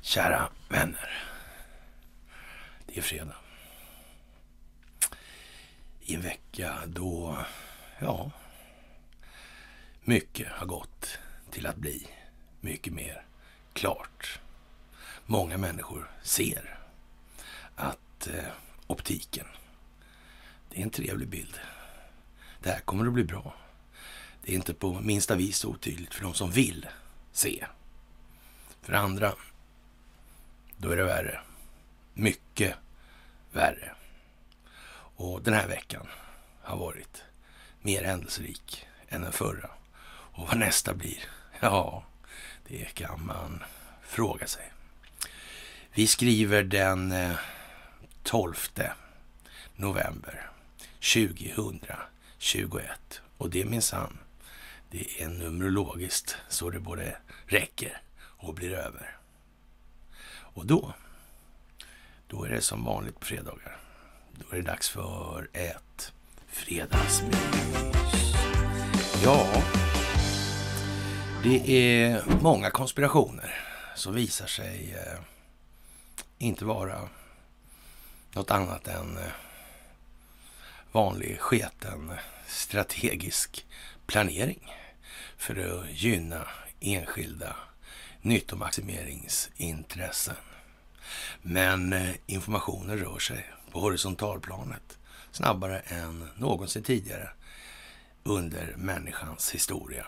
Kära vänner. Det är fredag. I en vecka då, ja, mycket har gått till att bli mycket mer klart. Många människor ser att eh, optiken, det är en trevlig bild. Det här kommer att bli bra. Det är inte på minsta vis otydligt för de som vill se. För andra, då är det värre. Mycket värre. Och den här veckan har varit mer händelserik än den förra. Och vad nästa blir, ja, det kan man fråga sig. Vi skriver den eh, 12 november 2000. 21. Och det minsann, det är numerologiskt så det både räcker och blir över. Och då, då är det som vanligt på fredagar. Då är det dags för ett fredagsmys. Ja, det är många konspirationer som visar sig eh, inte vara något annat än eh, vanlig sketen strategisk planering för att gynna enskilda nyttomaximeringsintressen. Men eh, informationen rör sig på horisontalplanet snabbare än någonsin tidigare under människans historia.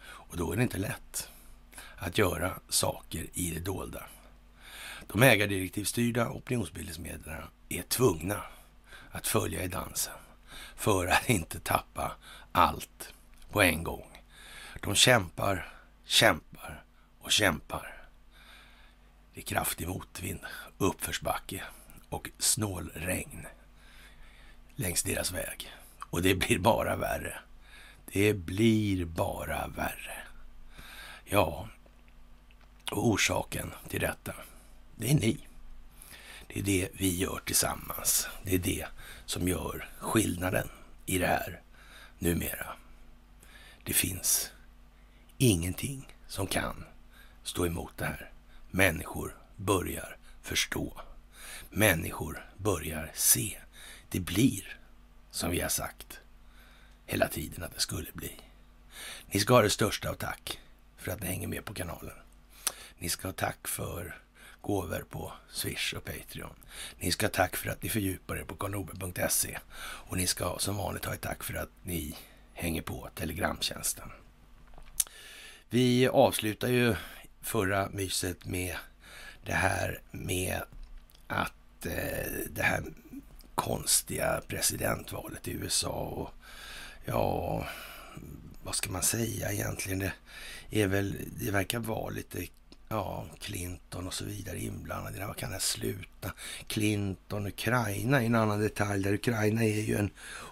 Och då är det inte lätt att göra saker i det dolda. De ägardirektivstyrda opinionsbildningsmedierna är tvungna att följa i dansen för att inte tappa allt på en gång. De kämpar, kämpar och kämpar. Det är kraftig motvind, uppförsbacke och snålregn längs deras väg. Och det blir bara värre. Det blir bara värre. Ja, och orsaken till detta, det är ni. Det är det vi gör tillsammans. Det är det som gör skillnaden i det här numera. Det finns ingenting som kan stå emot det här. Människor börjar förstå. Människor börjar se. Det blir som vi har sagt hela tiden att det skulle bli. Ni ska ha det största av tack för att ni hänger med på kanalen. Ni ska ha tack för gåvor på Swish och Patreon. Ni ska ha tack för att ni fördjupar er på karlnorberg.se och ni ska som vanligt ha ett tack för att ni hänger på Telegramtjänsten. Vi avslutar ju förra myset med det här med att eh, det här konstiga presidentvalet i USA och ja, vad ska man säga egentligen? Det är väl, det verkar vara lite ja, Clinton och så vidare inblandade. Vad kan det sluta? Clinton, Ukraina är en annan detalj där Ukraina är ju en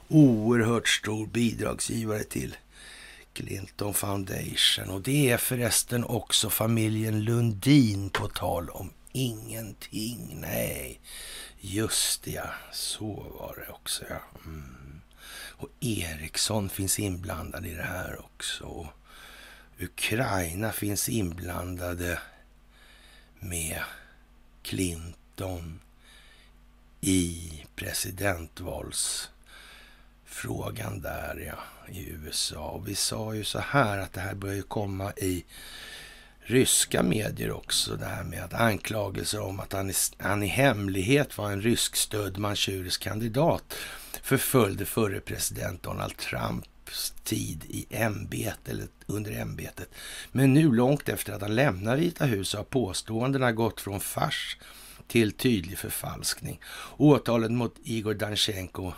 oerhört stor bidragsgivare till Clinton Foundation. Och det är förresten också familjen Lundin på tal om ingenting. Nej, just det ja. Så var det också ja. Mm. Och Eriksson finns inblandad i det här också. Ukraina finns inblandade med Clinton i presidentvalsfrågan där ja, i USA. Och vi sa ju så här att det här börjar komma i ryska medier också. Det här med att anklagelser om att han i, han i hemlighet var en ryskstödd manchurisk kandidat förföljde förre president Donald Trump tid i ämbetet, eller under ämbetet. Men nu långt efter att han lämnar Vita huset har påståendena gått från fars till tydlig förfalskning. Åtalet mot Igor Danchenko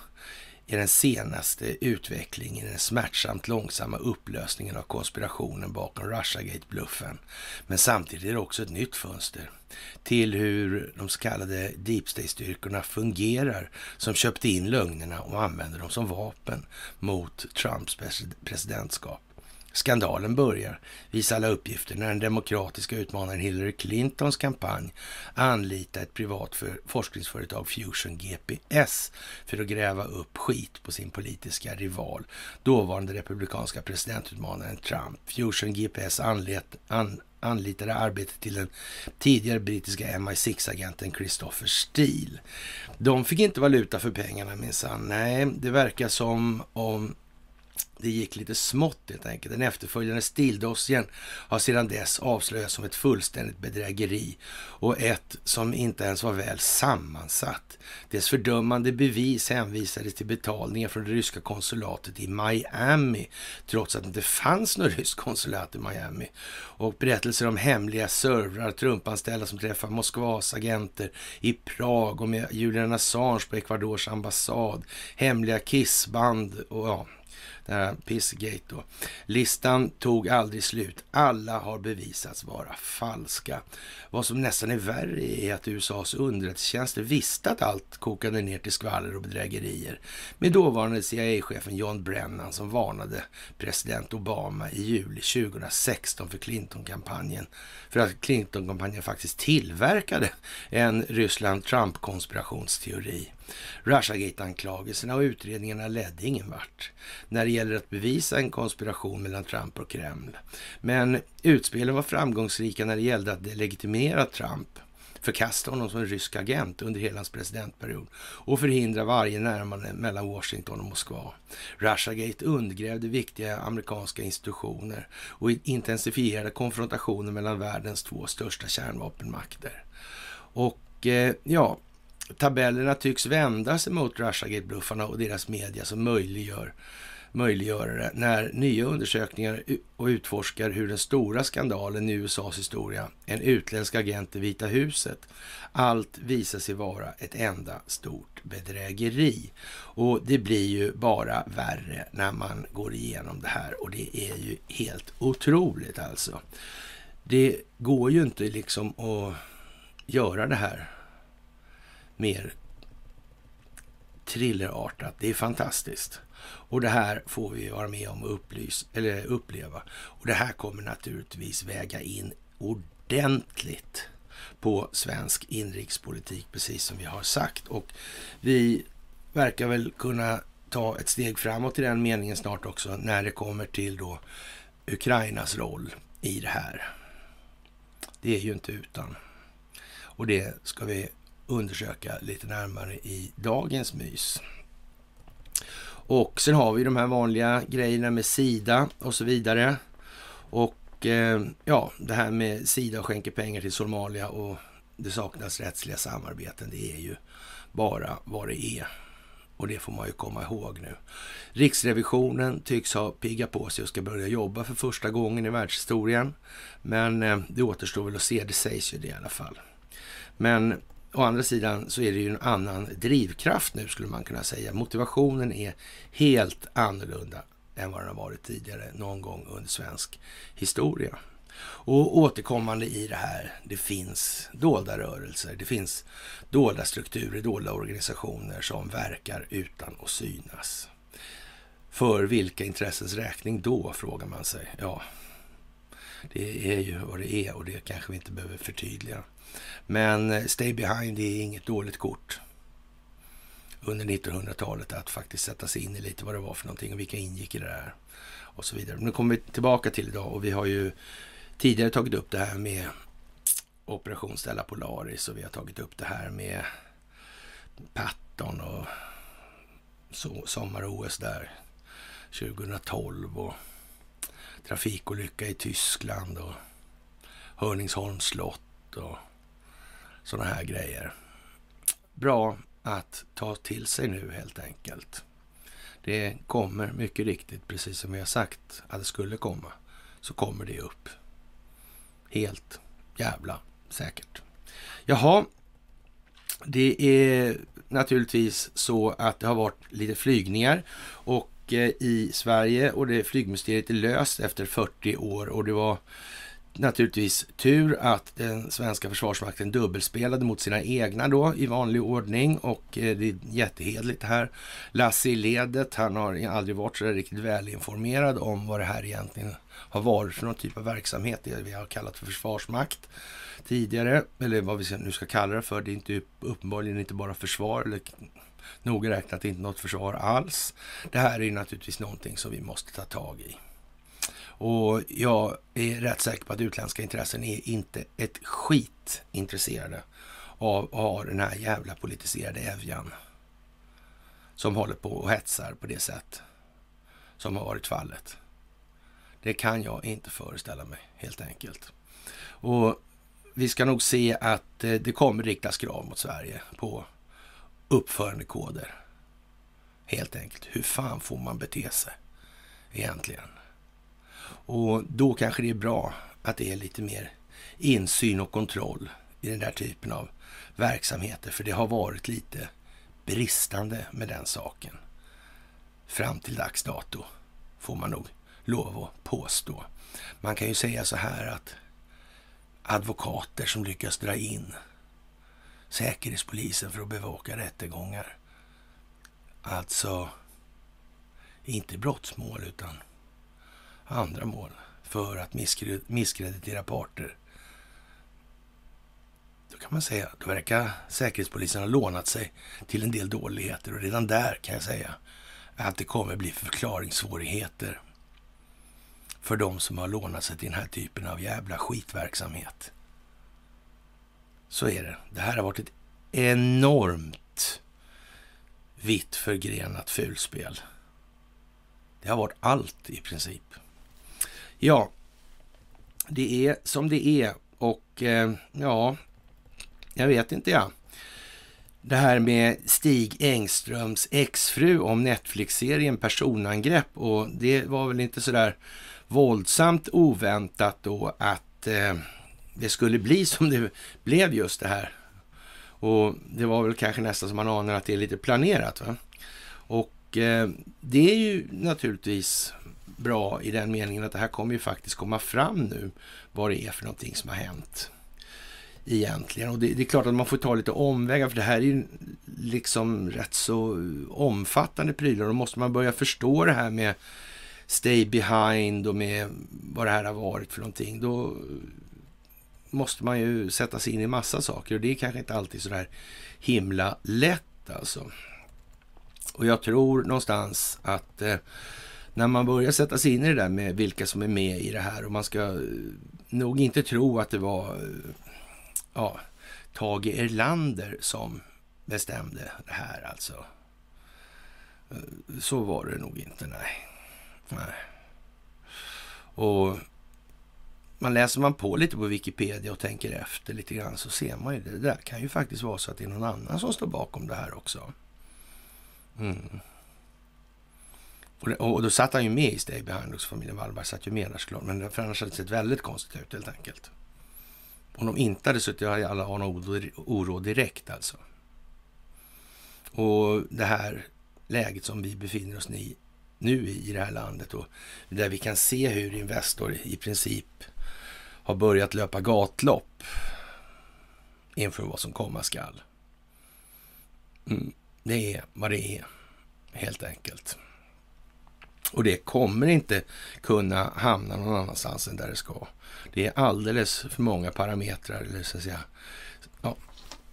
är den senaste utvecklingen i den smärtsamt långsamma upplösningen av konspirationen bakom Russiagate-bluffen. Men samtidigt är det också ett nytt fönster till hur de så kallade deep state-styrkorna fungerar som köpte in lögnerna och använder dem som vapen mot Trumps presidentskap. Skandalen börjar, visar alla uppgifter, när den demokratiska utmanaren Hillary Clintons kampanj anlitar ett privat för forskningsföretag Fusion GPS för att gräva upp skit på sin politiska rival, dåvarande republikanska presidentutmanaren Trump. Fusion GPS anlet, an, anlitade arbetet till den tidigare brittiska MI6-agenten Christopher Steele. De fick inte valuta för pengarna minsann. Nej, det verkar som om det gick lite smått helt enkelt. Den efterföljande stildossien har sedan dess avslöjats som ett fullständigt bedrägeri och ett som inte ens var väl sammansatt. Dess fördömande bevis hänvisades till betalningar från det ryska konsulatet i Miami, trots att det inte fanns något ryskt konsulat i Miami. Och berättelser om hemliga servrar, Trumpanställda som träffar Moskvas agenter i Prag och med Julian Assange på Ecuadors ambassad, hemliga kissband och ja, det här Pissgate då. Listan tog aldrig slut. Alla har bevisats vara falska. Vad som nästan är värre är att USAs underrättelsetjänster visste att allt kokade ner till skvaller och bedrägerier. Med dåvarande CIA-chefen John Brennan som varnade president Obama i juli 2016 för Clinton-kampanjen. För att Clinton-kampanjen faktiskt tillverkade en Ryssland-Trump-konspirationsteori. Russiagate-anklagelserna och utredningarna ledde ingen vart när det gäller att bevisa en konspiration mellan Trump och Kreml. Men utspelen var framgångsrika när det gällde att legitimera Trump förkasta honom som en rysk agent under hela hans presidentperiod och förhindra varje närmande mellan Washington och Moskva. Russiagate undergrävde viktiga amerikanska institutioner och intensifierade konfrontationen mellan världens två största kärnvapenmakter. Och eh, ja, tabellerna tycks vända sig mot Russiagate-bluffarna och deras media som möjliggör möjliggörare när nya undersökningar och utforskar hur den stora skandalen i USAs historia, en utländsk agent i Vita huset, allt visar sig vara ett enda stort bedrägeri. Och det blir ju bara värre när man går igenom det här och det är ju helt otroligt alltså. Det går ju inte liksom att göra det här mer thrillerartat. Det är fantastiskt. Och det här får vi vara med om och upplys, eller uppleva. Och det här kommer naturligtvis väga in ordentligt på svensk inrikespolitik, precis som vi har sagt. Och vi verkar väl kunna ta ett steg framåt i den meningen snart också när det kommer till då Ukrainas roll i det här. Det är ju inte utan. Och det ska vi undersöka lite närmare i dagens mys. Och sen har vi de här vanliga grejerna med Sida och så vidare. Och eh, ja, det här med Sida skänker pengar till Somalia och det saknas rättsliga samarbeten. Det är ju bara vad det är. Och det får man ju komma ihåg nu. Riksrevisionen tycks ha piggat på sig och ska börja jobba för första gången i världshistorien. Men eh, det återstår väl att se, det sägs ju det i alla fall. Men Å andra sidan så är det ju en annan drivkraft nu skulle man kunna säga. Motivationen är helt annorlunda än vad den har varit tidigare någon gång under svensk historia. Och återkommande i det här, det finns dolda rörelser, det finns dolda strukturer, dolda organisationer som verkar utan att synas. För vilka intressens räkning då, frågar man sig. Ja, det är ju vad det är och det kanske vi inte behöver förtydliga. Men Stay Behind är inget dåligt kort under 1900-talet att faktiskt sätta sig in i lite vad det var för någonting och vilka ingick i det här och så vidare. Nu kommer vi tillbaka till idag och vi har ju tidigare tagit upp det här med Operation Stella Polaris och vi har tagit upp det här med Patton och sommar-OS där 2012 och trafikolycka i Tyskland och Hörningsholms slott och sådana här grejer. Bra att ta till sig nu helt enkelt. Det kommer mycket riktigt, precis som vi har sagt att det skulle komma, så kommer det upp. Helt jävla säkert. Jaha, det är naturligtvis så att det har varit lite flygningar och eh, i Sverige och det flygmysteriet är löst efter 40 år och det var naturligtvis tur att den svenska försvarsmakten dubbelspelade mot sina egna då i vanlig ordning och eh, det är jättehedligt här. Lasse i ledet, han har aldrig varit så riktigt välinformerad om vad det här egentligen har varit för någon typ av verksamhet, det vi har kallat för försvarsmakt tidigare, eller vad vi nu ska kalla det för. Det är inte uppenbarligen inte bara försvar, eller noga räknat inte något försvar alls. Det här är naturligtvis någonting som vi måste ta tag i. Och jag är rätt säker på att utländska intressen är inte ett skit intresserade av att ha den här jävla politiserade Evjan som håller på och hetsar på det sätt som har varit fallet. Det kan jag inte föreställa mig helt enkelt. Och vi ska nog se att eh, det kommer riktas krav mot Sverige på uppförandekoder. Helt enkelt. Hur fan får man bete sig egentligen? Och då kanske det är bra att det är lite mer insyn och kontroll i den där typen av verksamheter. För det har varit lite bristande med den saken. Fram till dags dato, får man nog lov att påstå. Man kan ju säga så här att advokater som lyckas dra in Säkerhetspolisen för att bevaka rättegångar. Alltså, inte brottsmål utan andra mål för att misskreditera parter. Då kan man säga, att verkar Säkerhetspolisen ha lånat sig till en del dåligheter och redan där kan jag säga att det kommer bli förklaringssvårigheter för de som har lånat sig till den här typen av jävla skitverksamhet. Så är det. Det här har varit ett enormt vitt förgrenat fulspel. Det har varit allt i princip. Ja, det är som det är och eh, ja, jag vet inte jag. Det här med Stig Engströms exfru om Netflix-serien Personangrepp och det var väl inte sådär våldsamt oväntat då att eh, det skulle bli som det blev just det här. Och det var väl kanske nästan som man anar att det är lite planerat. Va? Och eh, det är ju naturligtvis bra i den meningen att det här kommer ju faktiskt komma fram nu vad det är för någonting som har hänt egentligen. Och det, det, är klart att man får ta lite omvägar för det här är ju liksom rätt så omfattande prylar. Då måste man börja förstå det här med stay behind och med vad det här har varit för någonting. Då måste man ju sätta sig in i massa saker och det är kanske inte alltid så där himla lätt alltså. Och jag tror någonstans att eh, när man börjar sätta sig in i det där med vilka som är med i det här och man ska eh, nog inte tro att det var eh, ja, Tage Erlander som bestämde det här alltså. Eh, så var det nog inte, nej. nej. Och man läser man på lite på Wikipedia och tänker efter lite grann så ser man ju det. Det där kan ju faktiskt vara så att det är någon annan som står bakom det här också. Mm. Och, och då satt han ju med i Stay Behind också, familjen Wallberg satt ju med där såklart. Men för annars hade det sett väldigt konstigt ut helt enkelt. Om de inte hade suttit hade alla anat oro direkt alltså. Och det här läget som vi befinner oss i nu i det här landet och där vi kan se hur Investor i princip har börjat löpa gatlopp inför vad som komma skall. Mm, det är vad det är, helt enkelt. Och det kommer inte kunna hamna någon annanstans än där det ska. Det är alldeles för många parametrar, eller så att säga, ja,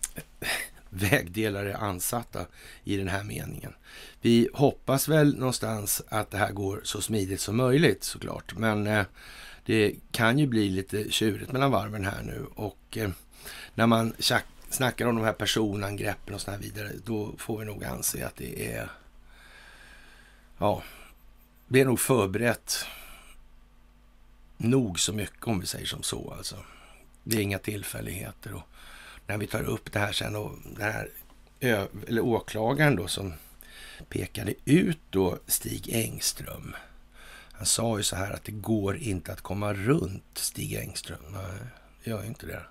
vägdelare ansatta i den här meningen. Vi hoppas väl någonstans att det här går så smidigt som möjligt såklart, men eh, det kan ju bli lite tjurigt mellan varven här nu och eh, när man snackar om de här personangreppen och så här vidare, då får vi nog anse att det är ja, det är nog förberett nog så mycket om vi säger som så alltså. Det är inga tillfälligheter och när vi tar upp det här sen och den här eller åklagaren då som pekade ut då Stig Engström. Han sa ju så här att det går inte att komma runt Stig Engström. Nej, det gör inte det.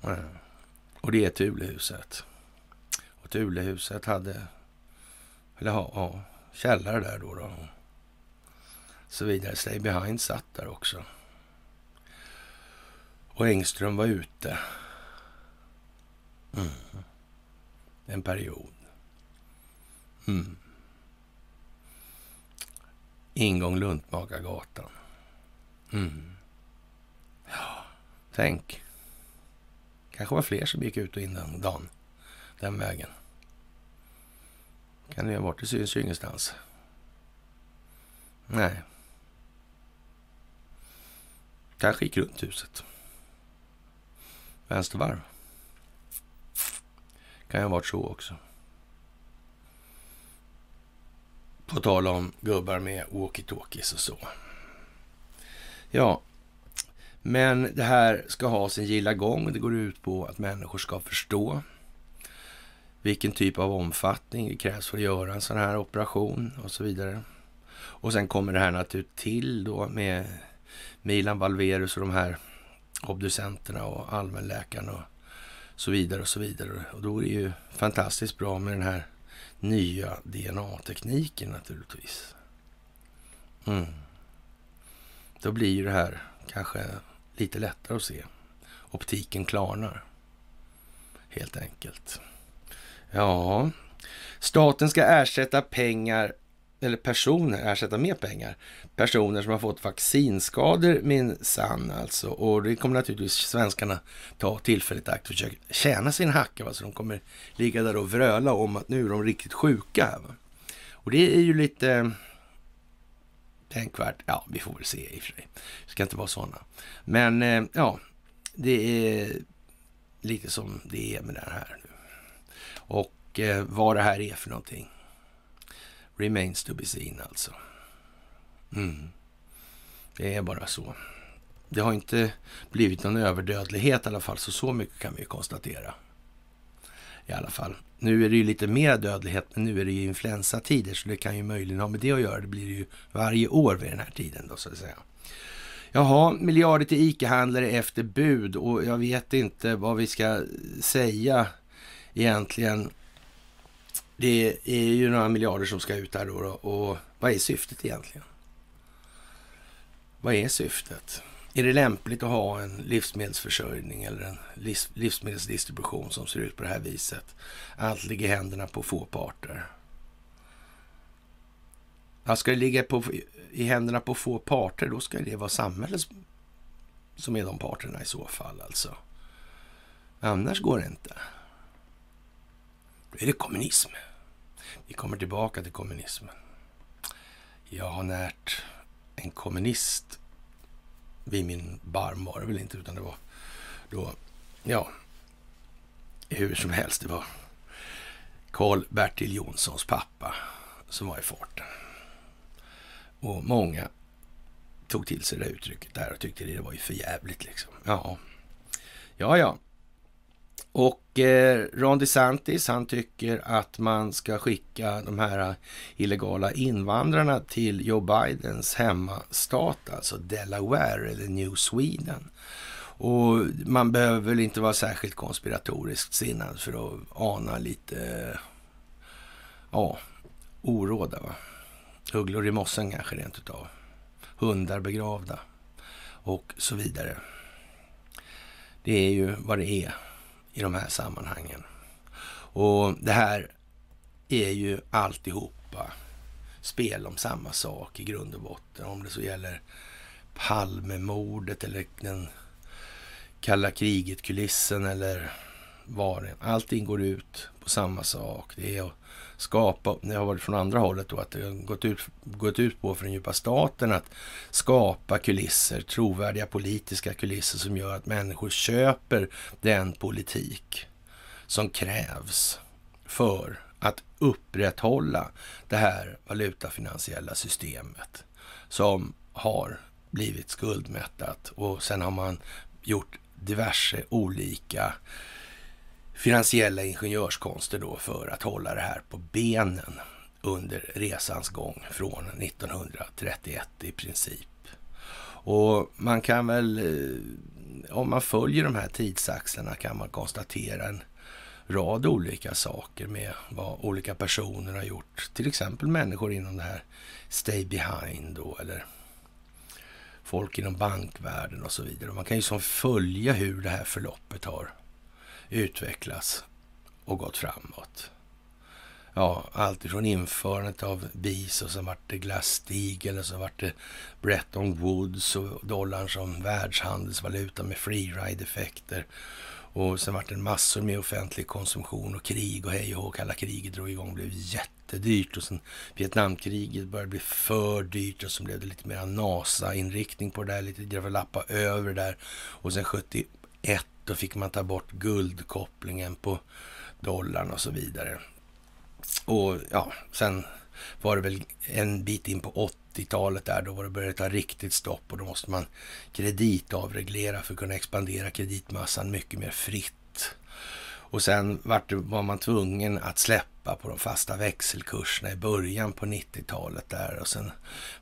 Nej. Och det är Thulehuset. Och Thulehuset hade, eller ja, ja, källare där då. då. Så vidare. Stay behind satt där också. Och Engström var ute. Mm. En period. Mm. Ingång Luntmakargatan. Mm. Ja, tänk. kanske var fler som gick ut och in den dagen. Den vägen. Kan det ha varit? Det syns ju ingenstans. Nej. Kanske gick runt huset. Vänstervarv. Kan ju ha varit så också. På tal om gubbar med walkie-talkies och så. Ja, men det här ska ha sin gilla gång. Det går ut på att människor ska förstå vilken typ av omfattning det krävs för att göra en sån här operation och så vidare. Och sen kommer det här naturligtvis till då med Milan Valverus och de här obducenterna och allmänläkarna och så vidare och så vidare. Och då är det ju fantastiskt bra med den här nya DNA-tekniken naturligtvis. Mm. Då blir ju det här kanske lite lättare att se. Optiken klarnar. Helt enkelt. Ja, staten ska ersätta pengar eller personer, ersätta med pengar, personer som har fått vaccinskador minsann alltså. Och det kommer naturligtvis svenskarna ta tillfället i akt och försöka tjäna sin hacka. Va? Så de kommer ligga där och vröla om att nu är de riktigt sjuka. Va? Och det är ju lite tänkvärt. Ja, vi får väl se i och för sig. Det ska inte vara sådana. Men eh, ja, det är lite som det är med det här nu. Och eh, vad det här är för någonting remains to be seen alltså. Mm. Det är bara så. Det har inte blivit någon överdödlighet i alla fall, så så mycket kan vi konstatera. I alla fall. Nu är det ju lite mer dödlighet, men nu är det ju influensatider, så det kan ju möjligen ha med det att göra. Det blir ju varje år vid den här tiden då, så att säga. Jaha, miljarder till ICA-handlare efter bud och jag vet inte vad vi ska säga egentligen det är ju några miljarder som ska ut här då, och vad är syftet egentligen? Vad är syftet? Är det lämpligt att ha en livsmedelsförsörjning eller en livsmedelsdistribution som ser ut på det här viset? Allt ligger i händerna på få parter. Ja, ska det ligga på, i händerna på få parter, då ska det vara samhället som är de parterna i så fall alltså. Annars går det inte. Då är det kommunism. Vi kommer tillbaka till kommunismen. Jag har närt en kommunist vid min barm var det väl inte, utan det var då, ja, hur som helst, det var Karl-Bertil Jonssons pappa som var i farten. Och många tog till sig det uttrycket där och tyckte det var ju för jävligt liksom. Ja, ja, ja. Och eh, Ron DeSantis, han tycker att man ska skicka de här illegala invandrarna till Joe Bidens hemmastat, alltså Delaware eller New Sweden. Och man behöver väl inte vara särskilt konspiratoriskt sinnad för att ana lite, eh, ja, oråda va. Ugglor i mossen kanske rent utav. Hundar begravda och så vidare. Det är ju vad det är i de här sammanhangen. Och det här är ju alltihopa spel om samma sak i grund och botten. Om det så gäller Palmemordet eller den kalla kriget-kulissen eller vad det Allting går ut på samma sak. Det är att skapa, det har varit från andra hållet då, att det har gått ut, gått ut på för den djupa staten att skapa kulisser, trovärdiga politiska kulisser som gör att människor köper den politik som krävs för att upprätthålla det här valutafinansiella systemet som har blivit skuldmättat. Och sen har man gjort diverse olika finansiella ingenjörskonster då för att hålla det här på benen under resans gång från 1931 i princip. Och man kan väl, eh, om man följer de här tidsaxlarna kan man konstatera en rad olika saker med vad olika personer har gjort. Till exempel människor inom det här Stay Behind då, eller folk inom bankvärlden och så vidare. Man kan ju som följa hur det här förloppet har utvecklats och gått framåt. Ja, allt ifrån införandet av BIS och sen vart det Glass-Steagall och sen vart det Bretton Woods och dollarn som världshandelsvaluta med freeride-effekter. Och sen vart det massor med offentlig konsumtion och krig och hej och hå. Kalla kriget drog igång och blev jättedyrt. Och sen Vietnamkriget började bli för dyrt och så blev det lite mer NASA-inriktning på det där. Lite grann lappa över där. Och sen 71 då fick man ta bort guldkopplingen på dollarn och så vidare. Och ja, sen var det väl en bit in på 80-talet där, då var det började ta riktigt stopp och då måste man kreditavreglera för att kunna expandera kreditmassan mycket mer fritt. Och sen var man tvungen att släppa på de fasta växelkurserna i början på 90-talet där och sen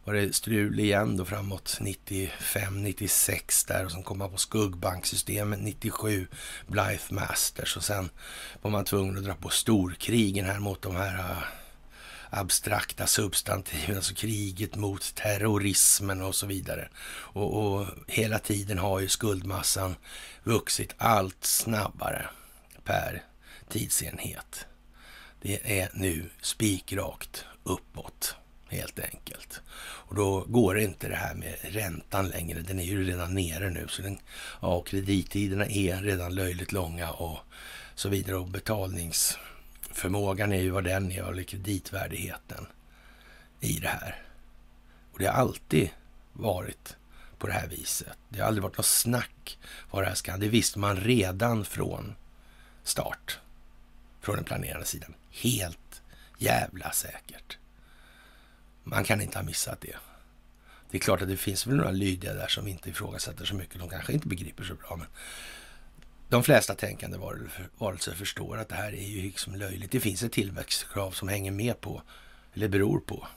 var det strul igen då framåt 95, 96 där och sen kom man på skuggbanksystemet 97, Blythe Masters och sen var man tvungen att dra på storkrigen här mot de här ah, abstrakta substantiven, alltså kriget mot terrorismen och så vidare. Och, och hela tiden har ju skuldmassan vuxit allt snabbare per tidsenhet. Det är nu spikrakt uppåt helt enkelt. Och då går det inte det här med räntan längre. Den är ju redan nere nu. Så den, ja, kredittiderna är redan löjligt långa och så vidare. Och betalningsförmågan är ju vad den är, eller kreditvärdigheten i det här. Och det har alltid varit på det här viset. Det har aldrig varit något snack vad det här ska. Det visste man redan från start från den planerande sidan. Helt jävla säkert. Man kan inte ha missat det. Det är klart att det finns väl några lydiga där som inte ifrågasätter så mycket. De kanske inte begriper så bra, men de flesta tänkande varelser förstår att det här är ju liksom löjligt. Det finns ett tillväxtkrav som hänger med på, eller beror på,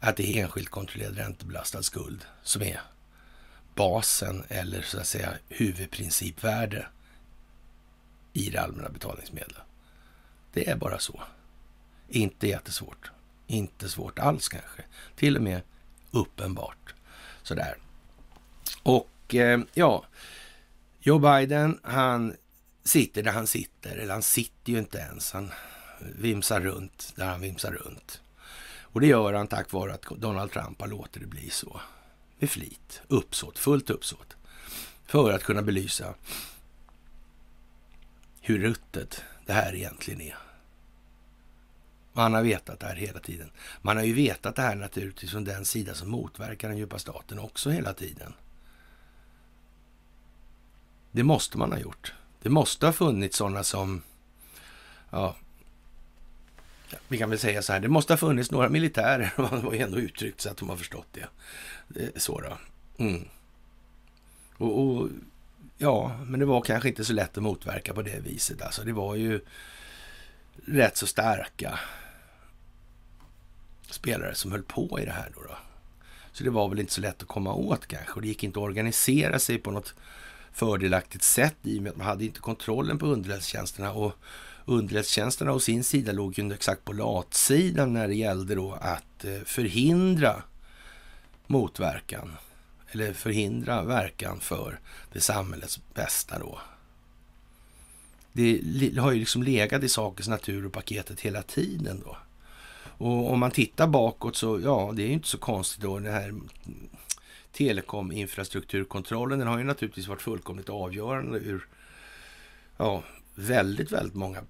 att det är enskilt kontrollerad räntebelastad skuld som är basen eller så att säga huvudprincipvärde i det allmänna betalningsmedlet. Det är bara så. Inte jättesvårt. Inte svårt alls kanske. Till och med uppenbart. Sådär. Och eh, ja, Joe Biden, han sitter där han sitter. Eller han sitter ju inte ens. Han vimsar runt där han vimsar runt. Och det gör han tack vare att Donald Trump har låtit det bli så. Med flit, uppsåt, fullt uppsåt. För att kunna belysa hur ruttet det här egentligen är. Man har vetat det här hela tiden. Man har ju vetat det här naturligtvis från den sida som motverkar den djupa staten också hela tiden. Det måste man ha gjort. Det måste ha funnits sådana som, ja, vi kan väl säga så här, det måste ha funnits några militärer, man har ju ändå uttryckt så att de har förstått det. det är så då. Mm. Och, och, ja, men det var kanske inte så lätt att motverka på det viset. Alltså det var ju rätt så starka spelare som höll på i det här. Då, då Så det var väl inte så lätt att komma åt kanske. Och det gick inte att organisera sig på något fördelaktigt sätt i och med att man hade inte kontrollen på underrättelsetjänsterna. Och underrättelsetjänsterna å sin sida låg ju exakt på latsidan när det gällde då att eh, förhindra motverkan eller förhindra verkan för det samhällets bästa då. Det har ju liksom legat i sakens natur och paketet hela tiden då. Och om man tittar bakåt så, ja, det är ju inte så konstigt då. Den här telekom-infrastrukturkontrollen, den har ju naturligtvis varit fullkomligt avgörande ur, ja, väldigt, väldigt många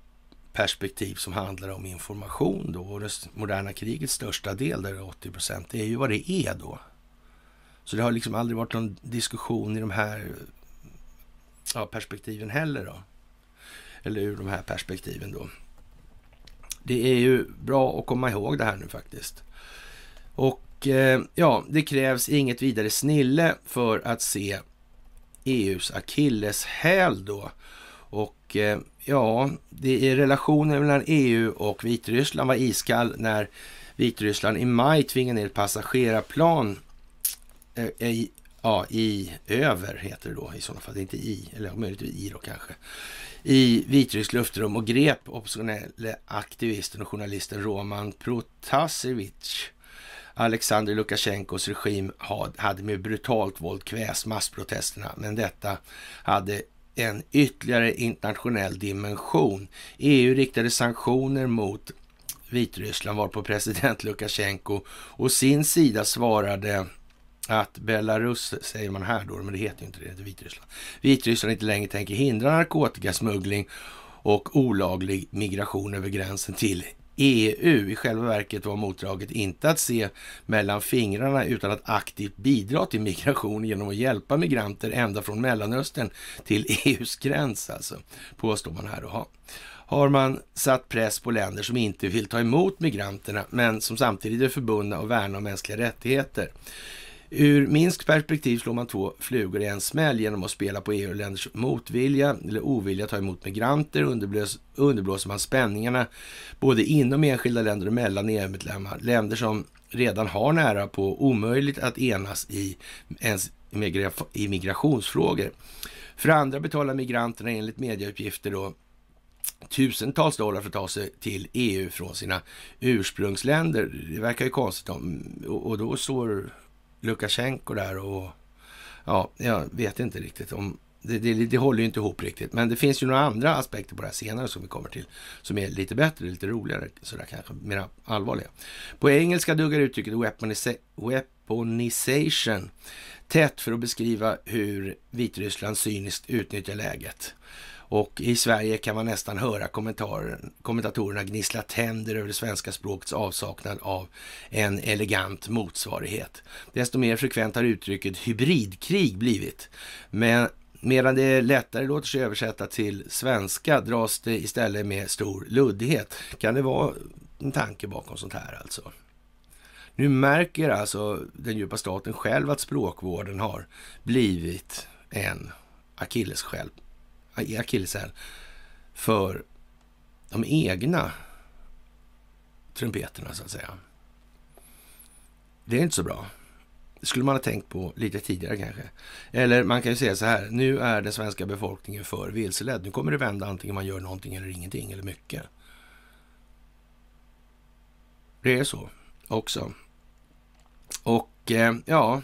perspektiv som handlar om information då. Och det moderna krigets största del, där 80 procent, det är ju vad det är då. Så det har liksom aldrig varit någon diskussion i de här ja, perspektiven heller då. Eller ur de här perspektiven då. Det är ju bra att komma ihåg det här nu faktiskt. Och eh, ja, det krävs inget vidare snille för att se EUs akilleshäl då. Och eh, ja, det är relationen mellan EU och Vitryssland var iskall när Vitryssland i maj tvingade ner ett passagerarplan Eh, i, ja, i över heter det då i sådana fall, inte i, eller möjligtvis i då kanske, i Vitrysks luftrum och grep oppositionelle aktivisten och journalisten Roman Protasevich. Alexander Lukasjenkos regim hade med brutalt våld kväst massprotesterna, men detta hade en ytterligare internationell dimension. EU riktade sanktioner mot Vitryssland varpå president Lukasjenko och sin sida svarade att Belarus, säger man här då, men det heter ju inte det, det heter Vitryssland. Vitryssland inte längre tänker hindra narkotikasmuggling och olaglig migration över gränsen till EU. I själva verket var motdraget inte att se mellan fingrarna utan att aktivt bidra till migration genom att hjälpa migranter ända från Mellanöstern till EUs gräns, alltså, påstår man här. Då. Har man satt press på länder som inte vill ta emot migranterna, men som samtidigt är förbundna att värna om mänskliga rättigheter. Ur Minsks perspektiv slår man två flugor i en smäll genom att spela på EU-länders motvilja eller ovilja att ta emot migranter. Underblås, underblåser man spänningarna både inom enskilda länder och mellan EU-medlemmar. Länder som redan har nära på omöjligt att enas i, ens i migrationsfrågor. För andra betalar migranterna enligt medieuppgifter då tusentals dollar för att ta sig till EU från sina ursprungsländer. Det verkar ju konstigt. Om, och då står Lukasjenko där och ja, jag vet inte riktigt om det, det, det, håller ju inte ihop riktigt. Men det finns ju några andra aspekter på det här senare som vi kommer till. Som är lite bättre, lite roligare, sådär kanske mer allvarliga. På engelska duggar uttrycket weaponization tätt för att beskriva hur Vitryssland cyniskt utnyttjar läget. Och i Sverige kan man nästan höra kommentatorerna gnissla tänder över det svenska språkets avsaknad av en elegant motsvarighet. Desto mer frekvent har uttrycket hybridkrig blivit. Men medan det lättare låter sig översätta till svenska dras det istället med stor luddighet. Kan det vara en tanke bakom sånt här alltså? Nu märker alltså den djupa staten själv att språkvården har blivit en akilleshäl akilleshäl för de egna trumpeterna så att säga. Det är inte så bra. Det skulle man ha tänkt på lite tidigare kanske. Eller man kan ju säga så här, nu är den svenska befolkningen för vilseledd. Nu kommer det vända antingen man gör någonting eller ingenting eller mycket. Det är så också. Och eh, ja,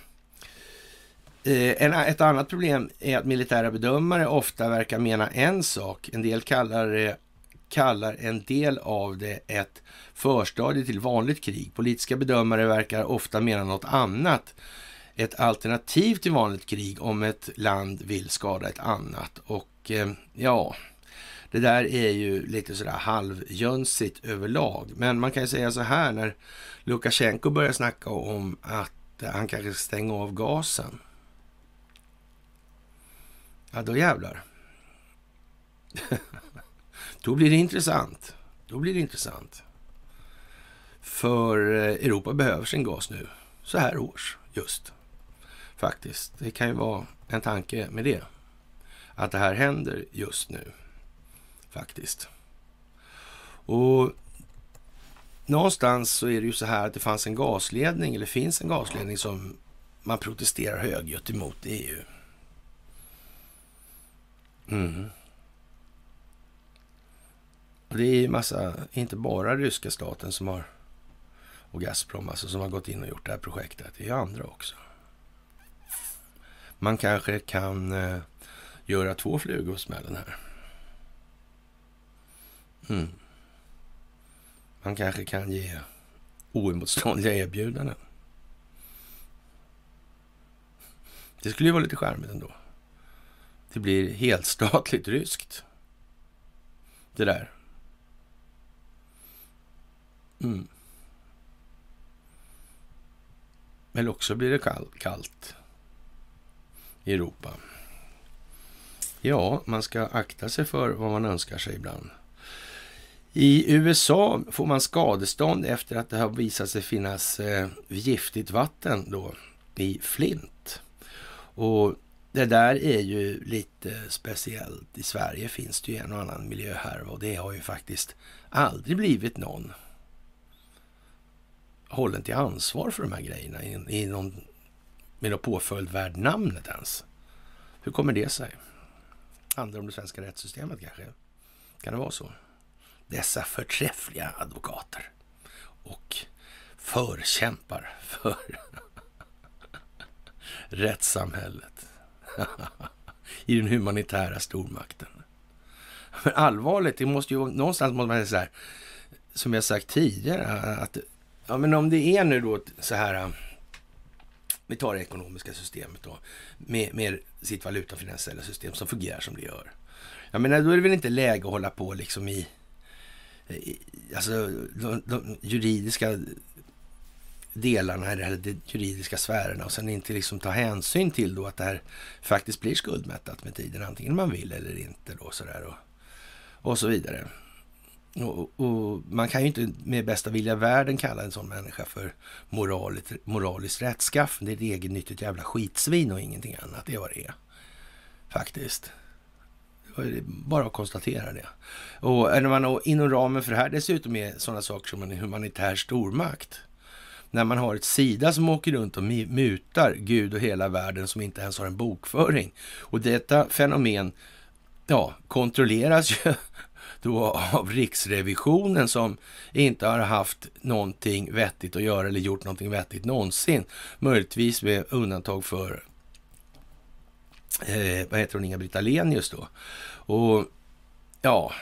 Eh, en, ett annat problem är att militära bedömare ofta verkar mena en sak. En del kallar, kallar en del av det ett förstadie till vanligt krig. Politiska bedömare verkar ofta mena något annat. Ett alternativ till vanligt krig om ett land vill skada ett annat. Och eh, ja, det där är ju lite sådär halvjönsigt överlag. Men man kan ju säga så här när Lukasjenko börjar snacka om att han kanske ska stänga av gasen Ja, då jävlar. då blir det intressant. Då blir det intressant. För eh, Europa behöver sin gas nu, så här års just. Faktiskt. Det kan ju vara en tanke med det. Att det här händer just nu. Faktiskt. Och någonstans så är det ju så här att det fanns en gasledning, eller finns en gasledning som man protesterar högljutt emot i EU. Mm. Det är ju massa, inte bara ryska staten som har och Gazprom alltså, som har gått in och gjort det här projektet. Det är andra också. Man kanske kan eh, göra två flugor på smällen här. Mm. Man kanske kan ge oemotståndliga erbjudanden. Det skulle ju vara lite charmigt ändå det blir helt statligt ryskt. Det där. Mm. Eller också blir det kall, kallt i Europa. Ja, man ska akta sig för vad man önskar sig ibland. I USA får man skadestånd efter att det har visat sig finnas eh, giftigt vatten då i Flint. Och det där är ju lite speciellt. I Sverige finns det ju en och annan miljöhärva och det har ju faktiskt aldrig blivit någon hållen till ansvar för de här grejerna i, i någon, med någon påföljd värd namnet ens. Hur kommer det sig? Handlar om det svenska rättssystemet kanske? Kan det vara så? Dessa förträffliga advokater och förkämpar för rättssamhället i den humanitära stormakten. Men allvarligt, det måste ju någonstans måste man säga som jag sagt tidigare, att ja, men om det är nu då så här, vi tar det ekonomiska systemet då, med, med sitt valutafinansiella system som fungerar som det gör. Jag menar, då är det väl inte läge att hålla på liksom i, i alltså de, de juridiska delarna, eller de juridiska sfärerna och sen inte liksom ta hänsyn till då att det här faktiskt blir skuldmättat med tiden, antingen man vill eller inte då sådär och, och så vidare. Och, och, man kan ju inte med bästa vilja i världen kalla en sån människa för moraliskt, moraliskt rättskaff. Det är ett egennyttigt jävla skitsvin och ingenting annat. Det är vad det är. Faktiskt. Bara att konstatera det. Och när man inom ramen för det här dessutom är sådana saker som en humanitär stormakt. När man har ett Sida som åker runt och mutar Gud och hela världen som inte ens har en bokföring. Och detta fenomen ja, kontrolleras ju då av Riksrevisionen som inte har haft någonting vettigt att göra eller gjort någonting vettigt någonsin. Möjligtvis med undantag för eh, vad heter hon, Inga-Britt Ahlenius då. Och ja,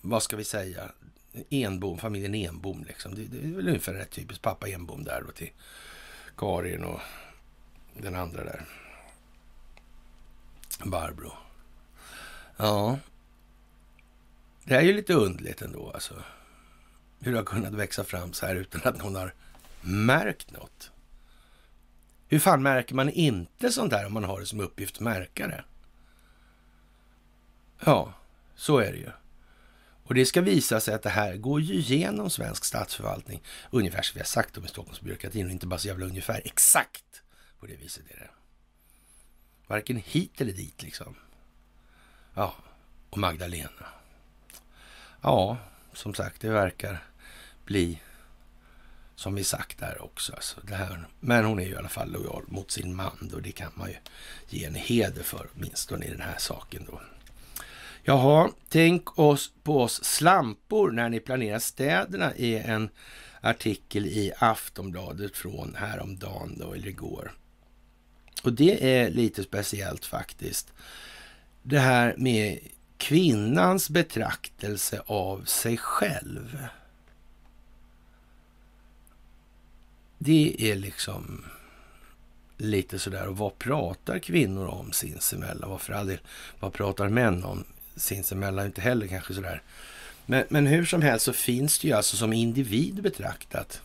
vad ska vi säga? Enbom, familjen Enbom liksom. Det, det är väl ungefär rätt typiskt pappa Enbom där då till Karin och den andra där. Barbro. Ja, det är ju lite undligt ändå alltså. Hur det har kunnat växa fram så här utan att någon har märkt något. Hur fan märker man inte sånt där om man har det som uppgift att märka det? Ja, så är det ju. Och det ska visa sig att det här går ju igenom svensk statsförvaltning. Ungefär som vi har sagt om i Stockholmsbyråkratin och inte bara så jävla ungefär. Exakt på det viset är det. Varken hit eller dit liksom. Ja, och Magdalena. Ja, som sagt, det verkar bli som vi sagt där också. Alltså det här. Men hon är ju i alla fall lojal mot sin man och det kan man ju ge henne heder för, åtminstone i den här saken då. Jaha, tänk oss på oss slampor när ni planerar städerna i en artikel i Aftonbladet från häromdagen då, eller igår. Och det är lite speciellt faktiskt. Det här med kvinnans betraktelse av sig själv. Det är liksom lite sådär, och vad pratar kvinnor om sinsemellan? Vad för all del, vad pratar män om sinsemellan? Inte heller kanske sådär. Men, men hur som helst så finns det ju alltså som individ betraktat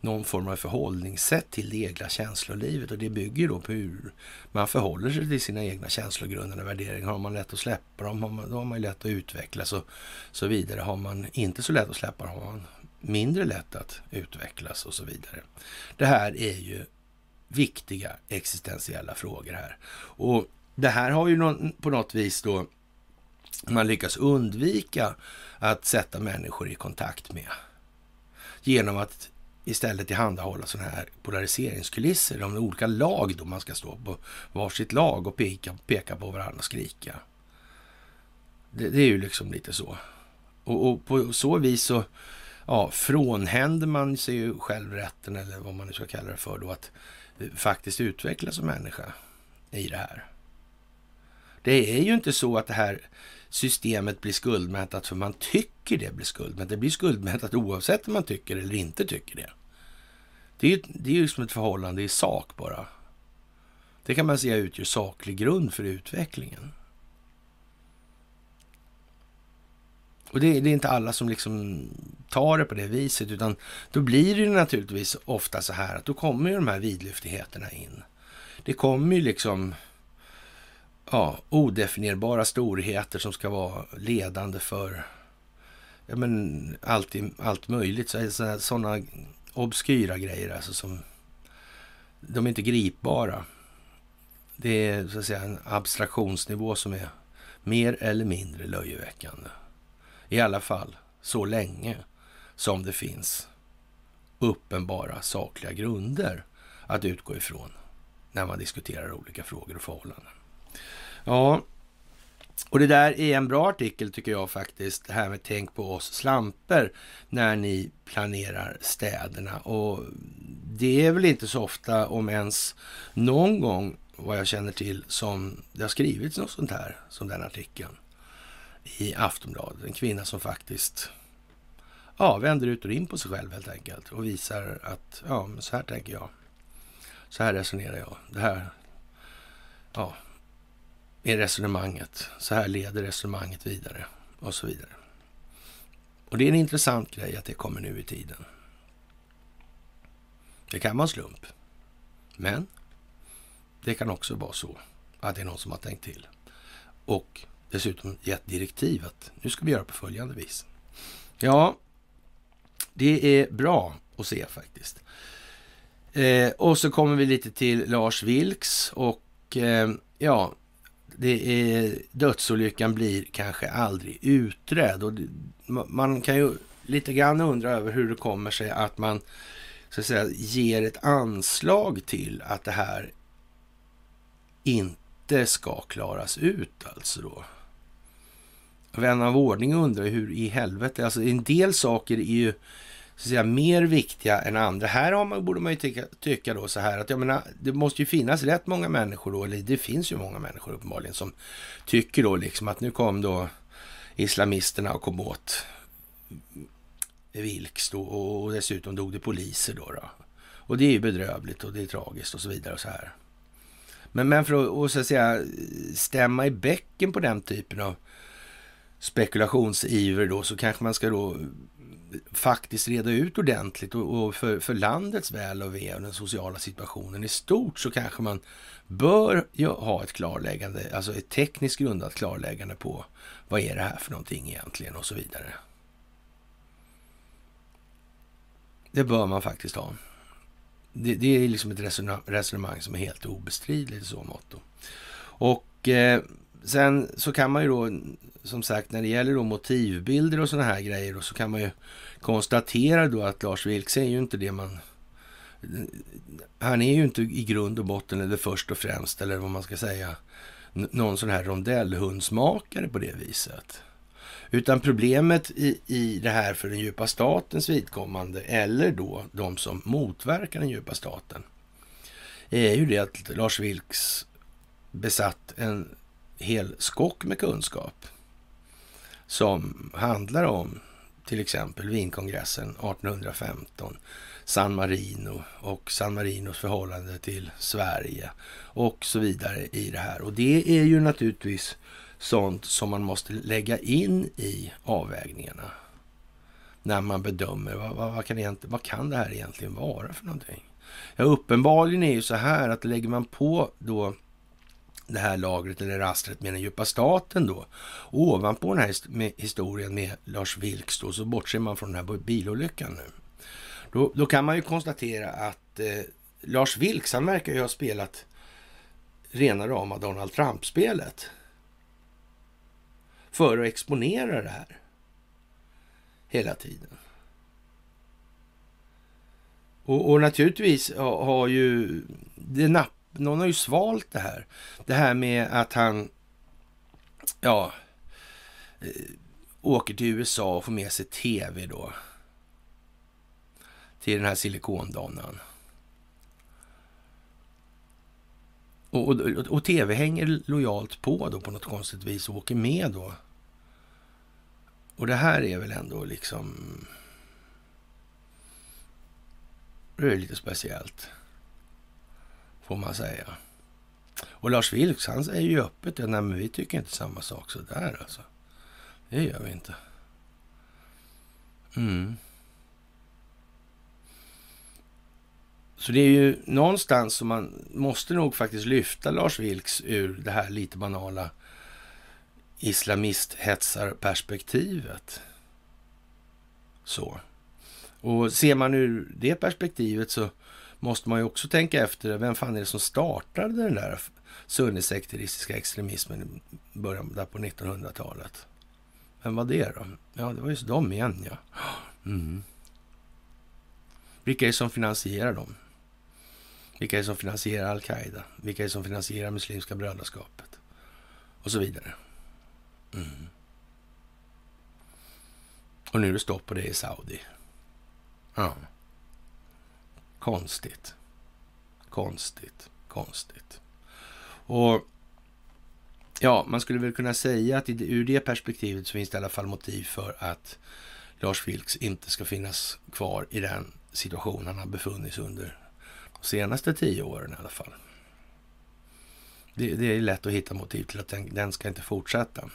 någon form av förhållningssätt till det egna känslolivet och det bygger då på hur man förhåller sig till sina egna känslogrundande värderingar. Har man lätt att släppa dem, har man, då har man lätt att utvecklas och så vidare. Har man inte så lätt att släppa dem, har man mindre lätt att utvecklas och så vidare. Det här är ju viktiga existentiella frågor här. Och det här har ju någon, på något vis då man lyckas undvika att sätta människor i kontakt med genom att istället tillhandahålla sådana här polariseringskulisser De olika lag då man ska stå på varsitt lag och peka, peka på varandra och skrika. Det, det är ju liksom lite så. Och, och, på så vis så ja, frånhänder man sig ju själv rätten, eller vad man nu ska kalla det för då, att eh, faktiskt utvecklas som människa i det här. Det är ju inte så att det här systemet blir skuldmättat för man tycker det blir skuldmättat. Det blir skuldmättat oavsett om man tycker eller inte tycker det. Det är ju, det är ju som ett förhållande i sak bara. Det kan man säga utgör saklig grund för utvecklingen. Och det, det, är inte alla som liksom tar det på det viset, utan då blir det naturligtvis ofta så här att då kommer ju de här vidlyftigheterna in. Det kommer ju liksom ja, odefinierbara storheter som ska vara ledande för ja, men allt, allt möjligt. Sådana obskyra grejer alltså som de är inte gripbara. Det är så att säga en abstraktionsnivå som är mer eller mindre löjeväckande. I alla fall så länge som det finns uppenbara sakliga grunder att utgå ifrån när man diskuterar olika frågor och förhållanden. Ja, Och det där är en bra artikel tycker jag faktiskt, det här med tänk på oss slamper när ni planerar städerna. Och det är väl inte så ofta, om ens någon gång vad jag känner till, som det har skrivits något sånt här, som den artikeln i Aftonbladet. En kvinna som faktiskt ja, vänder ut och in på sig själv helt enkelt och visar att ja, men så här tänker jag. Så här resonerar jag. Det här ja, är resonemanget. Så här leder resonemanget vidare och så vidare. Och det är en intressant grej att det kommer nu i tiden. Det kan vara en slump. Men det kan också vara så att det är någon som har tänkt till. Och dessutom gett direktiv att nu ska vi göra på följande vis. Ja, det är bra att se faktiskt. Eh, och så kommer vi lite till Lars Vilks och eh, ja, det är, dödsolyckan blir kanske aldrig utredd. Och det, man kan ju lite grann undra över hur det kommer sig att man så att säga, ger ett anslag till att det här inte ska klaras ut alltså då. Vän av ordning undrar hur i helvete, alltså en del saker är ju så att säga, mer viktiga än andra. Här har man, borde man ju tycka, tycka då så här att jag menar, det måste ju finnas rätt många människor då, eller det finns ju många människor uppenbarligen som tycker då liksom att nu kom då islamisterna och kom åt Vilks då och dessutom dog det poliser då, då. Och det är ju bedrövligt och det är tragiskt och så vidare och så här. Men, men för att, och så att säga stämma i bäcken på den typen av spekulationsiver då så kanske man ska då faktiskt reda ut ordentligt och, och för, för, landets väl och ve och den sociala situationen i stort så kanske man bör ha ett klarläggande, alltså ett tekniskt grundat klarläggande på vad är det här för någonting egentligen och så vidare. Det bör man faktiskt ha. Det, det är liksom ett resonemang som är helt obestridligt i så mått. Och eh, sen så kan man ju då, som sagt, när det gäller då motivbilder och sådana här grejer, då, så kan man ju konstatera då att Lars Vilks är ju inte det man... Han är ju inte i grund och botten, eller först och främst, eller vad man ska säga, någon sån här rondellhundsmakare på det viset. Utan problemet i, i det här för den djupa statens vidkommande, eller då de som motverkar den djupa staten, är ju det att Lars Vilks besatt en hel skock med kunskap som handlar om till exempel Wienkongressen 1815, San Marino och San Marinos förhållande till Sverige och så vidare i det här. Och det är ju naturligtvis sånt som man måste lägga in i avvägningarna när man bedömer vad, vad, vad, kan vad kan det här egentligen vara för någonting. Ja, uppenbarligen är ju så här att lägger man på då det här lagret eller rastret med den djupa staten då. ovanpå den här historien med Lars Vilks då, så bortser man från den här bilolyckan nu. Då, då kan man ju konstatera att eh, Lars Vilks, han verkar ju ha spelat rena rama Donald Trump-spelet för att exponera det här hela tiden. Och, och naturligtvis har, har ju det napp, någon har ju svalt det här. Det här med att han, ja, eh, åker till USA och får med sig tv då. Till den här silikondonan. Och, och, och, tv hänger lojalt på då på något konstigt vis och åker med då. Och det här är väl ändå liksom... Det är lite speciellt. Får man säga. Och Lars Vilks, han säger ju öppet det. nej, men vi tycker inte samma sak så där alltså. Det gör vi inte. Mm. Så det är ju någonstans som man måste nog faktiskt lyfta Lars Vilks ur det här lite banala islamisthetsarperspektivet. Så. Och ser man ur det perspektivet så måste man ju också tänka efter vem fan är det som startade den där sunnisekteristiska extremismen i början där på 1900-talet? Vem var det då? Ja, det var just de igen ja. Mm. Vilka är det som finansierar dem? Vilka är det som finansierar al-Qaida? Vilka är det som finansierar Muslimska brödraskapet? Och så vidare. Mm. Och nu är det stopp på det i Saudi. Ja. Konstigt. Konstigt. Konstigt. Och ja, man skulle väl kunna säga att ur det perspektivet så finns det i alla fall motiv för att Lars Vilks inte ska finnas kvar i den situation han har befunnit sig under de senaste tio åren i alla fall. Det, det är lätt att hitta motiv till att den, den ska inte fortsätta.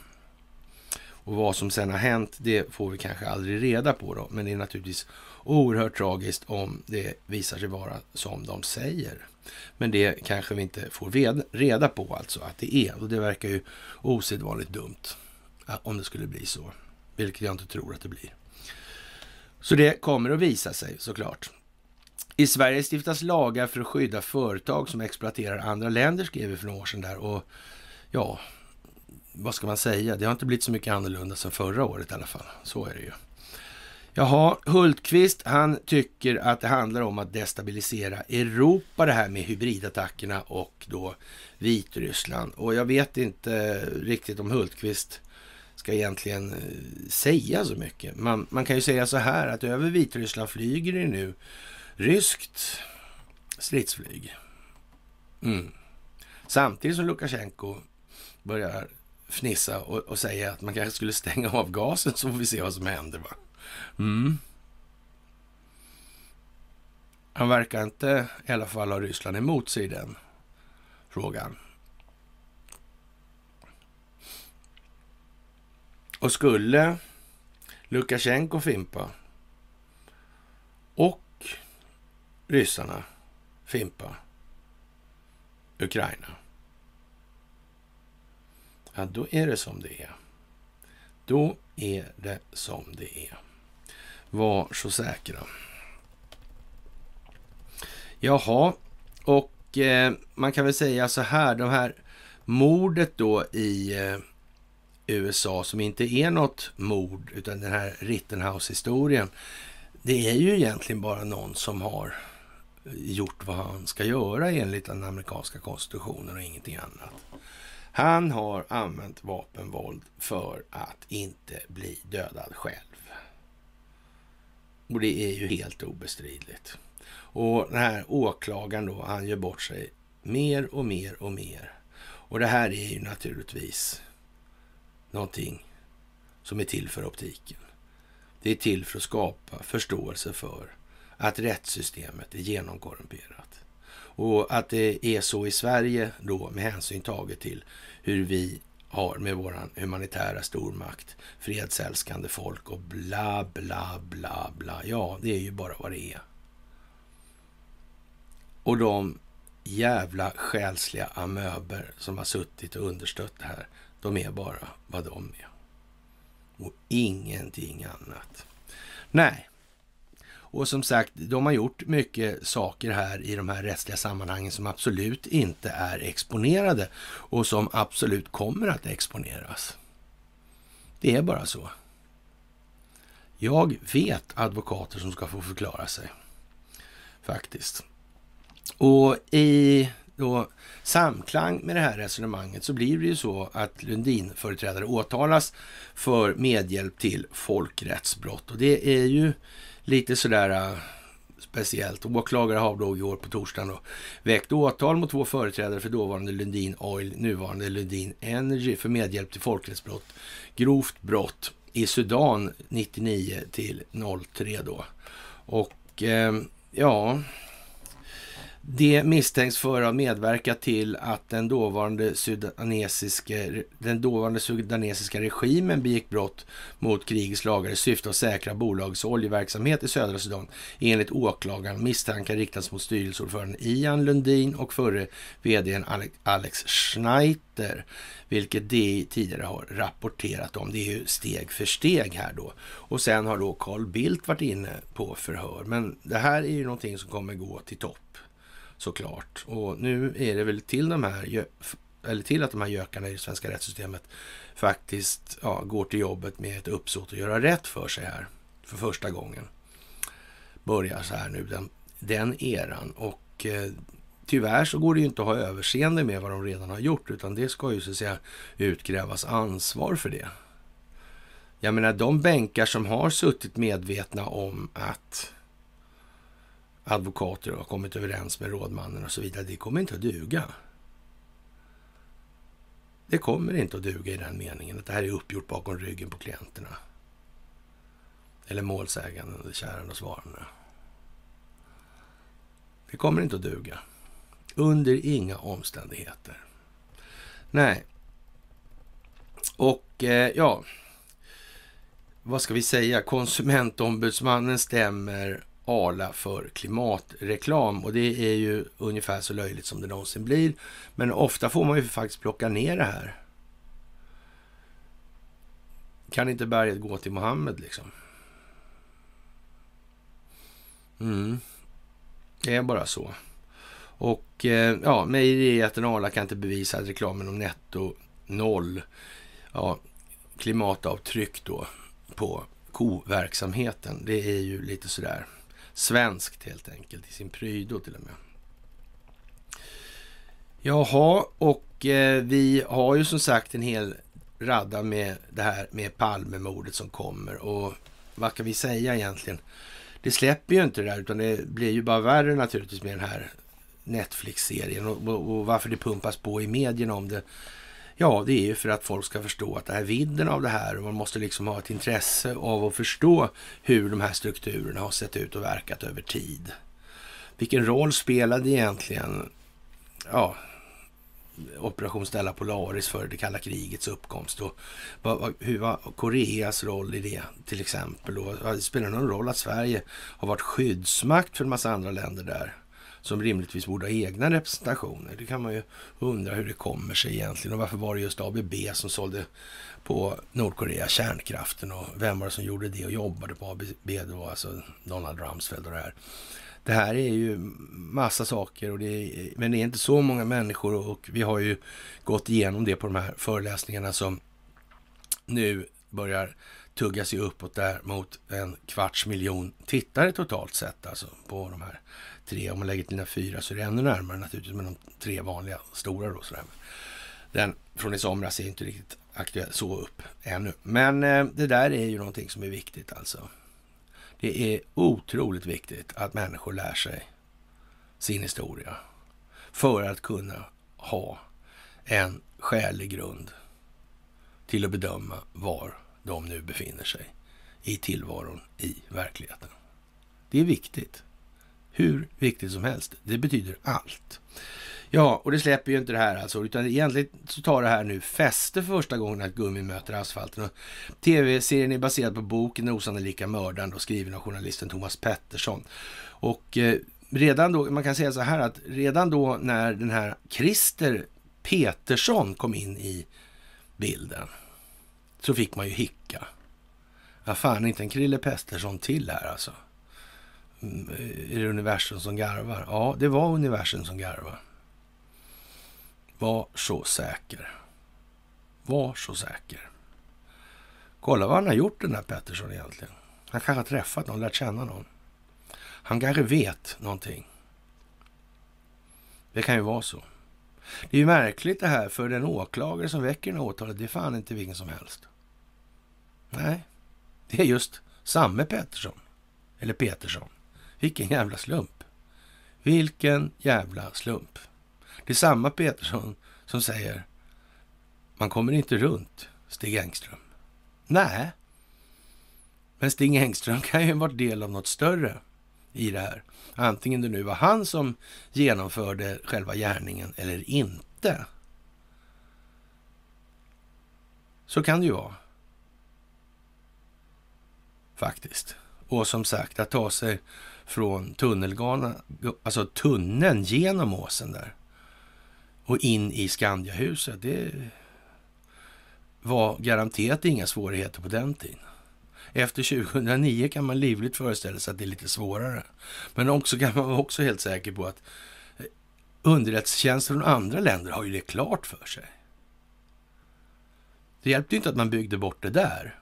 Och vad som sen har hänt, det får vi kanske aldrig reda på då. Men det är naturligtvis oerhört tragiskt om det visar sig vara som de säger. Men det kanske vi inte får reda på alltså att det är. Och det verkar ju osedvanligt dumt om det skulle bli så. Vilket jag inte tror att det blir. Så det kommer att visa sig såklart. I Sverige stiftas lagar för att skydda företag som exploaterar andra länder, skrev vi för några år sedan där. Och ja, vad ska man säga? Det har inte blivit så mycket annorlunda sedan förra året i alla fall. Så är det ju. Jaha, Hultqvist, han tycker att det handlar om att destabilisera Europa, det här med hybridattackerna och då Vitryssland. Och jag vet inte riktigt om Hultqvist ska egentligen eh, säga så mycket. Man, man kan ju säga så här att över Vitryssland flyger det nu ryskt stridsflyg. Mm. Samtidigt som Lukasjenko börjar fnissa och, och, säga att man kanske skulle stänga av gasen så får vi se vad som händer. Va? Mm. Han verkar inte i alla fall ha Ryssland emot sig i den frågan. Och skulle Lukasjenko fimpa och ryssarna fimpa Ukraina ja då är det som det är. Då är det som det är. Var så säkra. Jaha, och eh, man kan väl säga så här, de här mordet då i eh, USA som inte är något mord, utan den här Rittenhouse-historien. Det är ju egentligen bara någon som har gjort vad han ska göra enligt den amerikanska konstitutionen och ingenting annat. Han har använt vapenvåld för att inte bli dödad själv. Och det är ju helt obestridligt. Och den här åklagaren då, han gör bort sig mer och mer och mer. Och det här är ju naturligtvis någonting som är till för optiken. Det är till för att skapa förståelse för att rättssystemet är genomkorrumperat. Och att det är så i Sverige då med hänsyn taget till hur vi har med våran humanitära stormakt, fredsälskande folk och bla, bla, bla, bla. Ja, det är ju bara vad det är. Och de jävla själsliga amöber som har suttit och understött det här, de är bara vad de är. Och ingenting annat. Nej, och som sagt, de har gjort mycket saker här i de här rättsliga sammanhangen som absolut inte är exponerade och som absolut kommer att exponeras. Det är bara så. Jag vet advokater som ska få förklara sig. Faktiskt. Och i då samklang med det här resonemanget så blir det ju så att Lundin-företrädare åtalas för medhjälp till folkrättsbrott. Och det är ju lite sådär uh, speciellt. Åklagare har då igår på torsdagen då, väckt åtal mot två företrädare för dåvarande Lundin Oil, nuvarande Lundin Energy för medhjälp till folkrättsbrott, grovt brott i Sudan 99 till 03 då. Och eh, ja, det misstänks för att ha medverkat till att den dåvarande, sudanesiska, den dåvarande sudanesiska regimen begick brott mot krigets lagar i syfte att säkra bolagets oljeverksamhet i södra Sudan. Enligt åklagaren misstankar riktas mot styrelseordföranden Ian Lundin och förre vdn Alex Schneider, vilket de tidigare har rapporterat om. Det är ju steg för steg här då. Och sen har då Carl Bildt varit inne på förhör. Men det här är ju någonting som kommer gå till topp såklart. Och nu är det väl till de här, eller till att de här gökarna i det svenska rättssystemet faktiskt ja, går till jobbet med ett uppsåt att göra rätt för sig här för första gången. Börjar så här nu, den, den eran. Och eh, tyvärr så går det ju inte att ha överseende med vad de redan har gjort, utan det ska ju så att säga utkrävas ansvar för det. Jag menar, de bänkar som har suttit medvetna om att advokater har kommit överens med rådmannen och så vidare, det kommer inte att duga. Det kommer inte att duga i den meningen att det här är uppgjort bakom ryggen på klienterna. Eller målsäganden, eller kärande och svarande. Det kommer inte att duga. Under inga omständigheter. Nej. Och eh, ja, vad ska vi säga? Konsumentombudsmannen stämmer Arla för klimatreklam och det är ju ungefär så löjligt som det någonsin blir. Men ofta får man ju faktiskt plocka ner det här. Kan inte berget gå till Mohammed liksom? Mm. Det är bara så. Och eh, ja, mejerijätten Arla kan inte bevisa att reklamen om netto noll ja, klimatavtryck då på koverksamheten. Det är ju lite sådär svenskt helt enkelt, i sin prydo till och med. Jaha, och eh, vi har ju som sagt en hel radda med det här med Palmemordet som kommer och vad kan vi säga egentligen? Det släpper ju inte det där utan det blir ju bara värre naturligtvis med den här Netflix-serien och, och, och varför det pumpas på i medierna om det Ja, det är ju för att folk ska förstå att det är vidden av det här och man måste liksom ha ett intresse av att förstå hur de här strukturerna har sett ut och verkat över tid. Vilken roll spelade egentligen ja, Operation Stella Polaris för det kalla krigets uppkomst och vad, hur var Koreas roll i det till exempel? Och, spelar det någon roll att Sverige har varit skyddsmakt för en massa andra länder där? Som rimligtvis borde ha egna representationer. Det kan man ju undra hur det kommer sig egentligen och varför var det just ABB som sålde på Nordkorea kärnkraften och vem var det som gjorde det och jobbade på ABB då, alltså Donald Rumsfeld och det här. Det här är ju massa saker, och det är, men det är inte så många människor och vi har ju gått igenom det på de här föreläsningarna som nu börjar tugga sig uppåt där mot en kvarts miljon tittare totalt sett alltså på de här tre. Om man lägger till den fyra så är det ännu närmare naturligtvis med de tre vanliga stora då. Sådär. Den från i somras är inte riktigt aktuell så upp ännu. Men eh, det där är ju någonting som är viktigt alltså. Det är otroligt viktigt att människor lär sig sin historia för att kunna ha en skälig grund till att bedöma var de nu befinner sig i tillvaron i verkligheten. Det är viktigt hur viktigt som helst. Det betyder allt. Ja, och det släpper ju inte det här alltså, utan egentligen så tar det här nu fäste för första gången att gummi möter asfalten. Tv-serien är baserad på boken Den osannolika mördaren då, skriven av journalisten Thomas Pettersson. Och eh, redan då, man kan säga så här att redan då när den här Christer Petersson kom in i bilden så fick man ju hicka. Ja, fan inte en Krille Pettersson till här alltså. Eh, är det universum som garvar? Ja, det var universum som garvar. Var så säker. Var så säker. Kolla vad han har gjort den där Pettersson egentligen. Han kanske har träffat någon, lärt känna någon. Han kanske vet någonting. Det kan ju vara så. Det är ju märkligt det här, för den åklagare som väcker den åtalet, det är fan inte vilken som helst. Nej, det är just samme Pettersson. Eller Petersson. Vilken jävla slump. Vilken jävla slump. Det är samma Petersson som säger man kommer inte runt Stig Engström. Nej, men Stig Engström kan ju ha varit del av något större i det här. Antingen det nu var han som genomförde själva gärningen eller inte. Så kan det ju vara. Faktiskt. Och som sagt, att ta sig från tunnelgana, alltså tunneln genom åsen där och in i Skandiahuset. Det var garanterat inga svårigheter på den tiden. Efter 2009 kan man livligt föreställa sig att det är lite svårare. Men också kan man vara också helt säker på att eh, underrättelsetjänster från andra länder har ju det klart för sig. Det hjälpte inte att man byggde bort det där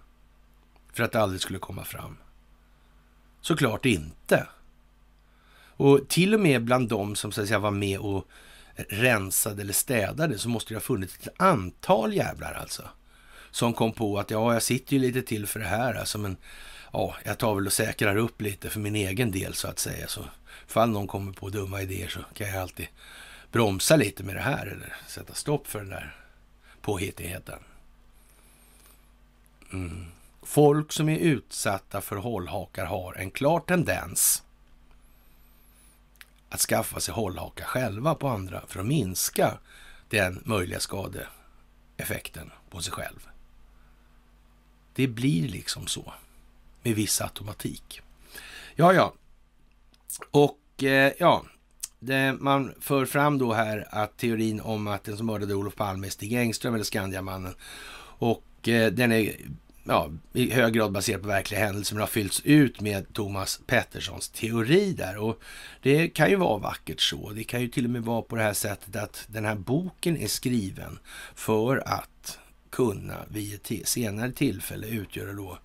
för att det aldrig skulle komma fram. Såklart inte. Och till och med bland de som så att säga, var med och rensade eller städade så måste det ha funnits ett antal jävlar alltså. Som kom på att ja, jag sitter ju lite till för det här alltså, men ja, jag tar väl och säkrar upp lite för min egen del så att säga. Så fall någon kommer på dumma idéer så kan jag alltid bromsa lite med det här eller sätta stopp för den där påhittigheten. Mm. Folk som är utsatta för hållhakar har en klar tendens att skaffa sig hållhakar själva på andra för att minska den möjliga skadeeffekten på sig själv. Det blir liksom så med viss automatik. Ja, ja. Och eh, ja, det, man för fram då här att teorin om att den som mördade Olof Palme är Stig Engström eller Skandiamannen. Och eh, den är ja, i hög grad baserat på verkliga händelser men har fyllts ut med Thomas Petterssons teori där. Och det kan ju vara vackert så. Det kan ju till och med vara på det här sättet att den här boken är skriven för att kunna vid ett senare tillfälle utgöra då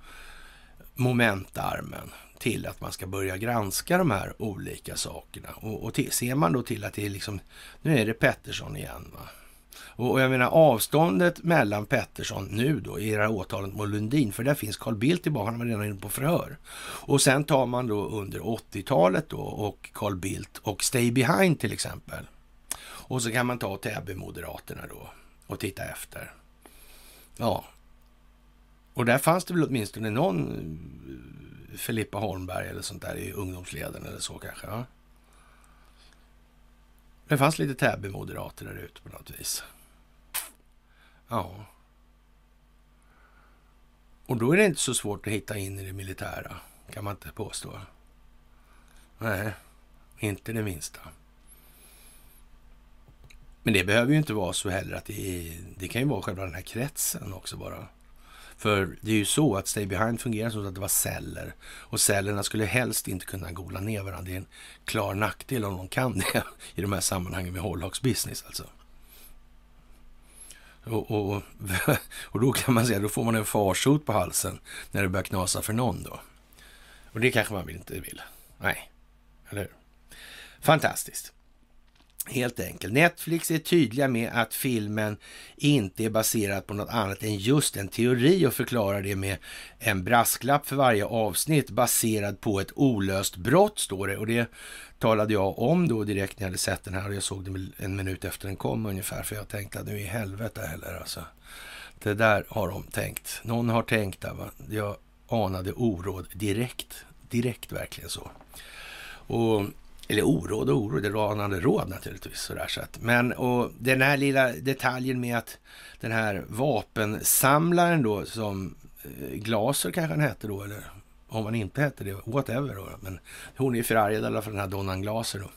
momentarmen till att man ska börja granska de här olika sakerna. Och, och till, ser man då till att det är liksom, nu är det Pettersson igen. Va? Och, och jag menar avståndet mellan Pettersson nu då i det här åtalet mot Lundin, för där finns Carl Bildt tillbaka, han var redan inne på förhör. Och sen tar man då under 80-talet då och Carl Bildt och Stay Behind till exempel. Och så kan man ta Täby-moderaterna då och titta efter. Ja. Och där fanns det väl åtminstone någon eh, Filippa Holmberg eller sånt där i ungdomsleden eller så kanske. Ja. Det fanns lite Täby-moderater där ute på något vis. Ja. Och då är det inte så svårt att hitta in i det militära, kan man inte påstå. Nej, inte det minsta. Men det behöver ju inte vara så heller att det, är, det kan ju vara själva den här kretsen också bara. För det är ju så att Stay Behind fungerar så att det var celler och cellerna skulle helst inte kunna gola ner varandra. Det är en klar nackdel om de kan det i de här sammanhangen med hållhagsbusiness alltså. Och, och, och då kan man säga, då får man en farsot på halsen när det börjar knasa för någon då. Och det kanske man inte vill. Nej, eller hur? Fantastiskt. Helt enkelt. Netflix är tydliga med att filmen inte är baserad på något annat än just en teori och förklarar det med en brasklapp för varje avsnitt baserad på ett olöst brott, står det. Och det talade jag om då direkt när jag hade sett den här och jag såg den en minut efter den kom ungefär, för jag tänkte att nu i helvete heller alltså. Det där har de tänkt. Någon har tänkt där, va? Jag anade oråd direkt, direkt verkligen så. Och eller oråd och oro, det anade råd naturligtvis. Sådär, så att, men och den här lilla detaljen med att den här vapensamlaren då som eh, Glaser kanske han hette då, eller om han inte hette det, whatever då. Men hon är förargad i alla fall, den här Donnan Glaser då.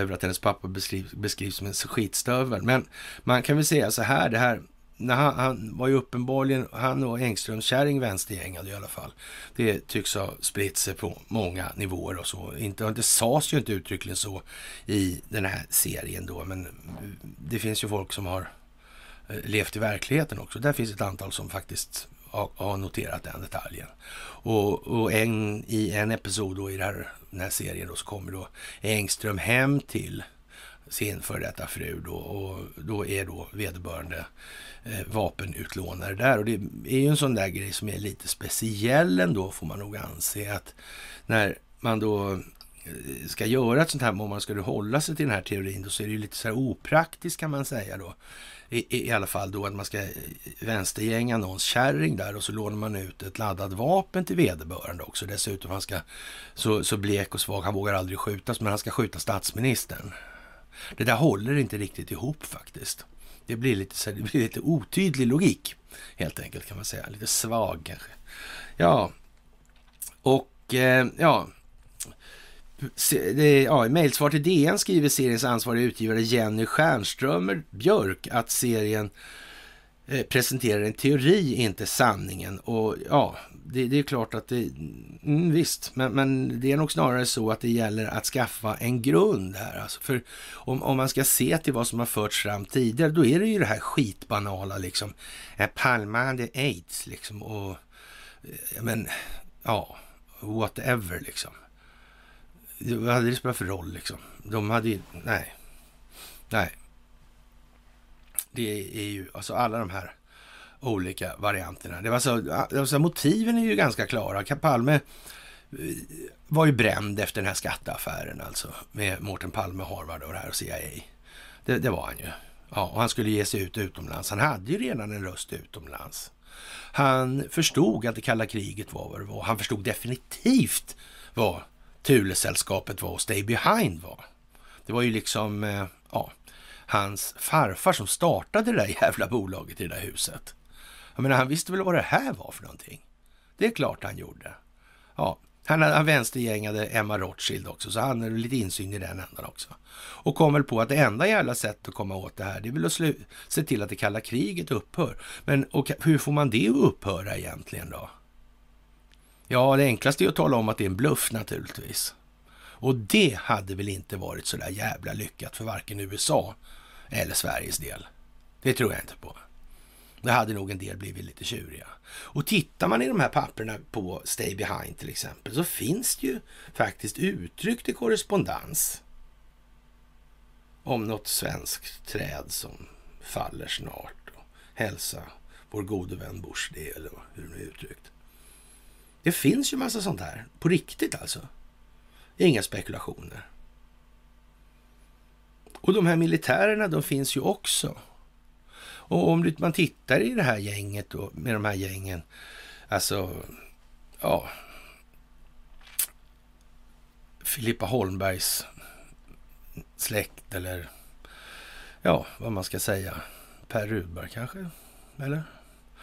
Över att hennes pappa beskrivs, beskrivs som en skitstövel. Men man kan väl säga så här, det här när han, han, var ju uppenbarligen, han och Engströms kärring vänstergängade i alla fall. Det tycks ha spritt sig på många nivåer och så. Inte, det sades ju inte uttryckligen så i den här serien då, men det finns ju folk som har eh, levt i verkligheten också. Där finns ett antal som faktiskt har noterat den detaljen. Och, och en, i en episod då i här, den här serien då så kommer då Engström hem till sin före detta fru då och då är då vederbörande eh, vapenutlånare där. Och det är ju en sån där grej som är lite speciell ändå får man nog anse att när man då eh, ska göra ett sånt här, om man skulle hålla sig till den här teorin, då så är det ju lite så här opraktiskt kan man säga då. I, I, alla fall då att man ska vänstergänga någons kärring där och så lånar man ut ett laddat vapen till vederbörande också. Dessutom han ska så, så blek och svag, han vågar aldrig skjutas, men han ska skjuta statsministern. Det där håller inte riktigt ihop faktiskt. Det blir lite, det blir lite otydlig logik helt enkelt kan man säga. Lite svag kanske. Ja, och eh, ja. Ja, I mejlsvar till DN skriver seriens ansvariga utgivare Jenny Stjernströmer Björk att serien eh, presenterar en teori, inte sanningen. Och ja, det, det är klart att det, mm, visst, men, men, det är nog snarare så att det gäller att skaffa en grund här. Alltså för om, om man ska se till vad som har förts fram tidigare, då är det ju det här skitbanala liksom. Palma hade aids liksom och, eh, men ja, whatever liksom vad hade det spelat för roll liksom? De hade ju, nej. Nej. Det är ju, alltså alla de här olika varianterna. Det var så, alltså, motiven är ju ganska klara. Palme eh, var ju bränd efter den här skatteaffären alltså med Mårten Palme, Harvard och det här och CIA. Det, det, var han ju. Ja, och han skulle ge sig ut utomlands. Han hade ju redan en röst utomlands. Han förstod att det kalla kriget var vad det var. Han förstod definitivt vad Thulesällskapet var och Stay Behind var. Det var ju liksom, eh, ja, hans farfar som startade det där jävla bolaget i det där huset. Jag menar, han visste väl vad det här var för någonting. Det är klart han gjorde. Ja, han, han vänstergängade Emma Rothschild också, så han hade lite insyn i den ändan också. Och kom väl på att det enda jävla sättet att komma åt det här, det är väl att slu- se till att det kalla kriget upphör. Men och, hur får man det att upphöra egentligen då? Ja, det enklaste är att tala om att det är en bluff naturligtvis. Och det hade väl inte varit så där jävla lyckat för varken USA eller Sveriges del. Det tror jag inte på. Det hade nog en del blivit lite tjuriga. Och tittar man i de här papperna på Stay Behind till exempel så finns det ju faktiskt uttryckt i korrespondens om något svenskt träd som faller snart och hälsa vår gode vän Bush det eller hur det nu är uttryckt. Det finns ju massa sånt här på riktigt alltså. Inga spekulationer. Och de här militärerna, de finns ju också. Och om man tittar i det här gänget då, med de här gängen, alltså, ja, Filippa Holmbergs släkt eller ja, vad man ska säga, Per Rudberg kanske, eller?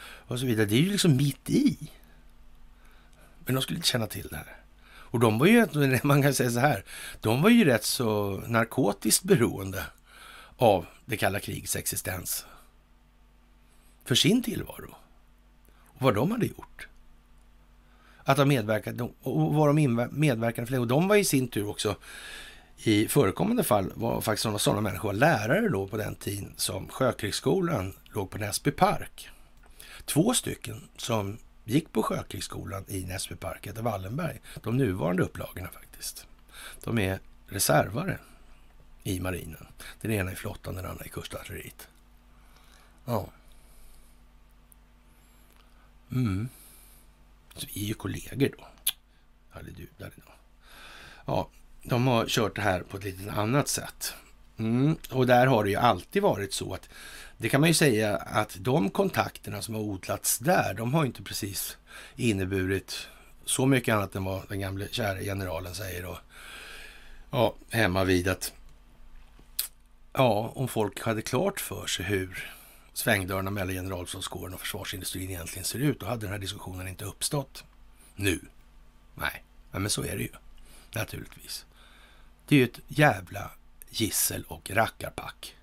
Och så vidare. Det är ju liksom mitt i. Men de skulle inte känna till det här. Och de var ju, man kan säga så här, de var ju rätt så narkotiskt beroende av det kalla krigets existens för sin tillvaro. Och vad de hade gjort. Att ha medverkat, och vad de medverkade för. Och de var i sin tur också i förekommande fall var faktiskt sådana, sådana människor var lärare då på den tiden som Sjökrigsskolan låg på Näsby park. Två stycken som gick på Sjökrigsskolan i Näsbyparken, park Wallenberg. De nuvarande upplagorna faktiskt. De är reservare i marinen. Den ena i flottan, den andra i kustartilleriet. Ja. Mm. Så vi är ju kollegor då. Halledudare då. Ja, de har kört det här på ett lite annat sätt. Mm. Och där har det ju alltid varit så att det kan man ju säga att de kontakterna som har odlats där, de har inte precis inneburit så mycket annat än vad den gamle kära generalen säger. Och, ja, hemma vid att ja, om folk hade klart för sig hur svängdörrarna mellan generalstabskåren och försvarsindustrin egentligen ser ut, då hade den här diskussionen inte uppstått nu. Nej, men så är det ju naturligtvis. Det är ju ett jävla gissel och rackarpack.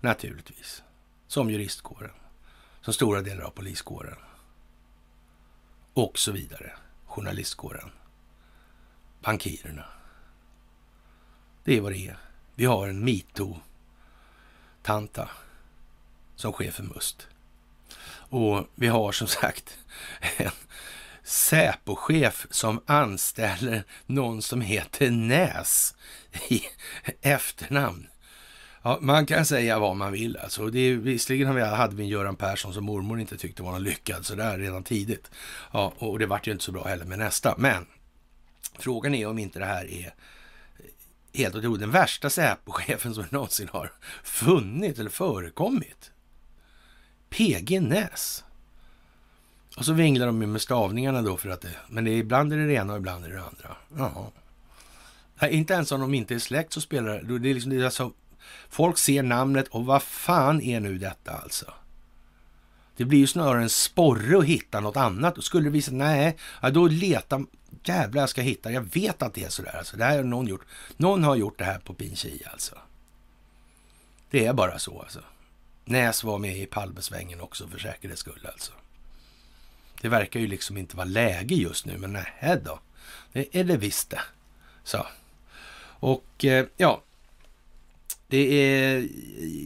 Naturligtvis. Som juristkåren, som stora delar av poliskåren och så vidare. Journalistkåren, bankirerna. Det är vad det är. Vi har en metoo-tanta som chef för Must. Och vi har som sagt en Säpochef som anställer någon som heter Näs i efternamn. Ja, man kan säga vad man vill. Alltså, det är, visserligen hade vi en Göran Persson som mormor inte tyckte var någon lyckad sådär redan tidigt. Ja, och det vart ju inte så bra heller med nästa. Men frågan är om inte det här är helt otroligt den värsta Säpochefen som någonsin har funnit eller förekommit. PG Näs. Och så vinglar de med stavningarna då för att det, men det är, ibland är det det ena och ibland är det det andra. Jaha. Nej, inte ens om de inte är släkt så spelar det, det är liksom, det är alltså, folk ser namnet och vad fan är nu detta alltså? Det blir ju snarare en sporre att hitta något annat. Och skulle det visa nej, ja, då letar jävlar jag ska hitta. Jag vet att det är sådär. Alltså, det här har någon gjort. Någon har gjort det här på Pinchi alltså. Det är bara så alltså. Näs var med i Palmesvängen också för säkerhets skull alltså. Det verkar ju liksom inte vara läge just nu, men nej då. Det är det visst det. Så. Och eh, ja, det är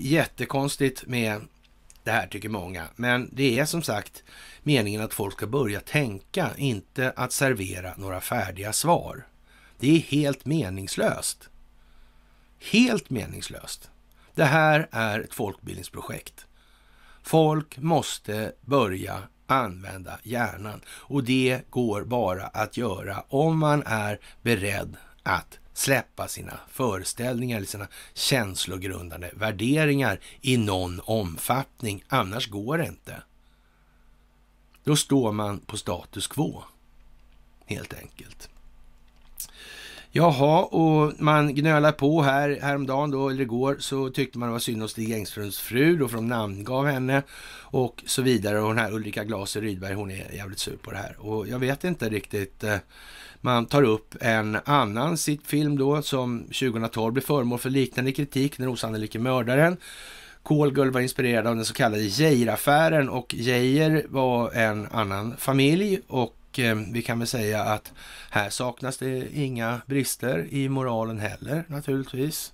jättekonstigt med det här tycker många. Men det är som sagt meningen att folk ska börja tänka, inte att servera några färdiga svar. Det är helt meningslöst. Helt meningslöst. Det här är ett folkbildningsprojekt. Folk måste börja använda hjärnan och det går bara att göra om man är beredd att släppa sina föreställningar eller sina känslogrundande värderingar i någon omfattning. Annars går det inte. Då står man på status quo, helt enkelt. Jaha, och man gnölar på här häromdagen då, eller igår, så tyckte man det var synd om Stig Engströms fru då, för de namngav henne och så vidare. Och den här Ulrika Glaser Rydberg, hon är jävligt sur på det här. Och jag vet inte riktigt. Eh, man tar upp en annan sitt film då som 2012 blev föremål för liknande kritik, Den osannolike mördaren. Kolgull var inspirerad av den så kallade Geijer-affären och Geijer var en annan familj och eh, vi kan väl säga att här saknas det inga brister i moralen heller naturligtvis.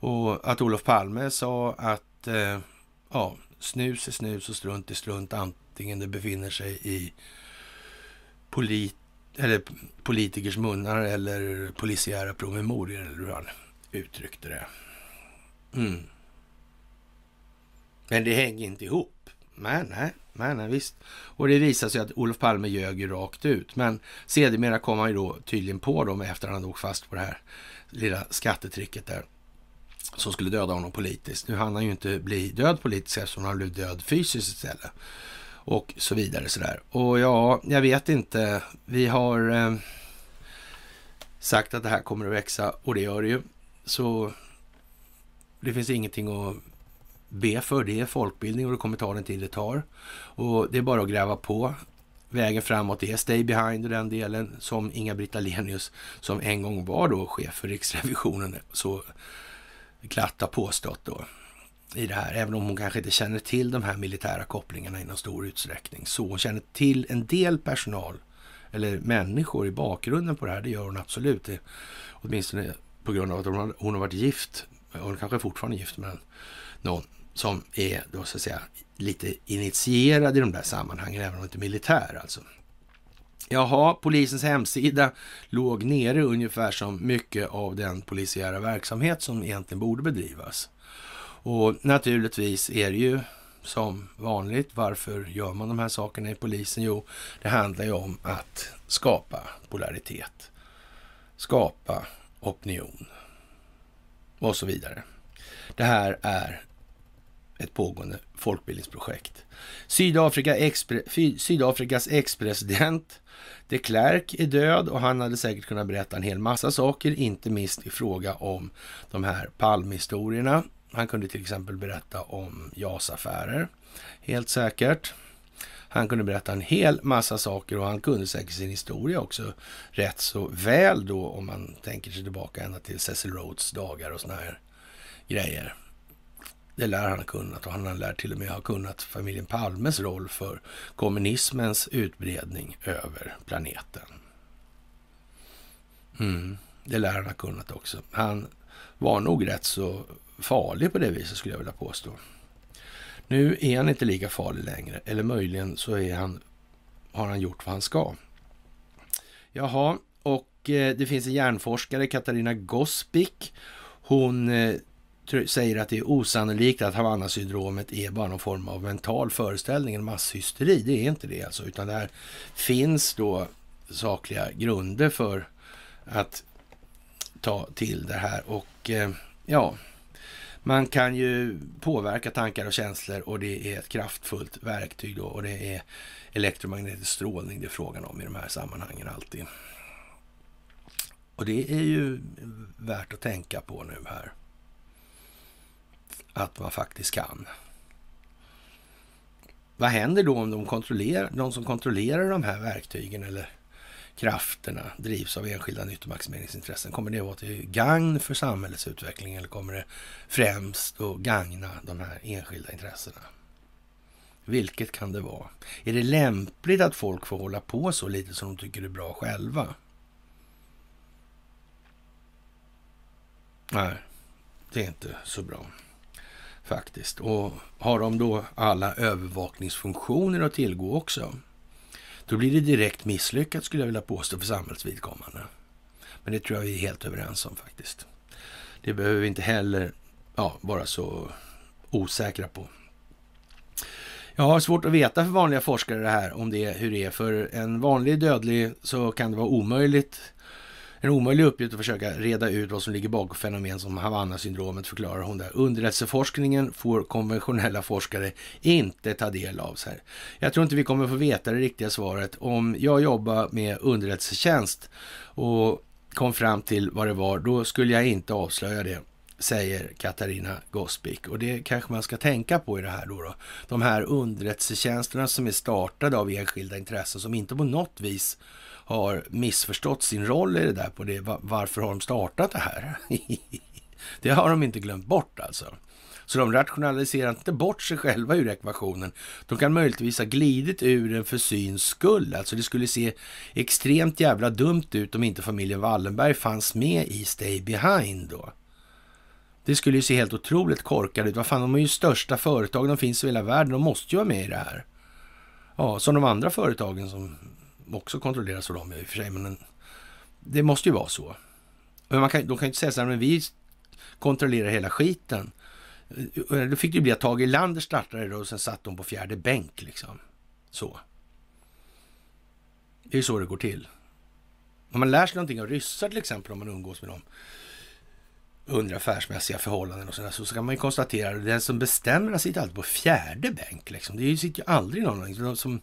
Och att Olof Palme sa att eh, ja, snus är snus och strunt är strunt antingen det befinner sig i polit eller politikers munnar eller polisiära promemorior eller hur han uttryckte det. Mm. Men det hänger inte ihop. Men nej, men nej, visst. Och det visar sig att Olof Palme ljög ju rakt ut. Men sedermera kom han ju då tydligen på dem efter att han åkt fast på det här lilla skattetricket där som skulle döda honom politiskt. Nu hann han ju inte bli död politiskt eftersom han blev död fysiskt istället. Och så vidare sådär. Och ja, jag vet inte. Vi har eh, sagt att det här kommer att växa och det gör det ju. Så det finns ingenting att be för. Det är folkbildning och det kommer ta den tid det tar. Och det är bara att gräva på. Vägen framåt är Stay Behind och den delen som Inga-Britt Ahlenius, som en gång var då chef för Riksrevisionen, så glatt har påstått då i det här, även om hon kanske inte känner till de här militära kopplingarna i någon stor utsträckning. Så hon känner till en del personal eller människor i bakgrunden på det här, det gör hon absolut. Det, åtminstone på grund av att hon har, hon har varit gift, hon kanske fortfarande är gift med någon som är då så att säga lite initierad i de där sammanhangen, även om inte militär alltså. Jaha, polisens hemsida låg nere ungefär som mycket av den polisiära verksamhet som egentligen borde bedrivas. Och naturligtvis är det ju som vanligt. Varför gör man de här sakerna i polisen? Jo, det handlar ju om att skapa polaritet, skapa opinion och så vidare. Det här är ett pågående folkbildningsprojekt. Sydafrika expre, Sydafrikas ex-president de Klerk är död och han hade säkert kunnat berätta en hel massa saker, inte minst i fråga om de här Palmhistorierna. Han kunde till exempel berätta om JAS-affärer, helt säkert. Han kunde berätta en hel massa saker och han kunde säkert sin historia också rätt så väl då om man tänker sig tillbaka ända till Cecil Rhodes dagar och såna här grejer. Det lär han ha kunnat och han lär till och med ha kunnat familjen Palmes roll för kommunismens utbredning över planeten. Mm, det lär han ha kunnat också. Han var nog rätt så farlig på det viset skulle jag vilja påstå. Nu är han inte lika farlig längre, eller möjligen så är han, har han gjort vad han ska. Jaha, och eh, det finns en hjärnforskare, Katarina Gospic. Hon eh, säger att det är osannolikt att Havanna-syndromet är bara någon form av mental föreställning, en masshysteri. Det är inte det alltså, utan där finns då sakliga grunder för att ta till det här och eh, ja, man kan ju påverka tankar och känslor och det är ett kraftfullt verktyg då och det är elektromagnetisk strålning det är frågan om i de här sammanhangen alltid. Och det är ju värt att tänka på nu här. Att man faktiskt kan. Vad händer då om de, kontrollerar, de som kontrollerar de här verktygen eller krafterna drivs av enskilda nyttomaximeringsintressen? Kommer det att vara till gagn för samhällets utveckling eller kommer det främst att gagna de här enskilda intressena? Vilket kan det vara? Är det lämpligt att folk får hålla på så lite som de tycker är bra själva? Nej, det är inte så bra faktiskt. Och har de då alla övervakningsfunktioner att tillgå också? Då blir det direkt misslyckat skulle jag vilja påstå för samhällsvidkommande. Men det tror jag vi är helt överens om faktiskt. Det behöver vi inte heller ja, vara så osäkra på. Jag har svårt att veta för vanliga forskare det här, om det, hur det är. För en vanlig dödlig så kan det vara omöjligt en omöjlig uppgift att försöka reda ut vad som ligger bakom fenomen som Havanna-syndromet, förklarar hon där. Underrättelseforskningen får konventionella forskare inte ta del av. Så här. Jag tror inte vi kommer få veta det riktiga svaret. Om jag jobbar med underrättelsetjänst och kom fram till vad det var, då skulle jag inte avslöja det säger Katarina Gospic. Och det kanske man ska tänka på i det här då. då. De här underrättelsetjänsterna som är startade av enskilda intressen som inte på något vis har missförstått sin roll i det där på det. Varför har de startat det här? det har de inte glömt bort alltså. Så de rationaliserar inte bort sig själva ur ekvationen. De kan möjligtvis ha glidit ur den för syns skull. Alltså det skulle se extremt jävla dumt ut om inte familjen Wallenberg fanns med i Stay Behind då. Det skulle ju se helt otroligt korkat ut. Vad fan, de är ju största företag, de finns i hela världen, de måste ju vara med i det här. Ja, som de andra företagen som också kontrolleras av dem i och för sig, men det måste ju vara så. Men man kan, de kan ju inte säga så här, men vi kontrollerar hela skiten. Eh, då fick det ju bli att Tage Erlander startade det och sen satt de på fjärde bänk liksom. Så. Det är ju så det går till. Om man lär sig någonting av ryssar till exempel, om man umgås med dem, under affärsmässiga förhållanden och sådär, så kan man ju konstatera att den som bestämmer sitter alltid på fjärde bänk. Liksom. Det sitter ju aldrig någon liksom, som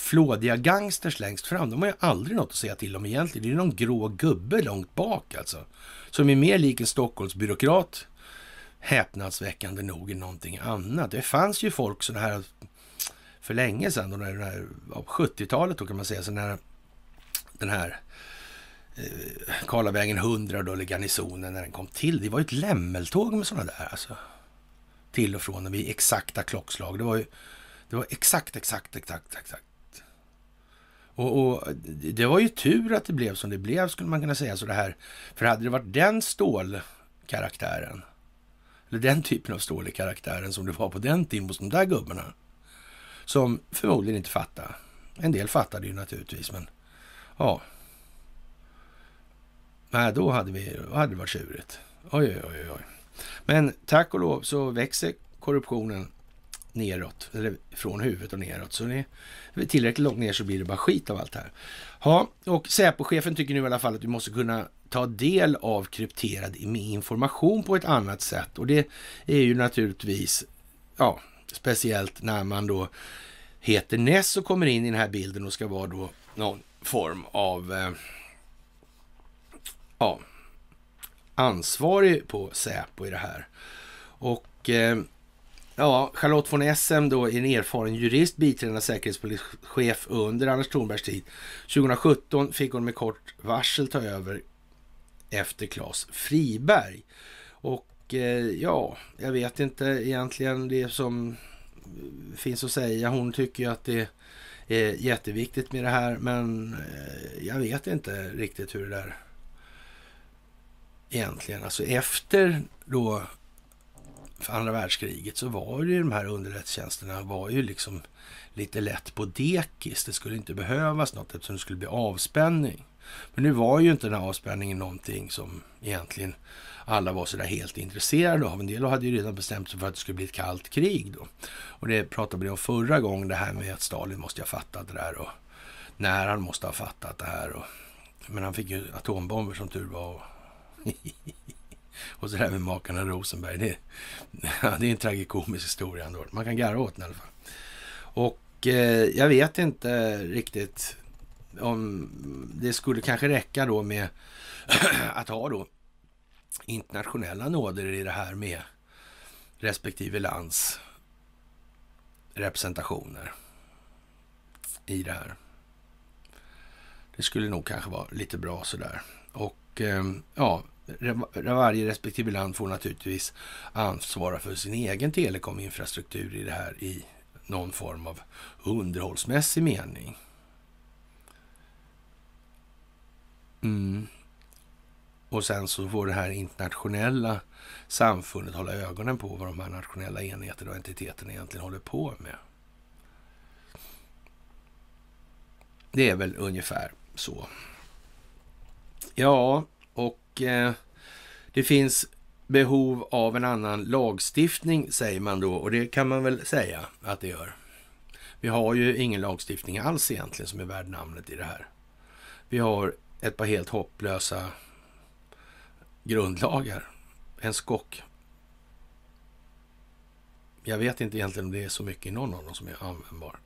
flådiga gangsters längst fram. De har ju aldrig något att säga till om egentligen. Det är ju någon grå gubbe långt bak alltså. Som är mer lik en Stockholmsbyråkrat häpnadsväckande nog än någonting annat. Det fanns ju folk sådana här för länge sedan, den här, 70-talet då kan man säga, så när den här eh, Karlavägen 100 då, eller garnisonen när den kom till. Det var ju ett lämmeltåg med sådana där alltså. Till och från och vid exakta klockslag. Det var ju det var exakt, exakt, exakt, exakt. Och, och, det var ju tur att det blev som det blev, skulle man kunna säga så det här. För hade det varit den stålkaraktären, eller den typen av stål i karaktären som det var på den tiden hos de där gubbarna, som förmodligen inte fattade. En del fattade ju naturligtvis, men ja, Nej, då hade, vi, då hade det varit tjurigt. Oj, oj, oj, oj. Men tack och lov så växer korruptionen neråt, eller från huvudet och neråt. Så det är tillräckligt långt ner så blir det bara skit av allt det här. Ja, och Säpochefen tycker nu i alla fall att vi måste kunna ta del av krypterad information på ett annat sätt. Och det är ju naturligtvis, ja, speciellt när man då heter Ness och kommer in i den här bilden och ska vara då någon form av eh, ja, ansvarig på Säpo i det här. Och eh, ja, Charlotte von Essen då är en erfaren jurist, biträdande säkerhetspolischef under Anders Thornbergs tid. 2017 fick hon med kort varsel ta över efter Claes Friberg. Och eh, ja, jag vet inte egentligen det som eh, finns att säga. Hon tycker ju att det är jätteviktigt med det här, men eh, jag vet inte riktigt hur det där egentligen. Alltså efter då andra världskriget så var ju de här underrättelsetjänsterna var ju liksom lite lätt på dekis. Det skulle inte behövas något eftersom det skulle bli avspänning. Men nu var ju inte den här avspänningen någonting som egentligen alla var sådär helt intresserade av. En del hade ju redan bestämt sig för att det skulle bli ett kallt krig då. Och det pratade vi om förra gången, det här med att Stalin måste ha fattat det där och när han måste ha fattat det här. Och, men han fick ju atombomber som tur var. Och och så det här med makarna Rosenberg. Det, det är en tragikomisk historia ändå. Man kan garva åt den i alla fall. Och eh, jag vet inte riktigt om det skulle kanske räcka då med att ha då internationella nåder i det här med respektive lands representationer i det här. Det skulle nog kanske vara lite bra sådär. Och eh, ja, varje respektive land får naturligtvis ansvara för sin egen telekominfrastruktur i det här i någon form av underhållsmässig mening. Mm. Och sen så får det här internationella samfundet hålla ögonen på vad de här nationella enheterna och entiteterna egentligen håller på med. Det är väl ungefär så. Ja, eh, det finns behov av en annan lagstiftning, säger man då. Och det kan man väl säga att det gör. Vi har ju ingen lagstiftning alls egentligen som är värd namnet i det här. Vi har ett par helt hopplösa grundlagar. En skock. Jag vet inte egentligen om det är så mycket i någon av dem som är användbar,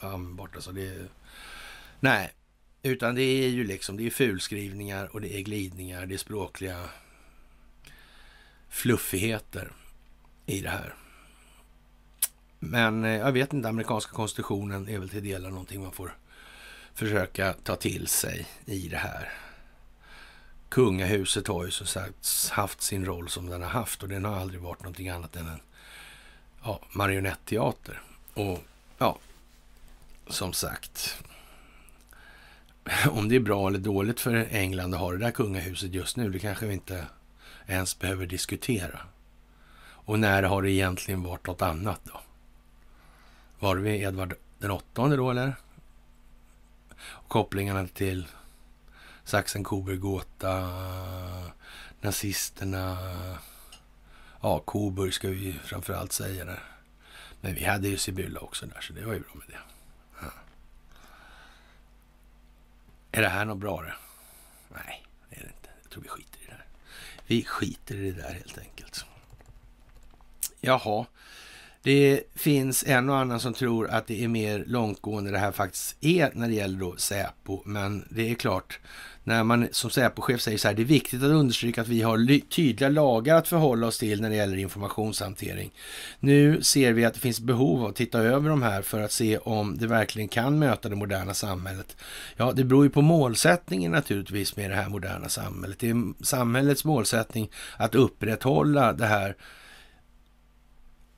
användbart. Alltså det är, nej, utan det är ju liksom, det är fulskrivningar och det är glidningar, det är språkliga fluffigheter i det här. Men eh, jag vet inte, amerikanska konstitutionen är väl till delar någonting man får försöka ta till sig i det här. Kungahuset har ju som sagt haft sin roll som den har haft och den har aldrig varit någonting annat än en ja, marionetteater. Och ja, som sagt, om det är bra eller dåligt för England att ha det där kungahuset just nu, det kanske vi inte ens behöver diskutera. Och när har det egentligen varit något annat då? Var det vid Edvard den åttonde då eller? Och kopplingarna till Saxen, Coburg, Gotha, nazisterna. Ja, Coburg ska vi framförallt säga där. Men vi hade ju Sibylla också där, så det var ju bra med det. Ja. Är det här något bra det? Nej, det är det inte. Jag tror vi skiter i det där. Vi skiter i det där helt enkelt. Jaha, det finns en och annan som tror att det är mer långtgående det här faktiskt är när det gäller då Säpo. Men det är klart, när man som Säpochef säger så här, det är viktigt att understryka att vi har tydliga lagar att förhålla oss till när det gäller informationshantering. Nu ser vi att det finns behov av att titta över de här för att se om det verkligen kan möta det moderna samhället. Ja, det beror ju på målsättningen naturligtvis med det här moderna samhället. Det är samhällets målsättning att upprätthålla det här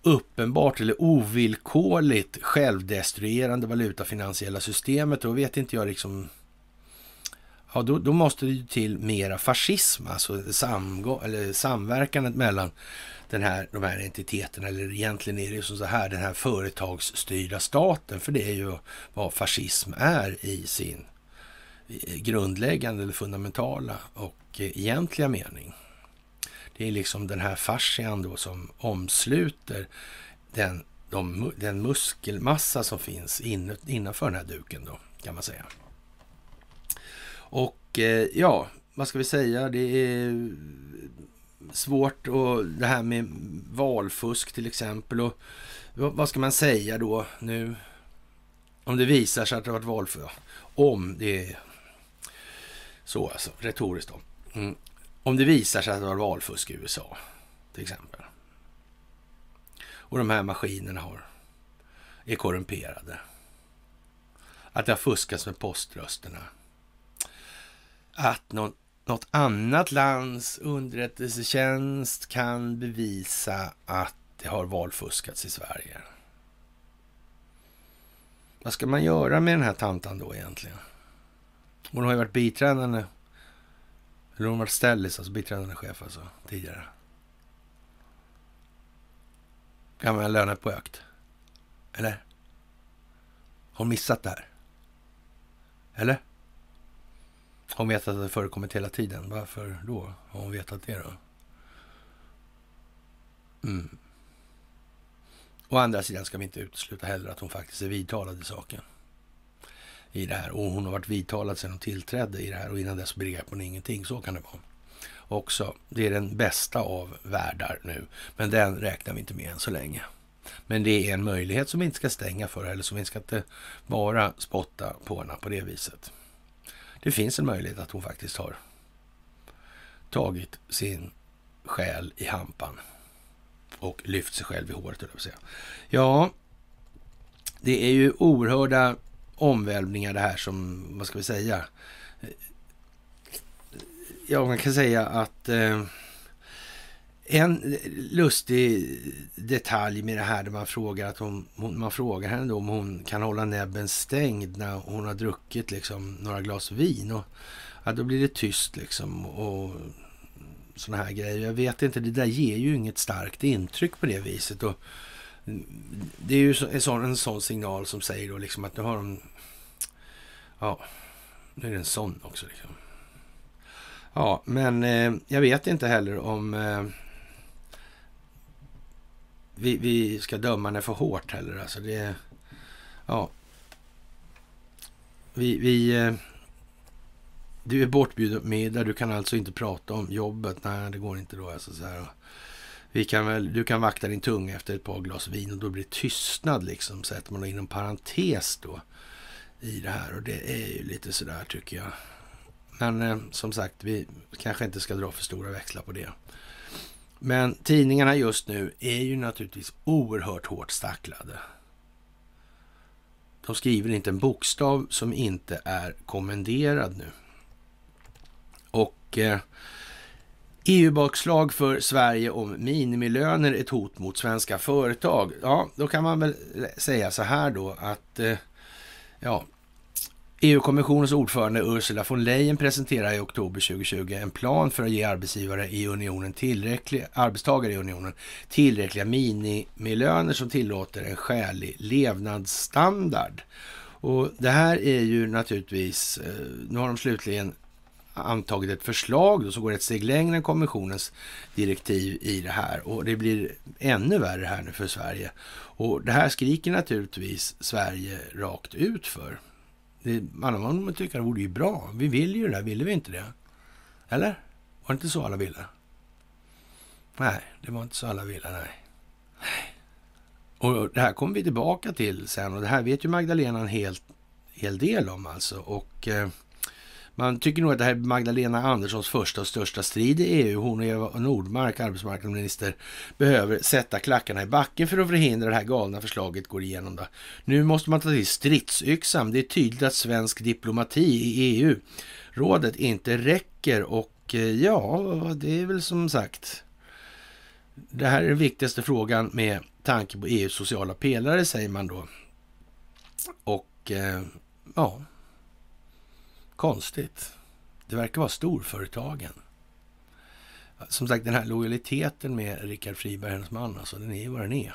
uppenbart eller ovillkorligt självdestruerande valutafinansiella systemet, då vet inte jag liksom... Ja, då, då måste det ju till mera fascism, alltså samgå, eller samverkandet mellan den här, de här entiteterna, eller egentligen är det ju som så här, den här företagsstyrda staten, för det är ju vad fascism är i sin grundläggande eller fundamentala och eh, egentliga mening. Det är liksom den här fascian då som omsluter den, de, den muskelmassa som finns in, innanför den här duken då, kan man säga. Och eh, ja, vad ska vi säga? Det är svårt och det här med valfusk till exempel. Och vad ska man säga då nu? Om det visar sig att det har varit valfusk. Om det är så alltså, retoriskt då. Mm. Om det visar sig att det var valfusk i USA, till exempel. Och de här maskinerna har, är korrumperade. Att det har fuskats med poströsterna. Att någon, något annat lands underrättelsetjänst kan bevisa att det har valfuskats i Sverige. Vad ska man göra med den här tantan då egentligen? Hon har ju varit biträdande eller hon har varit ställis, alltså biträdande chef alltså, tidigare. Gammal ökt? Eller? Har hon missat det här? Eller? Hon vet att det förekommit hela tiden? Varför då har hon vetat det då? Mm. Å andra sidan ska vi inte utesluta heller att hon faktiskt är vidtalad i saken i det här. Och hon har varit vidtalad sedan hon tillträdde i det här och innan dess begrep hon ingenting. Så kan det vara. Också, det är den bästa av världar nu, men den räknar vi inte med än så länge. Men det är en möjlighet som vi inte ska stänga för, eller som vi ska inte bara spotta på henne på det viset. Det finns en möjlighet att hon faktiskt har tagit sin själ i hampan och lyft sig själv i håret, jag säga. Ja, det är ju oerhörda omvälvningar det här som, vad ska vi säga? Ja, man kan säga att eh, en lustig detalj med det här där man frågar att hon, man frågar henne då om hon kan hålla näbben stängd när hon har druckit liksom några glas vin. Och, ja, då blir det tyst liksom och sådana här grejer. Jag vet inte, det där ger ju inget starkt intryck på det viset. Och det är ju en sån, en sån signal som säger då liksom att nu har de... Ja, nu är det en sån också liksom. Ja, men eh, jag vet inte heller om eh, vi, vi ska döma henne för hårt heller. Alltså det, ja. Vi, vi, eh, du är bortbjuden på middag, du kan alltså inte prata om jobbet. Nej, det går inte då. Alltså så här. Vi kan väl, du kan vakta din tunga efter ett par glas vin och då blir det tystnad liksom, sätter man inom parentes då i det här. Och det är ju lite sådär tycker jag. Men eh, som sagt, vi kanske inte ska dra för stora växlar på det. Men tidningarna just nu är ju naturligtvis oerhört hårt stacklade. De skriver inte en bokstav som inte är kommenderad nu. Och eh, EU-bakslag för Sverige om minimilöner ett hot mot svenska företag. Ja, då kan man väl säga så här då att eh, ja, EU-kommissionens ordförande Ursula von Leyen presenterade i oktober 2020 en plan för att ge arbetsgivare i unionen tillräckliga, arbetstagare i unionen tillräckliga minimilöner som tillåter en skälig levnadsstandard. Och det här är ju naturligtvis, eh, nu har de slutligen antagit ett förslag då, som går ett steg längre än kommissionens direktiv i det här och det blir ännu värre här nu för Sverige. Och det här skriker naturligtvis Sverige rakt ut för. Det, alla man tycker det vore ju bra. Vi vill ju det där, ville vi inte det? Eller? Var det inte så alla ville? Nej, det var inte så alla ville, nej. Och det här kommer vi tillbaka till sen och det här vet ju Magdalena en hel, hel del om alltså. Och eh, man tycker nog att det här är Magdalena Anderssons första och största strid i EU. Hon och Eva Nordmark, arbetsmarknadsminister, behöver sätta klackarna i backen för att förhindra det här galna förslaget går igenom. Då. Nu måste man ta till stridsyxan. Det är tydligt att svensk diplomati i EU-rådet inte räcker och eh, ja, det är väl som sagt det här är den viktigaste frågan med tanke på EUs sociala pelare, säger man då. Och eh, ja, Konstigt. Det verkar vara storföretagen. Som sagt, den här lojaliteten med Rickard Friberg, hennes man, alltså, den är ju vad den är.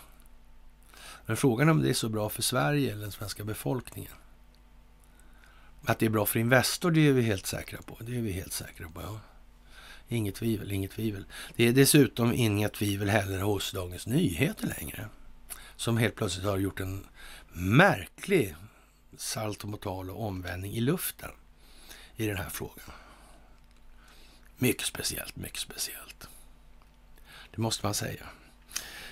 Men frågan är om det är så bra för Sverige eller den svenska befolkningen. Att det är bra för Investor, det är vi helt säkra på. Det är vi helt säkra på, ja. Inget tvivel, inget tvivel. Det är dessutom inga tvivel heller hos Dagens Nyheter längre. Som helt plötsligt har gjort en märklig saltomortal och omvändning i luften i den här frågan. Mycket speciellt, mycket speciellt. Det måste man säga.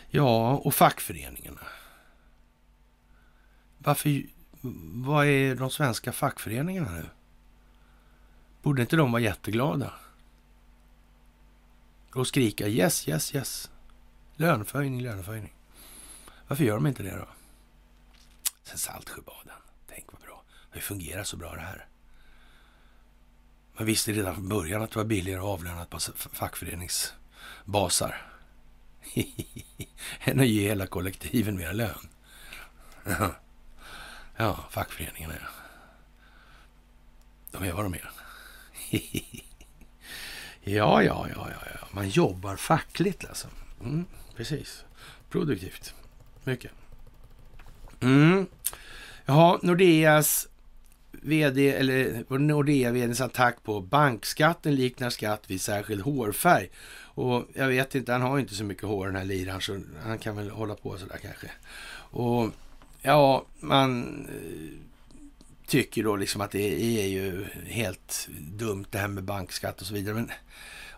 Ja, och fackföreningarna. Varför, vad är de svenska fackföreningarna nu? Borde inte de vara jätteglada? Och skrika yes, yes, yes. Löneförhöjning, löneförhöjning. Varför gör de inte det då? Sen Saltsjöbaden. Tänk vad bra. Det fungerar så bra det här. Man visste redan från början att det var billigare att avlöna ett par fackföreningsbasar. än att ge hela kollektiven mer lön. ja, fackföreningarna ja. De är vad de är. ja, ja, ja, ja, ja. Man jobbar fackligt alltså. Mm, precis. Produktivt. Mycket. Mm. Jaha, Nordeas vd, eller Nordea-vdns attack på bankskatten liknar skatt vid särskild hårfärg. Och jag vet inte, han har inte så mycket hår den här liran så han kan väl hålla på sådär kanske. Och ja, man eh, tycker då liksom att det är ju helt dumt det här med bankskatt och så vidare. Men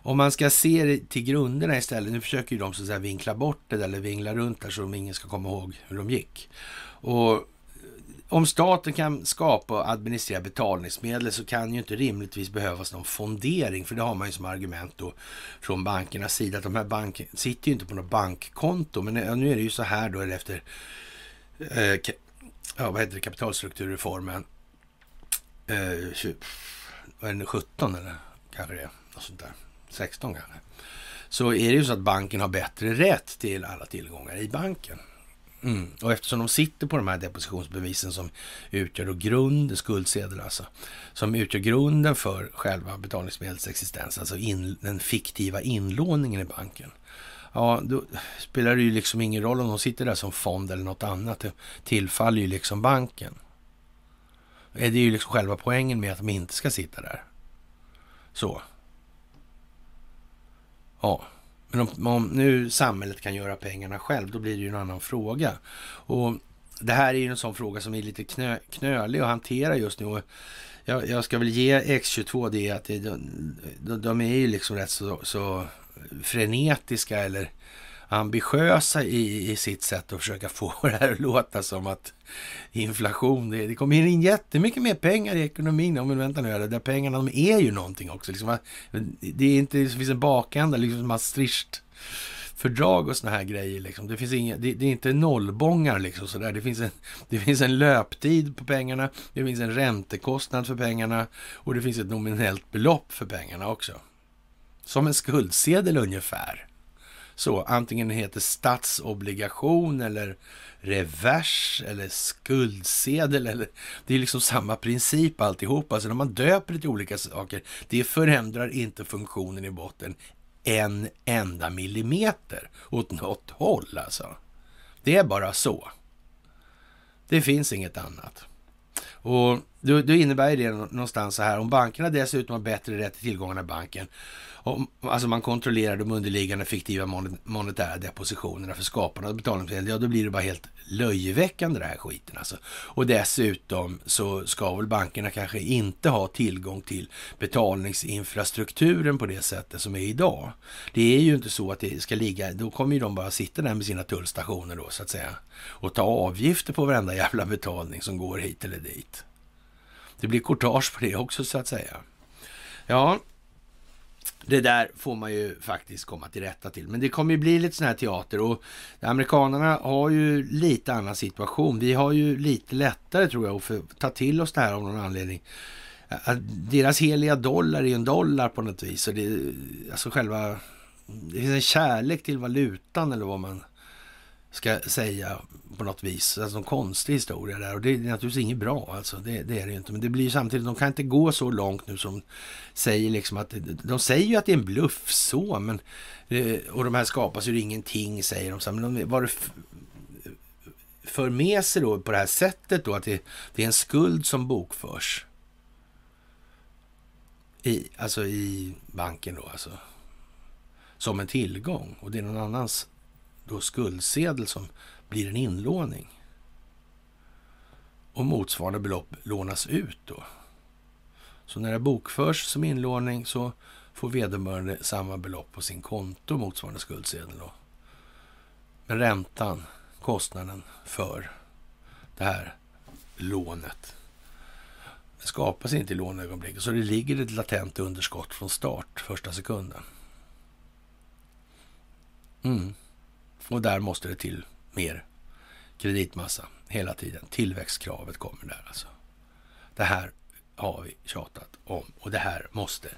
om man ska se det till grunderna istället, nu försöker ju de så att säga vinkla bort det där eller vingla runt där så att ingen ska komma ihåg hur de gick. Och om staten kan skapa och administrera betalningsmedel så kan ju inte rimligtvis behövas någon fondering, för det har man ju som argument då från bankernas sida, att de här bankerna sitter ju inte på något bankkonto, men nu är det ju så här då efter eh, ja, vad heter det, kapitalstrukturreformen eh, 20, vad är det, 17 eller kanske det är, något sånt där, 16 kanske. Så är det ju så att banken har bättre rätt till alla tillgångar i banken. Mm. Och eftersom de sitter på de här depositionsbevisen som utgör då grunden, skuldsedel alltså, som utgör grunden för själva betalningsmedlets existens, alltså in, den fiktiva inlåningen i banken. Ja, då spelar det ju liksom ingen roll om de sitter där som fond eller något annat. Det tillfaller ju liksom banken. Det är ju liksom själva poängen med att de inte ska sitta där. Så. Ja, men om, om, nu samhället kan göra pengarna själv, då blir det ju en annan fråga. Och det här är ju en sån fråga som är lite knö, knölig att hantera just nu. Och jag, jag ska väl ge X22 det att det, de, de, är ju liksom rätt så, så frenetiska eller ambitiösa i, i sitt sätt att försöka få det här att låta som att inflation, det, det kommer in jättemycket mer pengar i ekonomin. Men vänta nu, där pengarna de är ju någonting också. Liksom, det är inte, det finns en bakända, liksom Maastricht fördrag och såna här grejer. Liksom. Det, finns inga, det, det, är inte nollbångar liksom sådär. Det finns, en, det finns en löptid på pengarna, det finns en räntekostnad för pengarna och det finns ett nominellt belopp för pengarna också. Som en skuldsedel ungefär. Så antingen den heter statsobligation eller revers eller skuldsedel. Eller, det är liksom samma princip alltihop. Alltså när man döper det till olika saker, det förändrar inte funktionen i botten en enda millimeter åt något håll alltså. Det är bara så. Det finns inget annat. Och då, då innebär det någonstans så här, om bankerna dessutom har bättre rätt till tillgångarna i banken om, alltså man kontrollerar de underliggande fiktiva monetära depositionerna för skaparna av betalningsmedel, ja då blir det bara helt löjeväckande det här skiten alltså. Och dessutom så ska väl bankerna kanske inte ha tillgång till betalningsinfrastrukturen på det sättet som är idag. Det är ju inte så att det ska ligga, då kommer ju de bara sitta där med sina tullstationer då så att säga och ta avgifter på varenda jävla betalning som går hit eller dit. Det blir courtage på det också så att säga. Ja, det där får man ju faktiskt komma till rätta till. Men det kommer ju bli lite sån här teater och amerikanerna har ju lite annan situation. Vi har ju lite lättare tror jag att ta till oss det här av någon anledning. Deras heliga dollar är ju en dollar på något vis. Och det, alltså själva, det finns en kärlek till valutan eller vad man ska säga på något vis. Alltså en konstig historia där och det är naturligtvis inget bra alltså. Det, det är det ju inte. Men det blir ju samtidigt, de kan inte gå så långt nu som säger liksom att, de säger ju att det är en bluff så, men eh, och de här skapas ur ingenting säger de. Så, men de, vad det för med sig då på det här sättet då att det, det är en skuld som bokförs. I, alltså i banken då alltså. Som en tillgång och det är någon annans då skuldsedel som blir en inlåning. Och motsvarande belopp lånas ut då. Så när det bokförs som inlåning så får vederbörande samma belopp på sin konto motsvarande skuldsedel då. Men räntan, kostnaden för det här lånet det skapas inte i låneögonblicket. Så det ligger ett latent underskott från start första sekunden. Mm. Och där måste det till mer kreditmassa hela tiden. Tillväxtkravet kommer där alltså. Det här har vi tjatat om och det här måste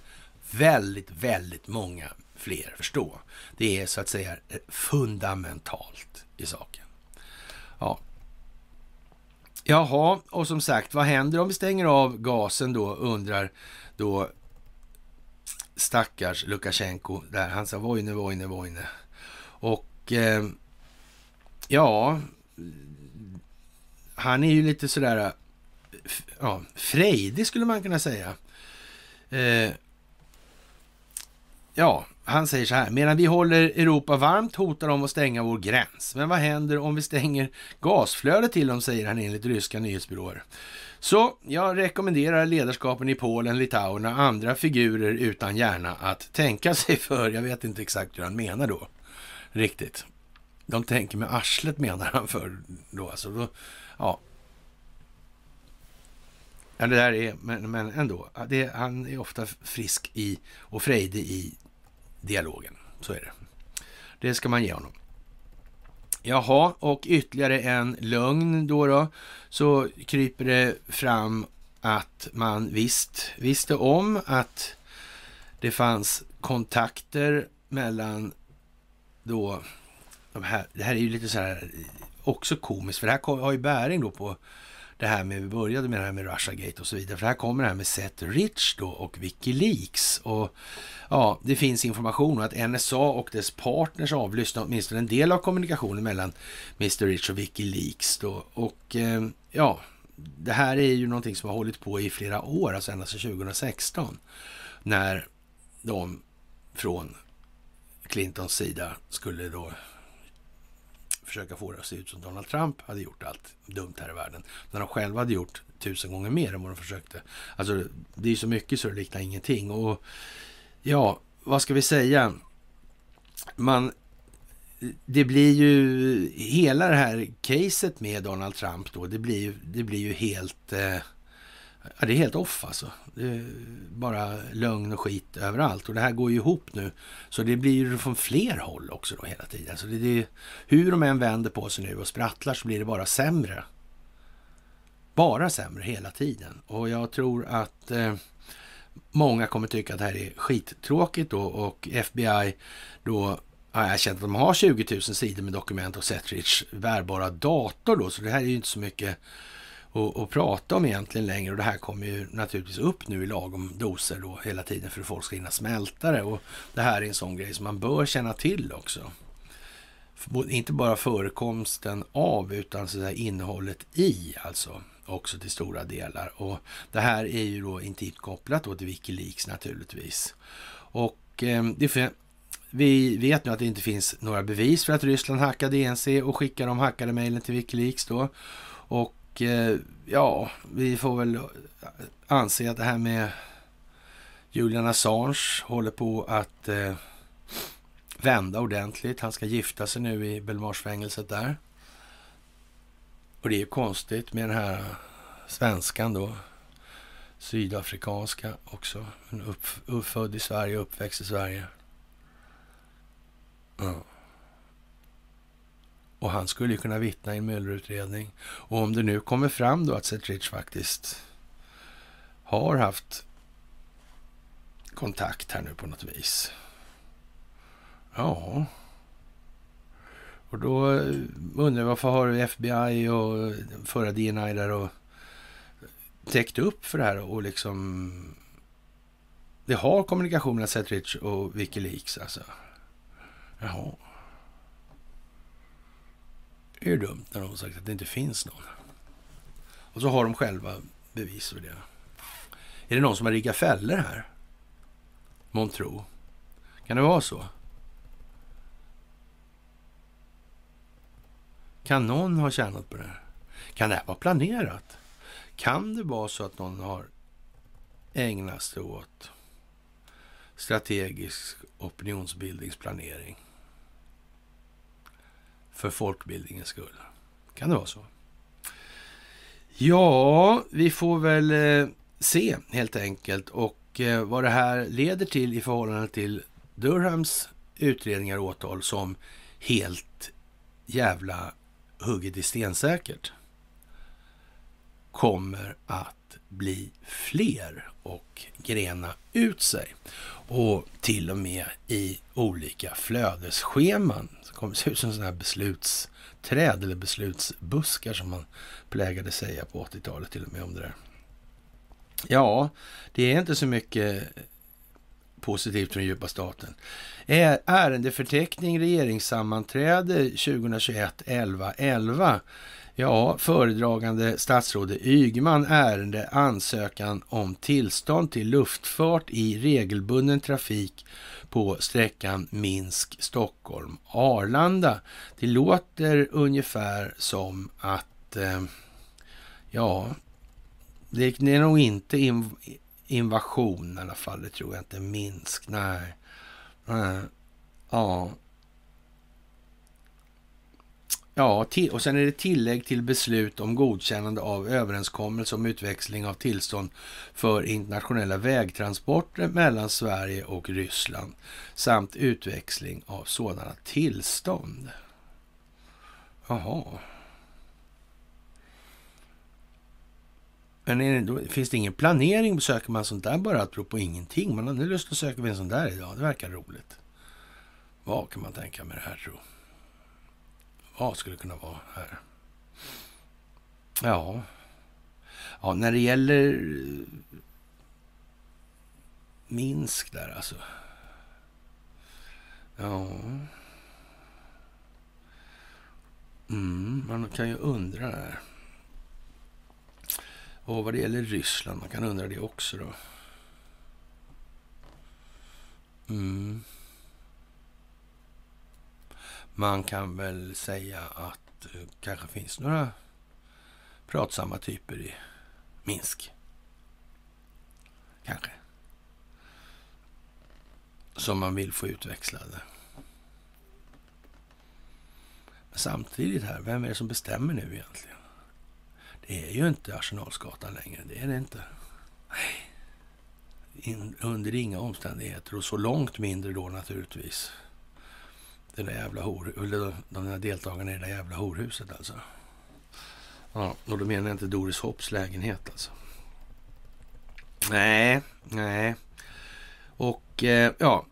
väldigt, väldigt många fler förstå. Det är så att säga eh, fundamentalt i saken. Ja. Jaha, och som sagt, vad händer om vi stänger av gasen då, undrar då stackars Lukasjenko där. Han sa Vojne, Vojne, Vojne. Och eh, ja, han är ju lite sådär eh, ja, frejdig skulle man kunna säga. Eh, ja, han säger så här. Medan vi håller Europa varmt hotar de att stänga vår gräns. Men vad händer om vi stänger gasflödet till dem, säger han enligt ryska nyhetsbyråer. Så jag rekommenderar ledarskapen i Polen, Litauen och andra figurer utan hjärna att tänka sig för. Jag vet inte exakt hur han menar då riktigt. De tänker med arslet menar han för då. Alltså då ja. ja, det där är, men, men ändå. Det, han är ofta frisk i och frejdig i dialogen. Så är det. Det ska man ge honom. Jaha, och ytterligare en lögn då, då så kryper det fram att man visst visste om att det fanns kontakter mellan då de här, det här är ju lite så här också komiskt, för det här har ju bäring då på det här med, vi började med det här med Russiagate och så vidare, för här kommer det här med Seth Rich då och Wikileaks. Och ja, det finns information om att NSA och dess partners avlyssnar åtminstone en del av kommunikationen mellan Mr Rich och Wikileaks då. Och eh, ja, det här är ju någonting som har hållit på i flera år, alltså ända sedan 2016, när de från Clintons sida skulle då försöka få det att se ut som Donald Trump hade gjort allt dumt här i världen. När de själva hade gjort tusen gånger mer än vad de försökte. Alltså, det är så mycket så det liknar ingenting. Och ja, vad ska vi säga? Man, det blir ju hela det här caset med Donald Trump då, det blir ju, det blir ju helt... Eh, Ja, det är helt off alltså. Det är bara lögn och skit överallt. Och det här går ju ihop nu. Så det blir ju från fler håll också då hela tiden. Så det, är, hur de än vänder på sig nu och sprattlar så blir det bara sämre. Bara sämre hela tiden. Och jag tror att eh, många kommer tycka att det här är skittråkigt då. Och FBI då har jag känt att de har 20 000 sidor med dokument och Setrich bärbara dator då. Så det här är ju inte så mycket att, att prata om egentligen längre. Och det här kommer ju naturligtvis upp nu i lagom doser då hela tiden för att folk ska hinna smälta det. Och det här är en sån grej som man bör känna till också. Inte bara förekomsten av utan så där innehållet i alltså också till stora delar. Och det här är ju då intimt kopplat då till Wikileaks naturligtvis. Och eh, det, vi vet nu att det inte finns några bevis för att Ryssland hackade ENC och skickade de hackade mejlen till Wikileaks då. Och och eh, ja, vi får väl anse att det här med Julian Assange håller på att eh, vända ordentligt. Han ska gifta sig nu i Belmarsfängelset där. Och det är ju konstigt med den här svenskan då. Sydafrikanska också. Uppfödd i Sverige, uppväxt i Sverige. Ja. Och han skulle ju kunna vittna i en Muellerutredning. Och om det nu kommer fram då att Zetrich faktiskt har haft kontakt här nu på något vis. Ja. Och då eh, undrar jag varför har FBI och förra DNI där och täckt upp för det här och liksom... Det har kommunikation mellan Zetrich och Wikileaks alltså. Jaha är ju dumt när de har sagt att det inte finns någon. Och så har de själva bevis för det. Är det någon som har riggat fällor här? Montro. Kan det vara så? Kan någon ha tjänat på det här? Kan det här vara planerat? Kan det vara så att någon har ägnat sig åt strategisk opinionsbildningsplanering? För folkbildningens skull. Kan det vara så? Ja, vi får väl eh, se helt enkelt och eh, vad det här leder till i förhållande till Durhams utredningar och åtal som helt jävla hugget i stensäkert kommer att bli fler och grena ut sig. Och till och med i olika flödesscheman. Det kommer se ut som sådana här beslutsträd eller beslutsbuskar som man plägade säga på 80-talet till och med om det där. Ja, det är inte så mycket positivt från djupa staten. Ärendeförteckning regeringssammanträde 2021 11 11 Ja, föredragande statsrådet Ygeman ärende ansökan om tillstånd till luftfart i regelbunden trafik på sträckan Minsk-Stockholm-Arlanda. Det låter ungefär som att, eh, ja, det är nog inte inv invasion i alla fall. Det tror jag inte. Minsk, nej. nej. Ja, Ja, och sen är det tillägg till beslut om godkännande av överenskommelse om utväxling av tillstånd för internationella vägtransporter mellan Sverige och Ryssland samt utväxling av sådana tillstånd. Jaha. Men det, då, finns det ingen planering? Söker man sånt där bara apropå ingenting? Man har nu lust att söka en sån där idag. Det verkar roligt. Vad kan man tänka med det här tro? Vad skulle det kunna vara här? Ja. Ja, när det gäller Minsk där alltså. Ja. Mm, man kan ju undra där. Och vad det gäller Ryssland, man kan undra det också då. Mm. Man kan väl säga att det kanske finns några pratsamma typer i Minsk. Kanske. Som man vill få utväxlade. Men samtidigt här, vem är det som bestämmer nu egentligen? Det är ju inte Arsenalsgatan längre, det är det inte. Nej. In, under inga omständigheter och så långt mindre då naturligtvis. Det där jävla hor, eller de där deltagarna i det där jävla horhuset alltså. Ja, och då menar jag inte Doris Hopps lägenhet alltså. Nej, nej. Och eh, ja,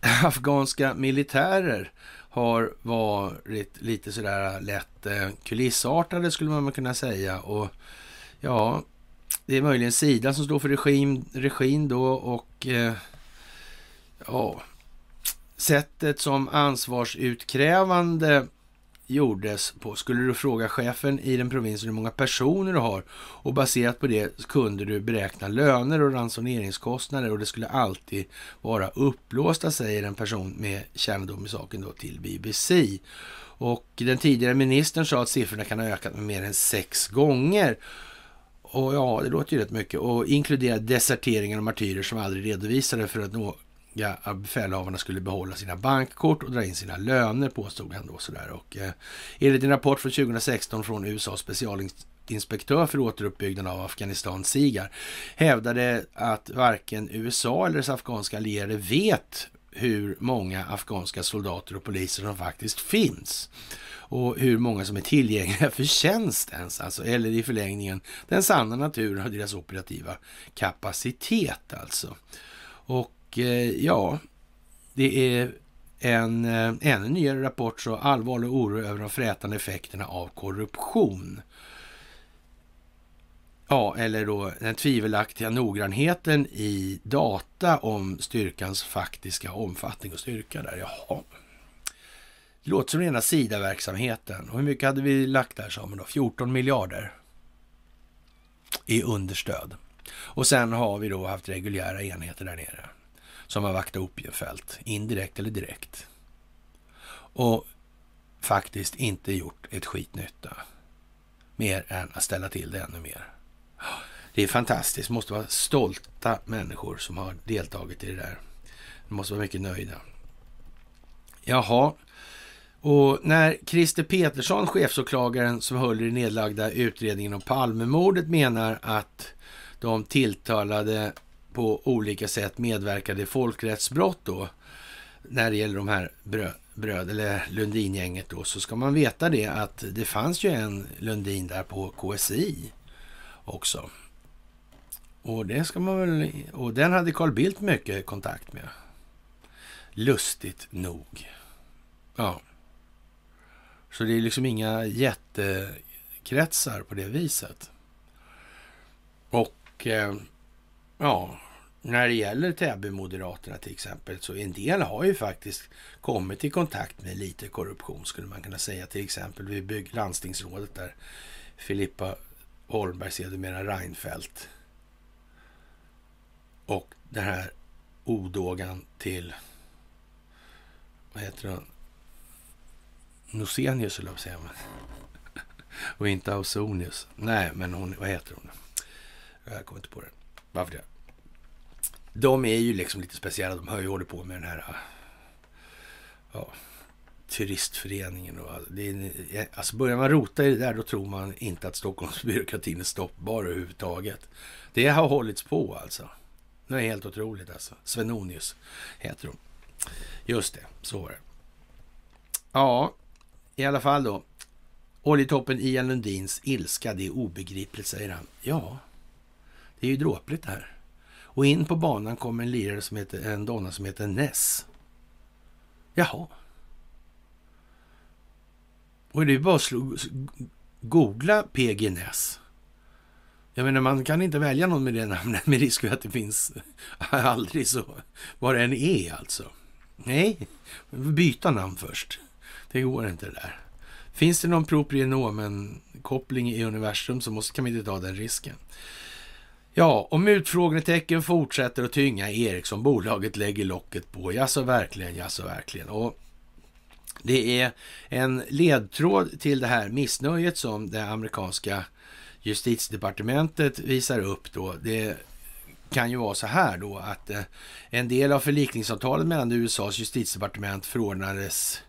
afghanska militärer har varit lite sådär lätt eh, kulissartade skulle man kunna säga. Och ja, det är möjligen Sida som står för regim, regin då och eh, ja, sättet som ansvarsutkrävande gjordes på. Skulle du fråga chefen i den provinsen hur många personer du har och baserat på det kunde du beräkna löner och ransoneringskostnader och det skulle alltid vara upplåsta, säger en person med kännedom i saken då till BBC. Och den tidigare ministern sa att siffrorna kan ha ökat med mer än sex gånger. Och ja, det låter ju rätt mycket. Och inkluderar deserteringar och martyrer som aldrig redovisade för att nå ja, befälhavarna skulle behålla sina bankkort och dra in sina löner, påstod han då. Sådär. Och, eh, enligt en rapport från 2016 från USAs specialinspektör för återuppbyggnaden av Afghanistan, SIGAR, hävdade att varken USA eller dess afghanska allierade vet hur många afghanska soldater och poliser som faktiskt finns och hur många som är tillgängliga för tjänst ens, alltså, eller i förlängningen den sanna naturen av deras operativa kapacitet alltså. Och Eh, ja, det är en eh, ännu nyare rapport så allvarlig oro över de frätande effekterna av korruption. Ja, eller då den tvivelaktiga noggrannheten i data om styrkans faktiska omfattning och styrka där. Jaha. Det låter som rena SIDA-verksamheten. Och hur mycket hade vi lagt där sa man då? 14 miljarder i understöd. Och sen har vi då haft reguljära enheter där nere som har vaktat Opiumfält, indirekt eller direkt. Och faktiskt inte gjort ett skit nytta. Mer än att ställa till det ännu mer. Det är fantastiskt. Det måste vara stolta människor som har deltagit i det där. De måste vara mycket nöjda. Jaha. Och när Christer Petersson, chefsåklagaren som höll i den nedlagda utredningen om Palmemordet, menar att de tilltalade på olika sätt medverkade i folkrättsbrott då, när det gäller de här bröd, bröd eller Lundingänget då, så ska man veta det att det fanns ju en Lundin där på KSI också. Och det ska man väl, och den hade Carl Bildt mycket kontakt med. Lustigt nog. Ja. Så det är liksom inga jättekretsar på det viset. Och eh, ja, när det gäller Täby-moderaterna till exempel, så en del har ju faktiskt kommit i kontakt med lite korruption skulle man kunna säga. Till exempel vid bygg landstingsrådet där Filippa Holmberg, sedermera Reinfeldt. Och den här odågan till, vad heter hon? Nosenius, höll jag säga. Och inte Ausonius. Nej, men hon, vad heter hon? Jag kommer inte på det. Varför det? De är ju liksom lite speciella. De har ju hållit på med den här äh, ja, turistföreningen. Och det är, alltså börjar man rota i det där då tror man inte att Stockholmsbyråkratin är stoppbar överhuvudtaget. Det har hållits på alltså. Det är helt otroligt alltså. Svenonius heter hon. Just det, så var det. Ja, i alla fall då. Oljetoppen Ian Lundins ilska, det är obegripligt, säger han. Ja, det är ju dråpligt det här. Och in på banan kommer en lirare som heter, en donna som heter Ness. Jaha. Och det är bara att googla PG Ness. Jag menar, man kan inte välja någon med det namnet med risk för att det finns aldrig så, vad det än är alltså. Nej, byta namn först. Det går inte det där. Finns det någon proprienomen-koppling i universum så måste, kan man inte ta den risken. Ja, om utfrågningstecken fortsätter att tynga Ericsson, bolaget lägger locket på. Ja, så verkligen, ja, så verkligen. Och Det är en ledtråd till det här missnöjet som det amerikanska justitiedepartementet visar upp då. Det kan ju vara så här då att eh, en del av förlikningsavtalet mellan USAs justitiedepartement förordnades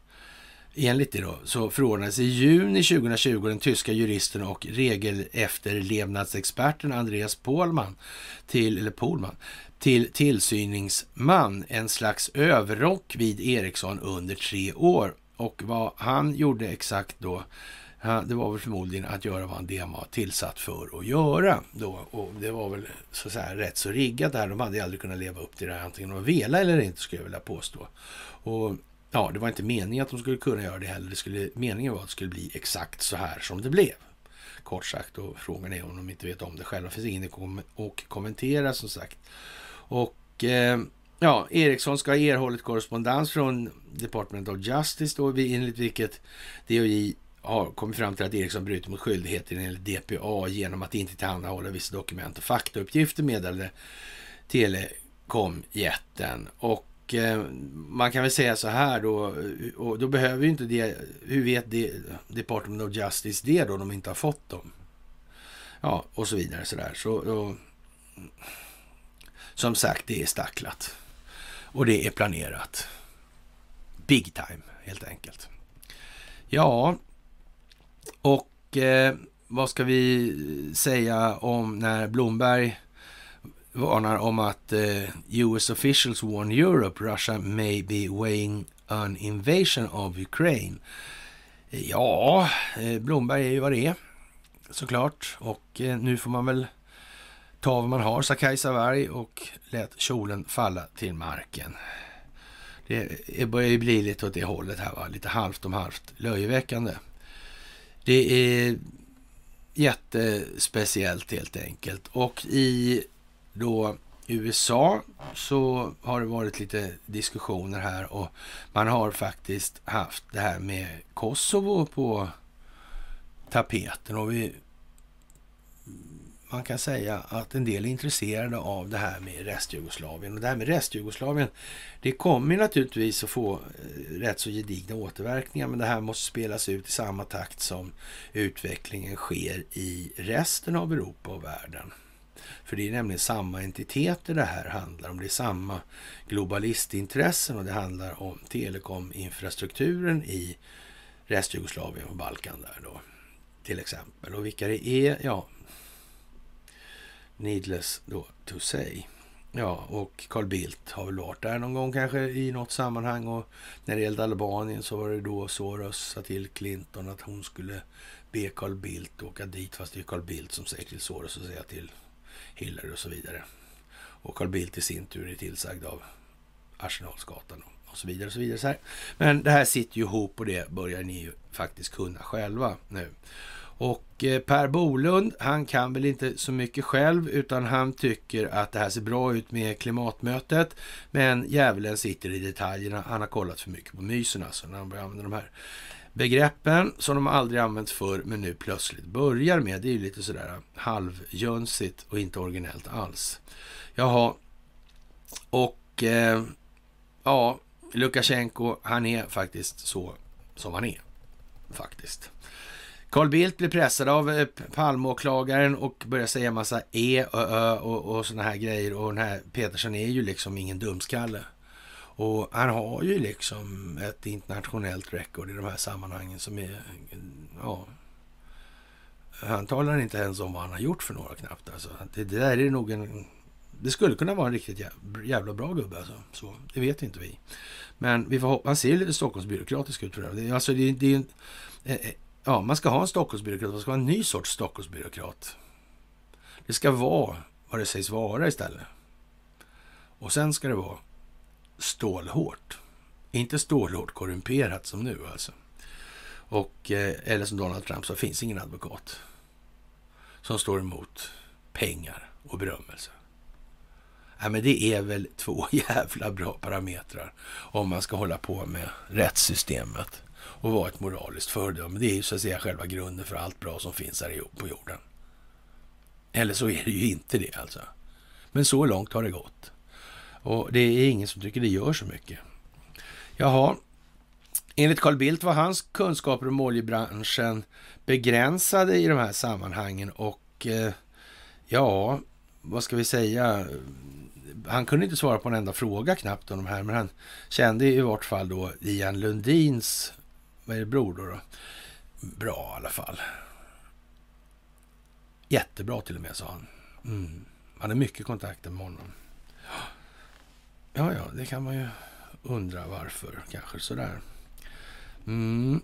Enligt det då, så förordnades i juni 2020 den tyska juristen och regelefterlevnadsexperten Andreas Polman till, eller Polman, till tillsyningsman, en slags överrock vid Ericsson under tre år. Och vad han gjorde exakt då, det var väl förmodligen att göra vad han var tillsatt för att göra då. Och det var väl så att säga rätt så riggat där. De hade aldrig kunnat leva upp till det här, antingen de ville eller inte, skulle jag vilja påstå. Och ja, det var inte meningen att de skulle kunna göra det heller. Det skulle, meningen var att det skulle bli exakt så här som det blev. Kort sagt, och frågan är om de inte vet om det själva. Det finns ingen att kommentera som sagt. Och eh, ja, Ericsson ska ha erhållit korrespondens från Department of Justice då, enligt vilket DOJ har kommit fram till att Ericsson bryter mot skyldigheten enligt DPA genom att inte tillhandahålla vissa dokument och faktauppgifter meddelade telekomjätten. Och eh, man kan väl säga så här då, och då behöver ju inte det, hur vet det, Department of Justice det då, de inte har fått dem? Ja, och så vidare sådär. Så, och, som sagt, det är stacklat. Och det är planerat. Big time, helt enkelt. Ja, och eh, vad ska vi säga om när Blomberg varnar om att eh, US officials warn Europe Russia may be weighing an invasion of Ukraine. Ja, eh, Blomberg är ju vad det är såklart. Och eh, nu får man väl ta vad man har, sa Kajsa Warg och lät kjolen falla till marken. Det börjar ju bli lite åt det hållet här, va? lite halvt om halvt löjeväckande. Det är jättespeciellt helt enkelt. Och i då USA så har det varit lite diskussioner här och man har faktiskt haft det här med Kosovo på tapeten. Och vi man kan säga att en del är intresserade av det här med restjugoslavien. Och det här med restjugoslavien, det kommer naturligtvis att få eh, rätt så gedigna återverkningar, men det här måste spelas ut i samma takt som utvecklingen sker i resten av Europa och världen. För det är nämligen samma entiteter det här handlar om. Det är samma globalistintressen och det handlar om telekominfrastrukturen i restjugoslavien och Balkan där då till exempel. Och vilka det är, ja, needless då to say. Ja, och Carl Bildt har väl varit där någon gång kanske i något sammanhang och när det gällde Albanien så var det då Soros sa till Clinton att hon skulle be Carl Bildt åka dit, fast det är Carl Bildt som säger till Soros och säga till Hillary och så vidare. Och Carl Bildt i sin tur är tillsagd av Arsenalsgatan och så vidare. Och så vidare. Så här. Men det här sitter ju ihop och det börjar ni ju faktiskt kunna själva nu. Och eh, Per Bolund, han kan väl inte så mycket själv, utan han tycker att det här ser bra ut med klimatmötet. Men djävulen sitter i detaljerna. Han har kollat för mycket på mysen alltså, när han börjar använda de här begreppen som de aldrig använt förr, men nu plötsligt börjar med. Det är ju lite sådär halvjönsigt och inte originellt alls. Jaha, och eh, ja, Lukasjenko, han är faktiskt så som han är. Faktiskt. Carl Bildt blir pressad av eh, Palmeåklagaren och börjar säga massa e, ö, ö och, och såna här grejer. Och den här Peterson är ju liksom ingen dumskalle. Och han har ju liksom ett internationellt rekord i de här sammanhangen som är, ja... Han talar inte ens om vad han har gjort för några knappt. Alltså, det, det där är nog en... Det skulle kunna vara en riktigt jävla bra gubbe alltså. Så, det vet inte vi. Men vi får hoppas, han ser lite Stockholmsbyråkratisk ut för det. Alltså det, det är en, eh, eh, Ja, man ska ha en Stockholmsbyråkrat. Man ska ha en ny sorts Stockholmsbyråkrat. Det ska vara vad det sägs vara istället. Och sen ska det vara stålhårt. Inte stålhårt korrumperat som nu alltså. Och, eh, eller som Donald Trump sa, finns ingen advokat som står emot pengar och berömmelse. Ja, men det är väl två jävla bra parametrar om man ska hålla på med rättssystemet och vara ett moraliskt föredöme. Det är ju så att säga själva grunden för allt bra som finns här på jorden. Eller så är det ju inte det alltså. Men så långt har det gått. Och det är ingen som tycker det gör så mycket. Jaha, Enligt Carl Bildt var hans kunskaper om oljebranschen begränsade i de här sammanhangen och eh, ja, vad ska vi säga? Han kunde inte svara på en enda fråga knappt om de här, men han kände i vart fall då Ian Lundins, vad är det, bror då? då? Bra i alla fall. Jättebra till och med, sa han. Mm. Han hade mycket kontakter med honom. Ja, ja, det kan man ju undra varför, kanske sådär. Mm.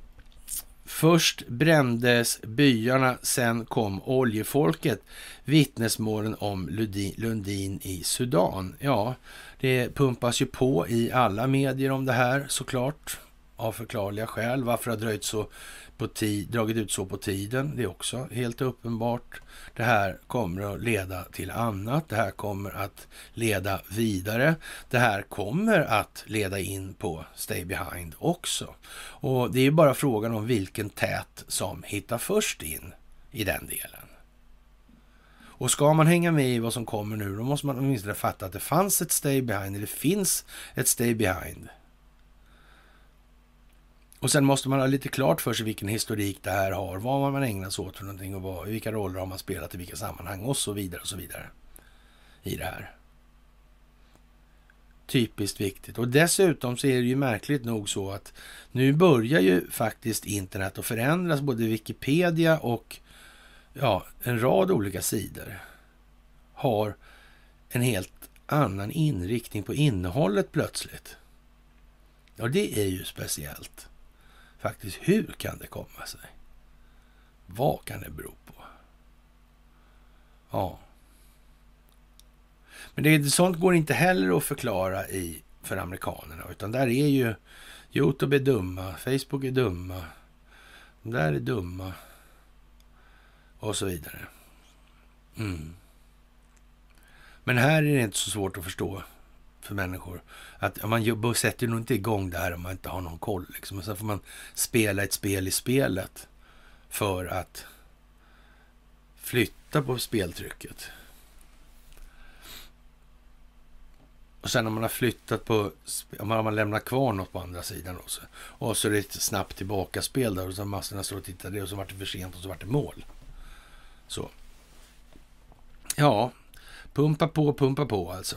Först brändes byarna, sen kom oljefolket. Vittnesmålen om Lundin i Sudan. Ja, det pumpas ju på i alla medier om det här såklart. Av förklarliga skäl. Varför det har dröjt så på tid, dragit ut så på tiden. Det är också helt uppenbart. Det här kommer att leda till annat. Det här kommer att leda vidare. Det här kommer att leda in på Stay Behind också. Och det är bara frågan om vilken tät som hittar först in i den delen. Och ska man hänga med i vad som kommer nu, då måste man åtminstone fatta att det fanns ett Stay Behind, eller finns ett Stay Behind. Och sen måste man ha lite klart för sig vilken historik det här har, vad har man ägnat sig åt för någonting och vad, vilka roller har man spelat i vilka sammanhang och så vidare och så vidare i det här. Typiskt viktigt. Och dessutom så är det ju märkligt nog så att nu börjar ju faktiskt internet att förändras, både Wikipedia och ja, en rad olika sidor har en helt annan inriktning på innehållet plötsligt. Ja, det är ju speciellt faktiskt. Hur kan det komma sig? Vad kan det bero på? Ja. Men det, sånt går inte heller att förklara i, för amerikanerna, utan där är ju Youtube är dumma, Facebook är dumma, de där är dumma och så vidare. Mm. Men här är det inte så svårt att förstå för människor. Att man sätter nog inte igång det här om man inte har någon koll. Liksom. Och sen får man spela ett spel i spelet för att flytta på speltrycket. Och sen när man har flyttat på, om man har lämnat kvar något på andra sidan också. Och så är det ett snabbt tillbaka-spel där och så massorna står och tittar det och så vart det för sent och så vart det mål. Så. Ja, pumpa på, pumpa på alltså.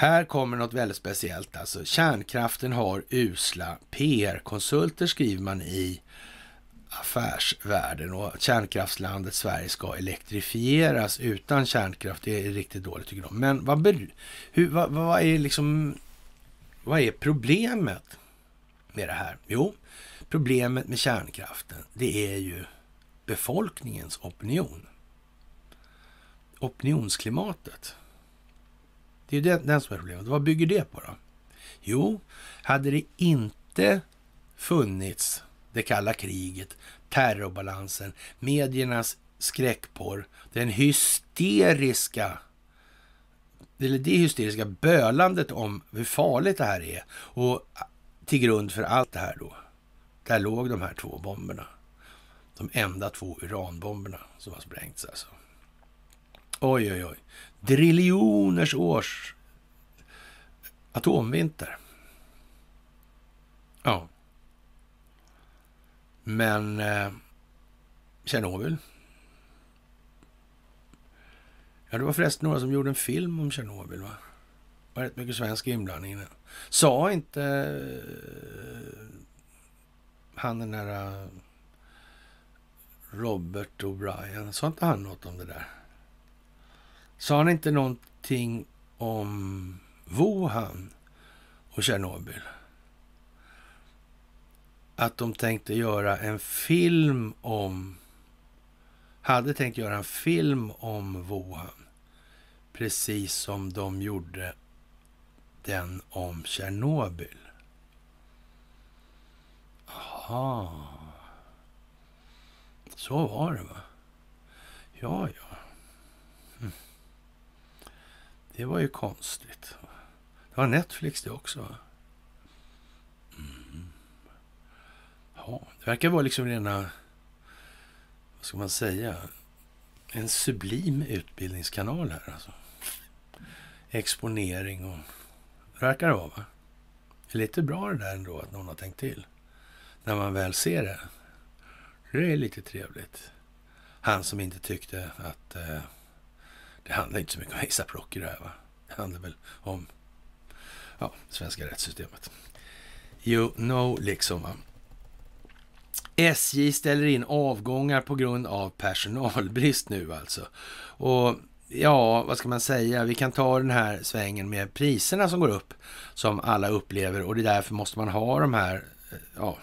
Här kommer något väldigt speciellt. Alltså, kärnkraften har usla PR-konsulter skriver man i affärsvärlden och kärnkraftslandet Sverige ska elektrifieras utan kärnkraft. Det är riktigt dåligt tycker de. Men vad, hur, vad, vad, är liksom, vad är problemet med det här? Jo, problemet med kärnkraften, det är ju befolkningens opinion. Opinionsklimatet. Det är den, den som är problemet. Vad bygger det på då? Jo, hade det inte funnits det kalla kriget, terrorbalansen, mediernas skräckporr, den hysteriska eller det hysteriska bölandet om hur farligt det här är. Och till grund för allt det här då, där låg de här två bomberna. De enda två uranbomberna som har sprängts alltså. Oj, oj, oj. Driljoners års atomvinter. Ja. Men eh, Tjernobyl. Ja, det var förresten några som gjorde en film om Tjernobyl. Va? Det var rätt mycket svensk inblandning i den. Sa inte eh, han den där eh, Robert O'Brien, sa inte han något om det där? Sa han inte någonting om Wuhan och Tjernobyl? Att de tänkte göra en film om... Hade tänkt göra en film om Wuhan. Precis som de gjorde den om Tjernobyl. Aha. Så var det, va? Ja, ja. Mm. Det var ju konstigt. Det var Netflix det också. Mm. Ja, det verkar vara liksom rena, vad ska man säga, en sublim utbildningskanal här alltså. Exponering och, det verkar det vara va? Det är lite bra det där ändå att någon har tänkt till. När man väl ser det. Det är lite trevligt. Han som inte tyckte att eh, det handlar inte så mycket om ASAP Rocky det här va. Det handlar väl om ja, svenska rättssystemet. You know, liksom. Va? SJ ställer in avgångar på grund av personalbrist nu alltså. Och ja, vad ska man säga? Vi kan ta den här svängen med priserna som går upp som alla upplever och det är därför måste man ha de här eh, ja,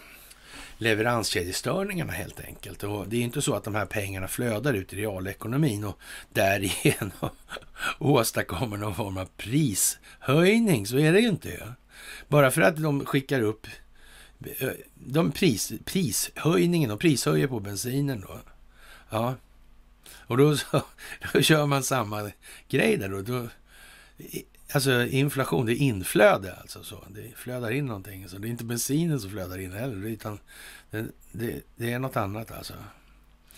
leveranskedjestörningarna helt enkelt. Och det är inte så att de här pengarna flödar ut i realekonomin och därigenom åstadkommer någon form av prishöjning. Så är det ju inte. Bara för att de skickar upp eh, de pris, prishöjningen och prishöjer på bensinen då. Ja, och då, så, då kör man samma grej där då. då alltså inflation, det är inflöde alltså. Så. Det flödar in någonting. Så det är inte bensinen som flödar in heller, utan det, det, det är något annat alltså.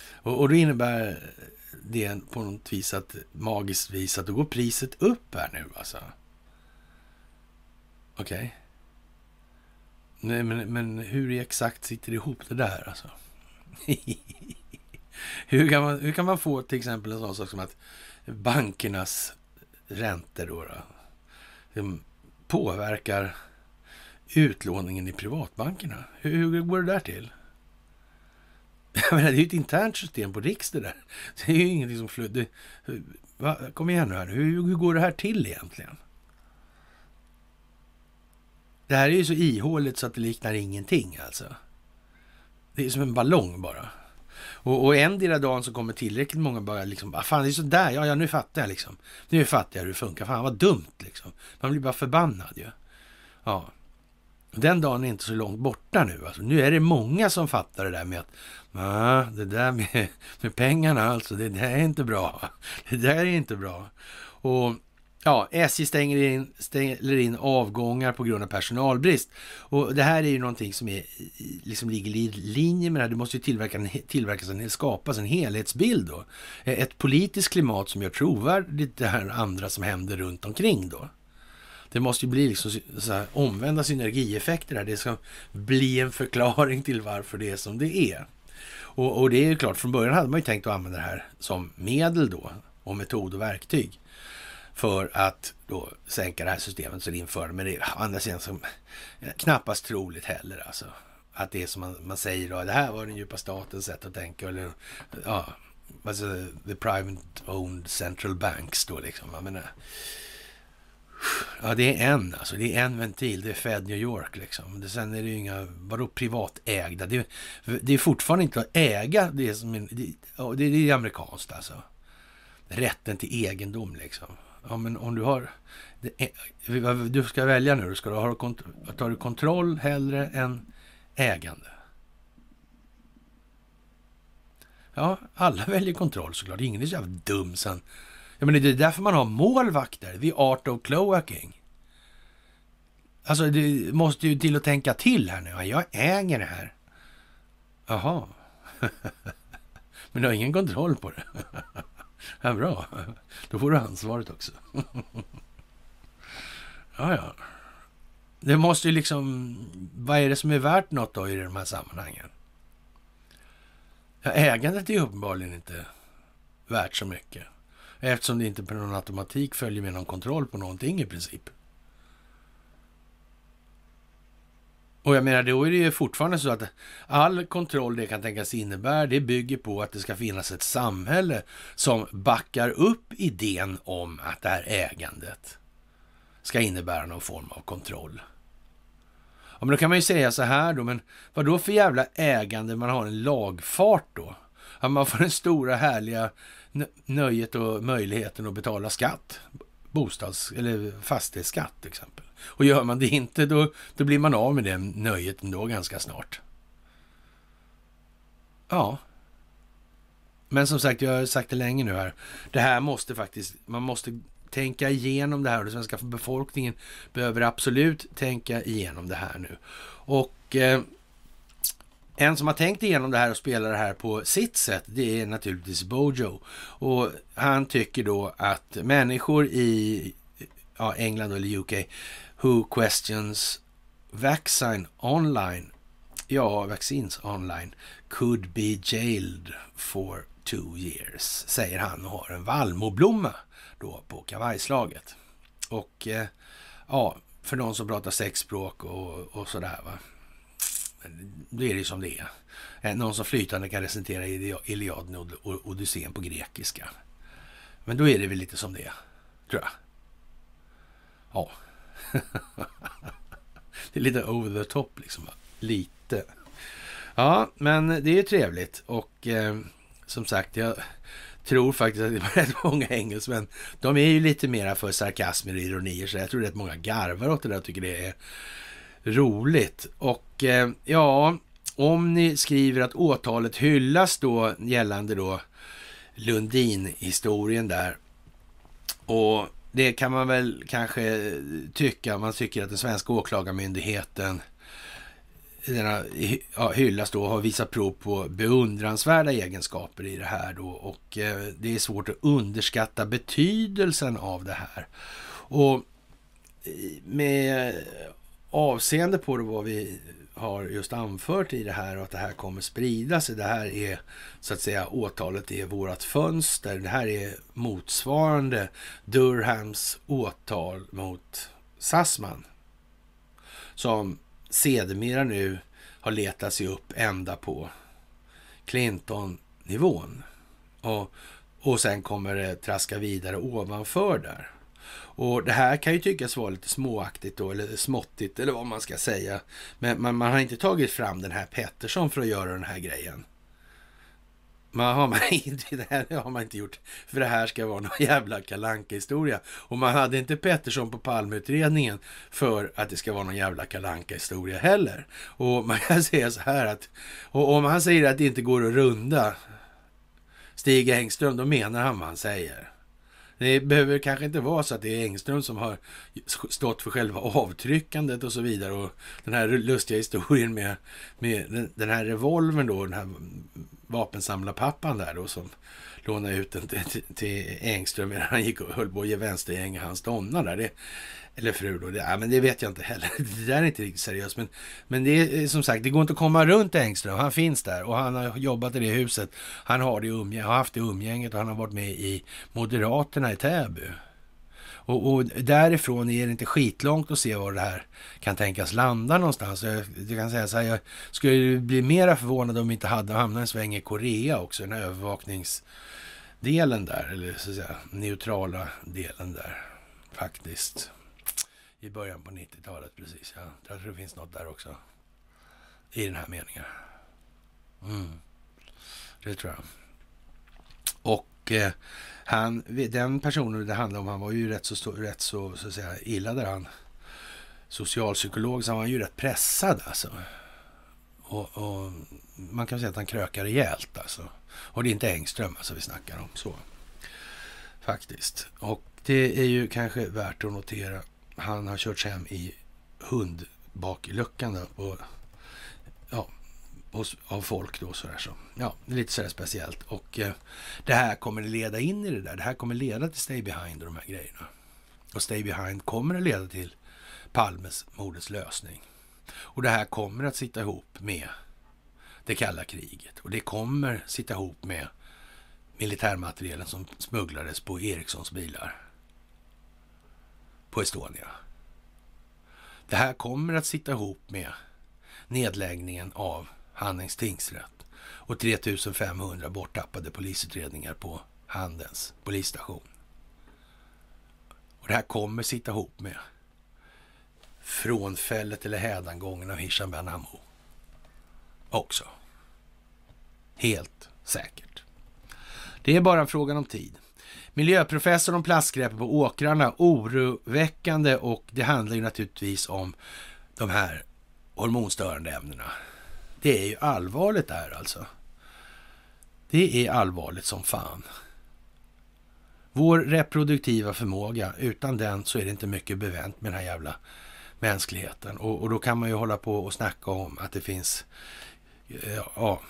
Och, och det innebär det på något vis att magiskt vis att då går priset upp här nu alltså. Okej. Okay. Nej, men, men hur exakt sitter det ihop det där alltså? hur, kan man, hur kan man få till exempel en sån sak som att bankernas räntor då, då Eh, påverkar utlåningen i privatbankerna? Hur, hur går det där till? Jag menar, det är ju ett internt system på Riks det där. Det är ju ingenting som flödar. Kom igen nu här hur, hur går det här till egentligen? Det här är ju så ihåligt så att det liknar ingenting alltså. Det är som en ballong bara. Och, och endera dagen så kommer tillräckligt många bara liksom, ah, fan det är så där, ja, ja nu fattar jag liksom. Nu fattar jag hur det funkar, fan vad dumt liksom. Man blir bara förbannad ju. Ja. Den dagen är inte så långt borta nu. Alltså, nu är det många som fattar det där med att ah, det där med, med pengarna alltså, det där är inte bra. Det där är inte bra. Och Ja, SJ stänger in, stänger in avgångar på grund av personalbrist. Och det här är ju någonting som är, liksom ligger i linje med det här. Det måste ju tillverka, tillverkas en, skapas en helhetsbild då. E-, ett politiskt klimat som gör trovärdigt det här andra som händer runt omkring då. Det måste ju bli liksom så här omvända synergieffekter här. Det ska bli en förklaring till varför det är som det är. Och, och det är ju klart, från början hade man ju tänkt att använda det här som medel då och metod och verktyg för att då sänka det här systemet som införde. Men det är andra sidan som eh, knappast troligt heller alltså. Att det är som man, man säger då, det här var den djupa statens sätt att tänka. Eller ja, alltså the private owned central banks då liksom. Jag menar, Ja, det är en, alltså. Det är en ventil. Det är Fed New York liksom. Det, sen är det ju inga, vadå privatägda? Det, det är fortfarande inte att äga det som är, det, det, det är amerikanskt alltså. Rätten till egendom liksom. Ja, men om du har... Du ska välja nu. Ska du ha tar du kontroll hellre än ägande? Ja, alla väljer kontroll såklart. Ingen är så jävla dum sen. Ja, men det är därför man har målvakter. The art of cloaking. Alltså, du måste ju till att tänka till här nu. Jag äger det här. Jaha. men du har ingen kontroll på det. Ja, bra. Då får du ansvaret också. ja, ja. Det måste ju liksom... Vad är det som är värt något då i de här sammanhangen? Ja, ägandet är uppenbarligen inte värt så mycket. Eftersom det inte på någon automatik följer med någon kontroll på någonting i princip. Och jag menar, då är det ju fortfarande så att all kontroll det kan tänkas innebära, det bygger på att det ska finnas ett samhälle som backar upp idén om att det här ägandet ska innebära någon form av kontroll. Ja, men då kan man ju säga så här då, men vad då för jävla ägande man har en lagfart då? Att man får den stora härliga nöjet och möjligheten att betala skatt, bostads eller fastighetsskatt till exempel. Och gör man det inte, då, då blir man av med det nöjet ändå ganska snart. Ja. Men som sagt, jag har sagt det länge nu här. Det här måste faktiskt, man måste tänka igenom det här och den svenska befolkningen behöver absolut tänka igenom det här nu. Och eh, en som har tänkt igenom det här och spelar det här på sitt sätt, det är naturligtvis Bojo. Och han tycker då att människor i ja, England eller UK who questions Vaccine Online, ja, vaccins Online could be jailed for two years, säger han och har en vallmoblomma då på kavajslaget. Och eh, ja, för någon som pratar sexspråk och, och sådär va. Då är det ju som det är. Eh, någon som flytande kan recitera Iliaden och Odysseen på grekiska. Men då är det väl lite som det är, tror jag. Ja det är lite over the top liksom. Lite. Ja, men det är trevligt och eh, som sagt, jag tror faktiskt att det är rätt många engelsmän. De är ju lite mera för sarkasmer och ironier, så jag tror rätt många garvar åt det där och tycker det är roligt. Och eh, ja, om ni skriver att åtalet hyllas då gällande då Lundin-historien där. Och det kan man väl kanske tycka, man tycker att den svenska åklagarmyndigheten denna, ja, hyllas då har visat prov på beundransvärda egenskaper i det här då och eh, det är svårt att underskatta betydelsen av det här. Och eh, med avseende på vad vi har just anfört i det här och att det här kommer sprida sig. Det här är så att säga åtalet är vårat fönster. Det här är motsvarande Durhams åtal mot Sassman. Som sedermera nu har letat sig upp ända på Clinton-nivån. Och, och sen kommer det traska vidare ovanför där. Och det här kan ju tyckas vara lite småaktigt då, eller småttigt eller vad man ska säga. Men man, man har inte tagit fram den här Pettersson för att göra den här grejen. Man har, man inte, det här har man inte gjort för det här ska vara någon jävla kalanka historia Och man hade inte Pettersson på palmutredningen för att det ska vara någon jävla kalanka historia heller. Och man kan säga så här att och om han säger att det inte går att runda Stig Engström, då menar han vad han säger. Det behöver kanske inte vara så att det är Engström som har stått för själva avtryckandet och så vidare. Och den här lustiga historien med, med den här revolvern då, den här vapensamlarpappan där då som lånade ut den till, till Engström medan han gick och höll på att ge vänstergäng hans donna där. Det, eller fru då. Det, ja, men det vet jag inte heller. Det där är inte riktigt seriöst. Men, men det är som sagt, det går inte att komma runt Engström. Han finns där och han har jobbat i det huset. Han har, det umgäng, har haft det umgänget och han har varit med i Moderaterna i Täby. Och, och, därifrån är det inte skitlångt att se var det här kan tänkas landa någonstans. Jag, jag kan säga så här, jag skulle bli mera förvånad om vi inte hade hamnat en sväng i Korea också, den här övervakningsdelen där, eller så att säga neutrala delen där faktiskt. I början på 90-talet, precis. Ja. Jag tror det finns något där också. I den här meningen. Mm. Det tror jag. Och eh, han, den personen det handlar om, han var ju rätt så, rätt så, så att säga, illa där han socialpsykolog, så han var ju rätt pressad alltså. Och, och, man kan säga att han krökar rejält alltså. Och det är inte Engström alltså vi snackar om så. Faktiskt. Och det är ju kanske värt att notera. Han har körts hem i hundbakluckan på ja, hos, av folk då sådär så. Ja, det är lite sådär speciellt. Och eh, det här kommer leda in i det där. Det här kommer leda till Stay Behind och de här grejerna. Och Stay Behind kommer att leda till Palmes mordets lösning. Och det här kommer att sitta ihop med det kalla kriget. Och det kommer sitta ihop med militärmaterielen som smugglades på Ericssons bilar på Estonia. Det här kommer att sitta ihop med nedläggningen av Handens tingsrätt och 3500 borttappade polisutredningar på Handens polisstation. Och det här kommer sitta ihop med frånfället eller hädangången av Hisham Ben Ammo. Också. Helt säkert. Det är bara en fråga om tid. Miljöprofessorn om plastskräpet på åkrarna, oroväckande och det handlar ju naturligtvis om de här hormonstörande ämnena. Det är ju allvarligt det här alltså. Det är allvarligt som fan. Vår reproduktiva förmåga, utan den så är det inte mycket bevänt med den här jävla mänskligheten. Och, och då kan man ju hålla på och snacka om att det finns ja,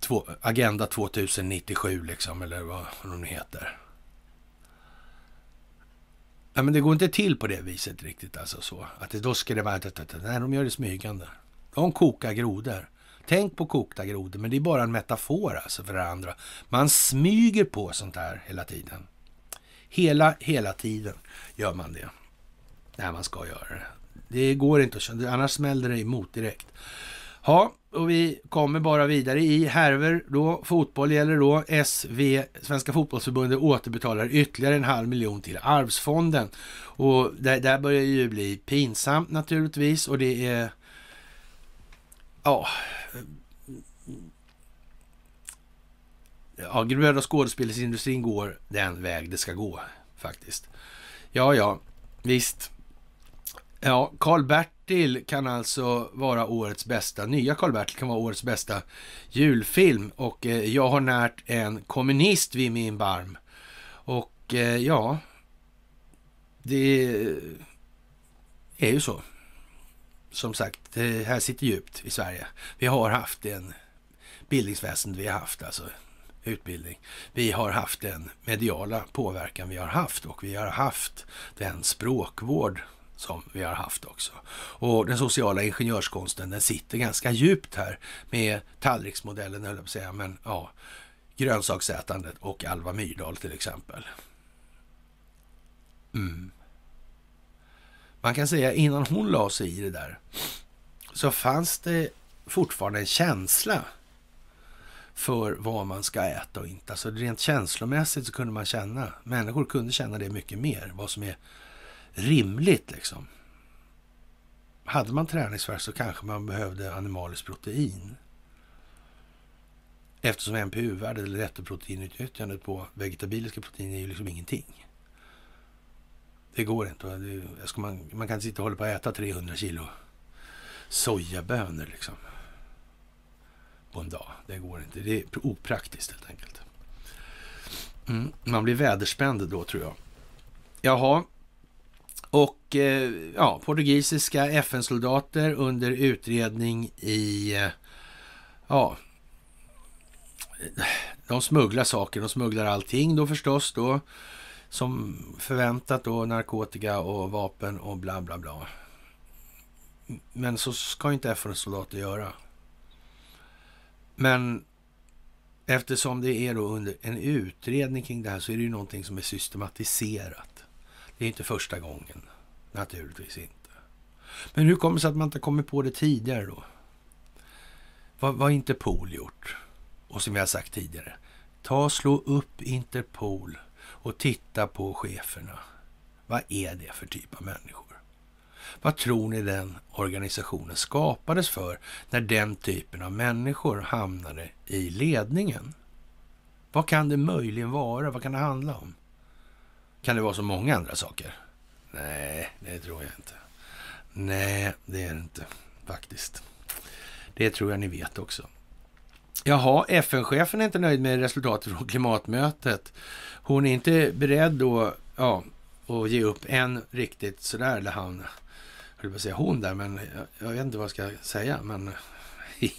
två, Agenda 2097 liksom, eller vad, vad de heter. Ja, men det går inte till på det viset riktigt. Alltså så. Att det, då ska det vara... Nej, de gör det smygande. De kokar grodor. Tänk på kokta grodor, men det är bara en metafor alltså för det andra. Man smyger på sånt här hela tiden. Hela, hela tiden gör man det. När man ska göra det. Det går inte att köra, annars smäller det emot direkt. Ja, och vi kommer bara vidare i härver då. Fotboll gäller då. SV, Svenska fotbollsförbundet, återbetalar ytterligare en halv miljon till arvsfonden. Och där, där börjar ju bli pinsamt naturligtvis och det är... Ja... Ja, röda skådespelsindustrin går den väg det ska gå faktiskt. Ja, ja, visst. Ja, Karl-Bertil kan alltså vara årets bästa, nya Karl-Bertil kan vara årets bästa julfilm och eh, jag har närt en kommunist vid min barm. Och eh, ja, det är ju så. Som sagt, det här sitter djupt i Sverige. Vi har haft en bildningsväsende vi har haft, alltså utbildning. Vi har haft den mediala påverkan vi har haft och vi har haft den språkvård som vi har haft också. Och den sociala ingenjörskonsten, den sitter ganska djupt här med tallriksmodellen, höll jag på att säga, men ja, grönsaksätandet och Alva Myrdal till exempel. Mm. Man kan säga innan hon la sig i det där så fanns det fortfarande en känsla för vad man ska äta och inte. Alltså rent känslomässigt så kunde man känna, människor kunde känna det mycket mer, vad som är rimligt liksom. Hade man träningsvärk så kanske man behövde animaliskt protein. Eftersom NPU-värdet eller nettoproteinutnyttjandet på vegetabiliska proteiner är ju liksom ingenting. Det går inte. Det, ska man, man kan inte sitta och hålla på att äta 300 kilo sojabönor liksom. På en dag. Det går inte. Det är opraktiskt helt enkelt. Mm, man blir väderspänd då tror jag. Jaha, och eh, ja, portugisiska FN-soldater under utredning i, eh, ja, de smugglar saker, de smugglar allting då förstås då. Som förväntat då, narkotika och vapen och bla bla bla. Men så ska inte FN-soldater göra. Men eftersom det är då under en utredning kring det här så är det ju någonting som är systematiserat. Det är inte första gången. Naturligtvis inte. Men hur kommer det sig att man inte kommit på det tidigare då? Vad har Interpol gjort? Och som jag har sagt tidigare, ta slå upp Interpol och titta på cheferna. Vad är det för typ av människor? Vad tror ni den organisationen skapades för när den typen av människor hamnade i ledningen? Vad kan det möjligen vara? Vad kan det handla om? Kan det vara så många andra saker? Nej, det tror jag inte. Nej, det är det inte faktiskt. Det tror jag ni vet också. Jaha, FN-chefen är inte nöjd med resultatet från klimatmötet. Hon är inte beredd då, ja, att ge upp en riktigt sådär, eller han, höll på att säga hon där, men jag, jag vet inte vad jag ska säga, men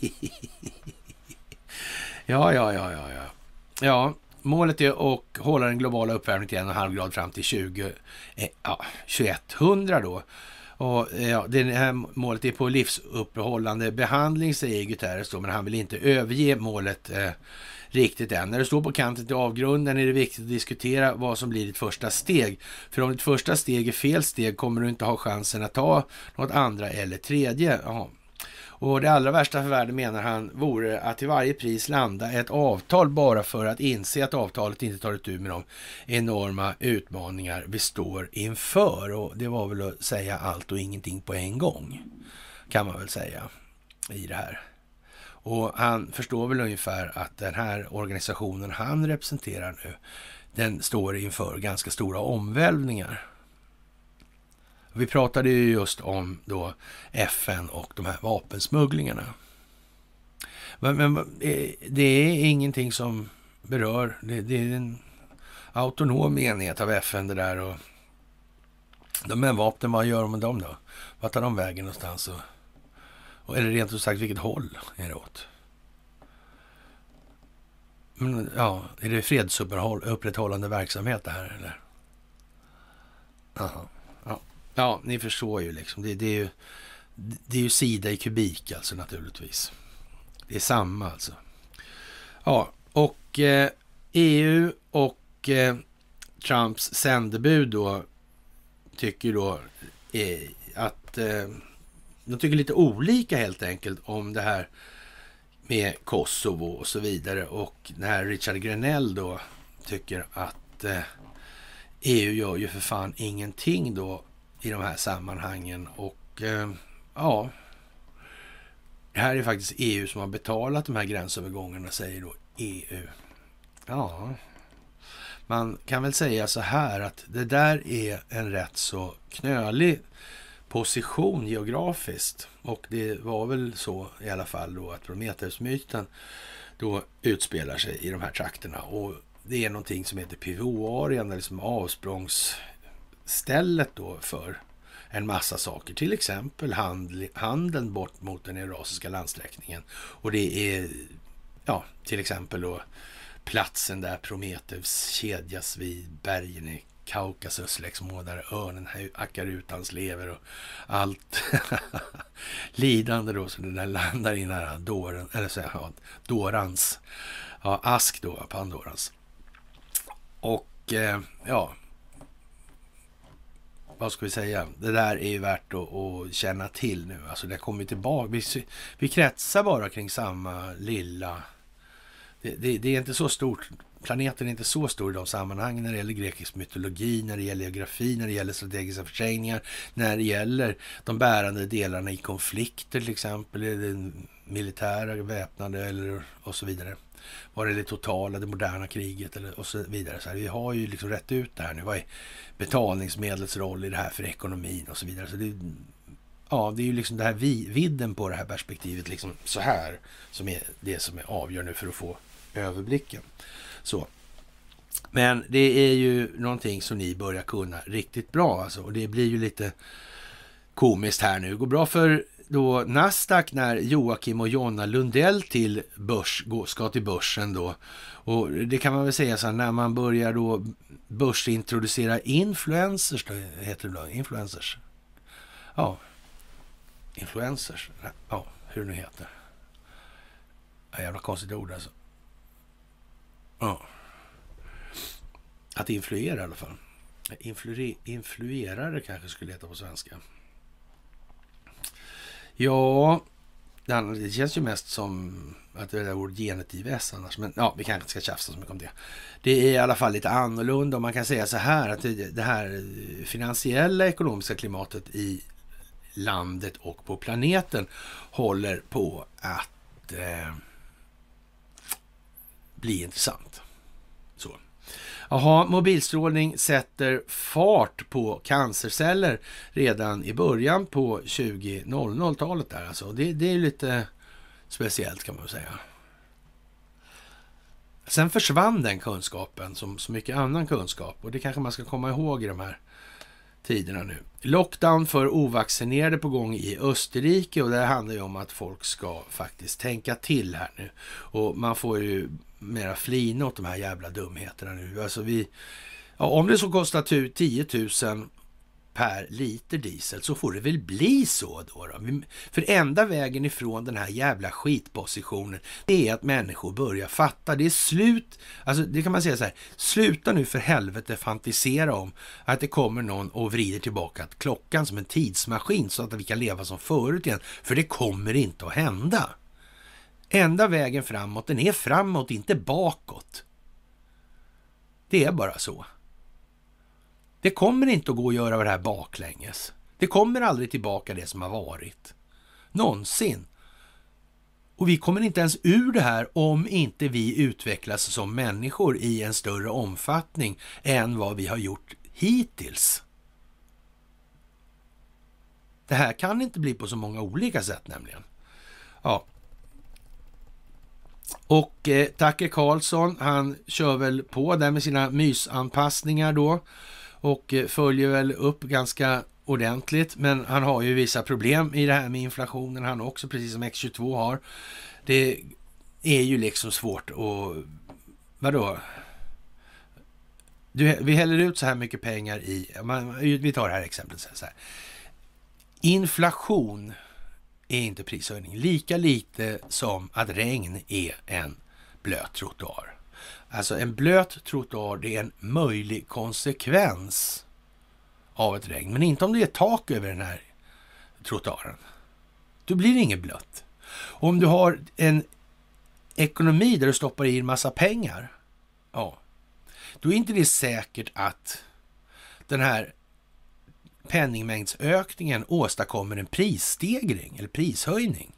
ja, ja, ja, ja, ja. Ja, Målet är att hålla den globala uppvärmningen till en och en halv grad fram till 20, eh, ja, 2100 då. Och eh, ja, det här målet är på livsuppehållande behandling, säger Guterres då, men han vill inte överge målet eh, riktigt än. När du står på kanten till avgrunden är det viktigt att diskutera vad som blir ditt första steg. För om ditt första steg är fel steg kommer du inte ha chansen att ta något andra eller tredje. Ja, och det allra värsta för världen menar han vore att till varje pris landa ett avtal bara för att inse att avtalet inte tar itu med de enorma utmaningar vi står inför. Och det var väl att säga allt och ingenting på en gång, kan man väl säga i det här. Och han förstår väl ungefär att den här organisationen han representerar nu, den står inför ganska stora omvälvningar. Vi pratade ju just om då FN och de här vapensmugglingarna. Men, men det är ingenting som berör, det, det, är en autonom enhet av FN det där. Och de här vapnen, vad gör de med dem då? Vart tar de vägen någonstans? Och, och, eller rent ut sagt, vilket håll är det åt? Men, ja, är det fredsupprätthållande verksamhet det här eller? Aha. Ja. ni förstår ju liksom. Det, det, är ju, det är ju sida i kubik alltså naturligtvis. Det är samma alltså. Ja, och eh, EU och eh, Trumps sändebud då tycker då eh, att eh, de tycker lite olika helt enkelt om det här med Kosovo och så vidare. Och den här Richard Grenell då tycker att eh, EU gör ju för fan ingenting då i de här sammanhangen. Och eh, ja, det här är faktiskt EU som har betalat de här gränsövergångarna, säger då EU. Ja, man kan väl säga så här att det där är en rätt så knölig position geografiskt. Och det var väl så i alla fall då att Prometheusmyten då utspelar sig i de här trakterna. Och det är någonting som heter pivoarien, eller som stället då för en massa saker. Till exempel handel, handeln bort mot den eurasiska landsträckningen. Och det är ja, till exempel då platsen där Prometheus kedjas vid bergen i Kaukasus, liksom, där örnen hackar ut hans lever och allt lidande då, så den där landar i den här dåren, eller så ja, dårans, ja, ask då, Pandorans. Och eh, ja, vad ska vi säga? Det där är ju värt att, att känna till nu. Alltså det kommer tillbaka. Vi, vi kretsar bara kring samma lilla det, det, det, är inte så stort. Planeten är inte så stor i de sammanhangen när det gäller grekisk mytologi, när det gäller geografi, när det gäller strategiska försäljningar, när det gäller de bärande delarna i konflikter till exempel, det militära, väpnade eller och så vidare. Var det det totala, det moderna kriget eller och så vidare. Så här, vi har ju liksom rätt ut det här nu. Vad är betalningsmedlets roll i det här för ekonomin och så vidare. Så det, ja, det är ju liksom det här vidden på det här perspektivet, liksom så här, som är det som är avgörande för att få överblicken. Så. Men det är ju någonting som ni börjar kunna riktigt bra alltså. Och det blir ju lite komiskt här nu. Det går bra för då Nasdaq när Joakim och Jonna Lundell till börs, ska till börsen då. Och det kan man väl säga så här, när man börjar då börsintroducera influencers, då heter det då, influencers. Ja, influencers, ja, hur det nu heter. Ja, jävla konstigt ord alltså. Ja. Att influera i alla fall. Influerare kanske skulle heta på svenska. Ja, det känns ju mest som att det är ordet genetiv S annars. Men ja, vi kanske inte ska tjafsa så mycket om det. Det är i alla fall lite annorlunda och man kan säga så här att det här finansiella ekonomiska klimatet i landet och på planeten håller på att eh, bli intressant. Så. Jaha, mobilstrålning sätter fart på cancerceller redan i början på 2000-talet där alltså. Det, det är lite speciellt kan man säga. Sen försvann den kunskapen som så mycket annan kunskap och det kanske man ska komma ihåg i de här tiderna nu. Lockdown för ovaccinerade på gång i Österrike och det handlar ju om att folk ska faktiskt tänka till här nu. Och man får ju mera flina åt de här jävla dumheterna nu. Alltså vi, ja, om det så kostar 10 000 per liter diesel så får det väl bli så då. då. För enda vägen ifrån den här jävla skitpositionen det är att människor börjar fatta. Det är slut, alltså det kan man säga så här, sluta nu för helvete fantisera om att det kommer någon och vrider tillbaka klockan som en tidsmaskin så att vi kan leva som förut igen. För det kommer inte att hända. Enda vägen framåt, den är framåt, inte bakåt. Det är bara så. Det kommer inte att gå att göra det här baklänges. Det kommer aldrig tillbaka det som har varit. Någonsin. Och vi kommer inte ens ur det här om inte vi utvecklas som människor i en större omfattning än vad vi har gjort hittills. Det här kan inte bli på så många olika sätt nämligen. Ja. Och eh, Tucker Carlson, han kör väl på där med sina mysanpassningar då och eh, följer väl upp ganska ordentligt. Men han har ju vissa problem i det här med inflationen han också, precis som X22 har. Det är ju liksom svårt att, vadå? du, vi häller ut så här mycket pengar i, man, vi tar det här exemplet så här. Inflation är inte prishöjning, lika lite som att regn är en blöt trottoar. Alltså en blöt trottoar, det är en möjlig konsekvens av ett regn, men inte om det är tak över den här trottoaren. Då blir det inget blött. Om du har en ekonomi där du stoppar i en massa pengar, ja, då är inte det säkert att den här penningmängdsökningen åstadkommer en prisstegring eller prishöjning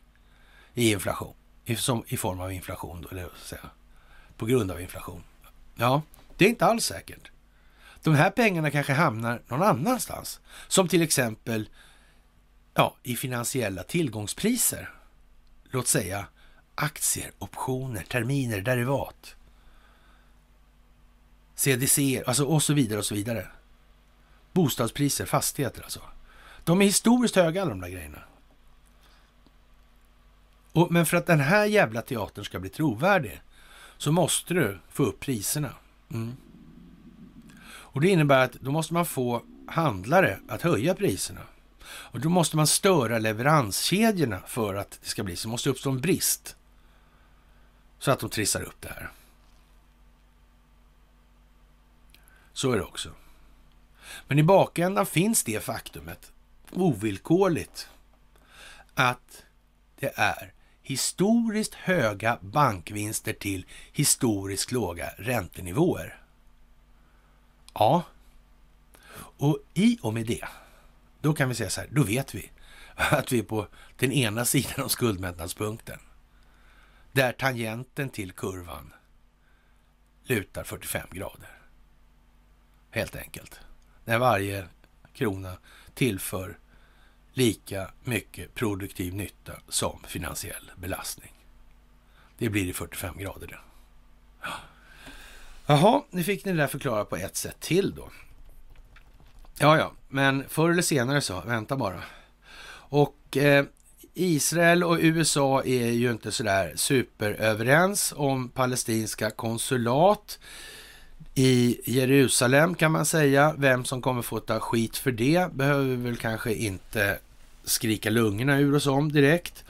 i inflation, i, som, i form av inflation, då, eller säga, på grund av inflation. Ja, det är inte alls säkert. De här pengarna kanske hamnar någon annanstans, som till exempel ja, i finansiella tillgångspriser. Låt säga aktier, optioner, terminer, derivat. CDC, alltså och så vidare och så vidare. Bostadspriser, fastigheter alltså. De är historiskt höga alla de där grejerna. Och, men för att den här jävla teatern ska bli trovärdig så måste du få upp priserna. Mm. Och det innebär att då måste man få handlare att höja priserna. Och då måste man störa leveranskedjorna för att det ska bli så. Det måste uppstå en brist. Så att de trissar upp det här. Så är det också. Men i bakändan finns det faktumet ovillkorligt att det är historiskt höga bankvinster till historiskt låga räntenivåer. Ja, och i och med det, då kan vi säga så här, då vet vi att vi är på den ena sidan av skuldmättnadspunkten. Där tangenten till kurvan lutar 45 grader. Helt enkelt. När varje krona tillför lika mycket produktiv nytta som finansiell belastning. Det blir i 45 grader det. Jaha, nu fick ni det där förklarat på ett sätt till då. Ja, ja, men förr eller senare så, vänta bara. Och eh, Israel och USA är ju inte sådär superöverens om palestinska konsulat i Jerusalem kan man säga. Vem som kommer få ta skit för det behöver vi väl kanske inte skrika lungorna ur oss om direkt.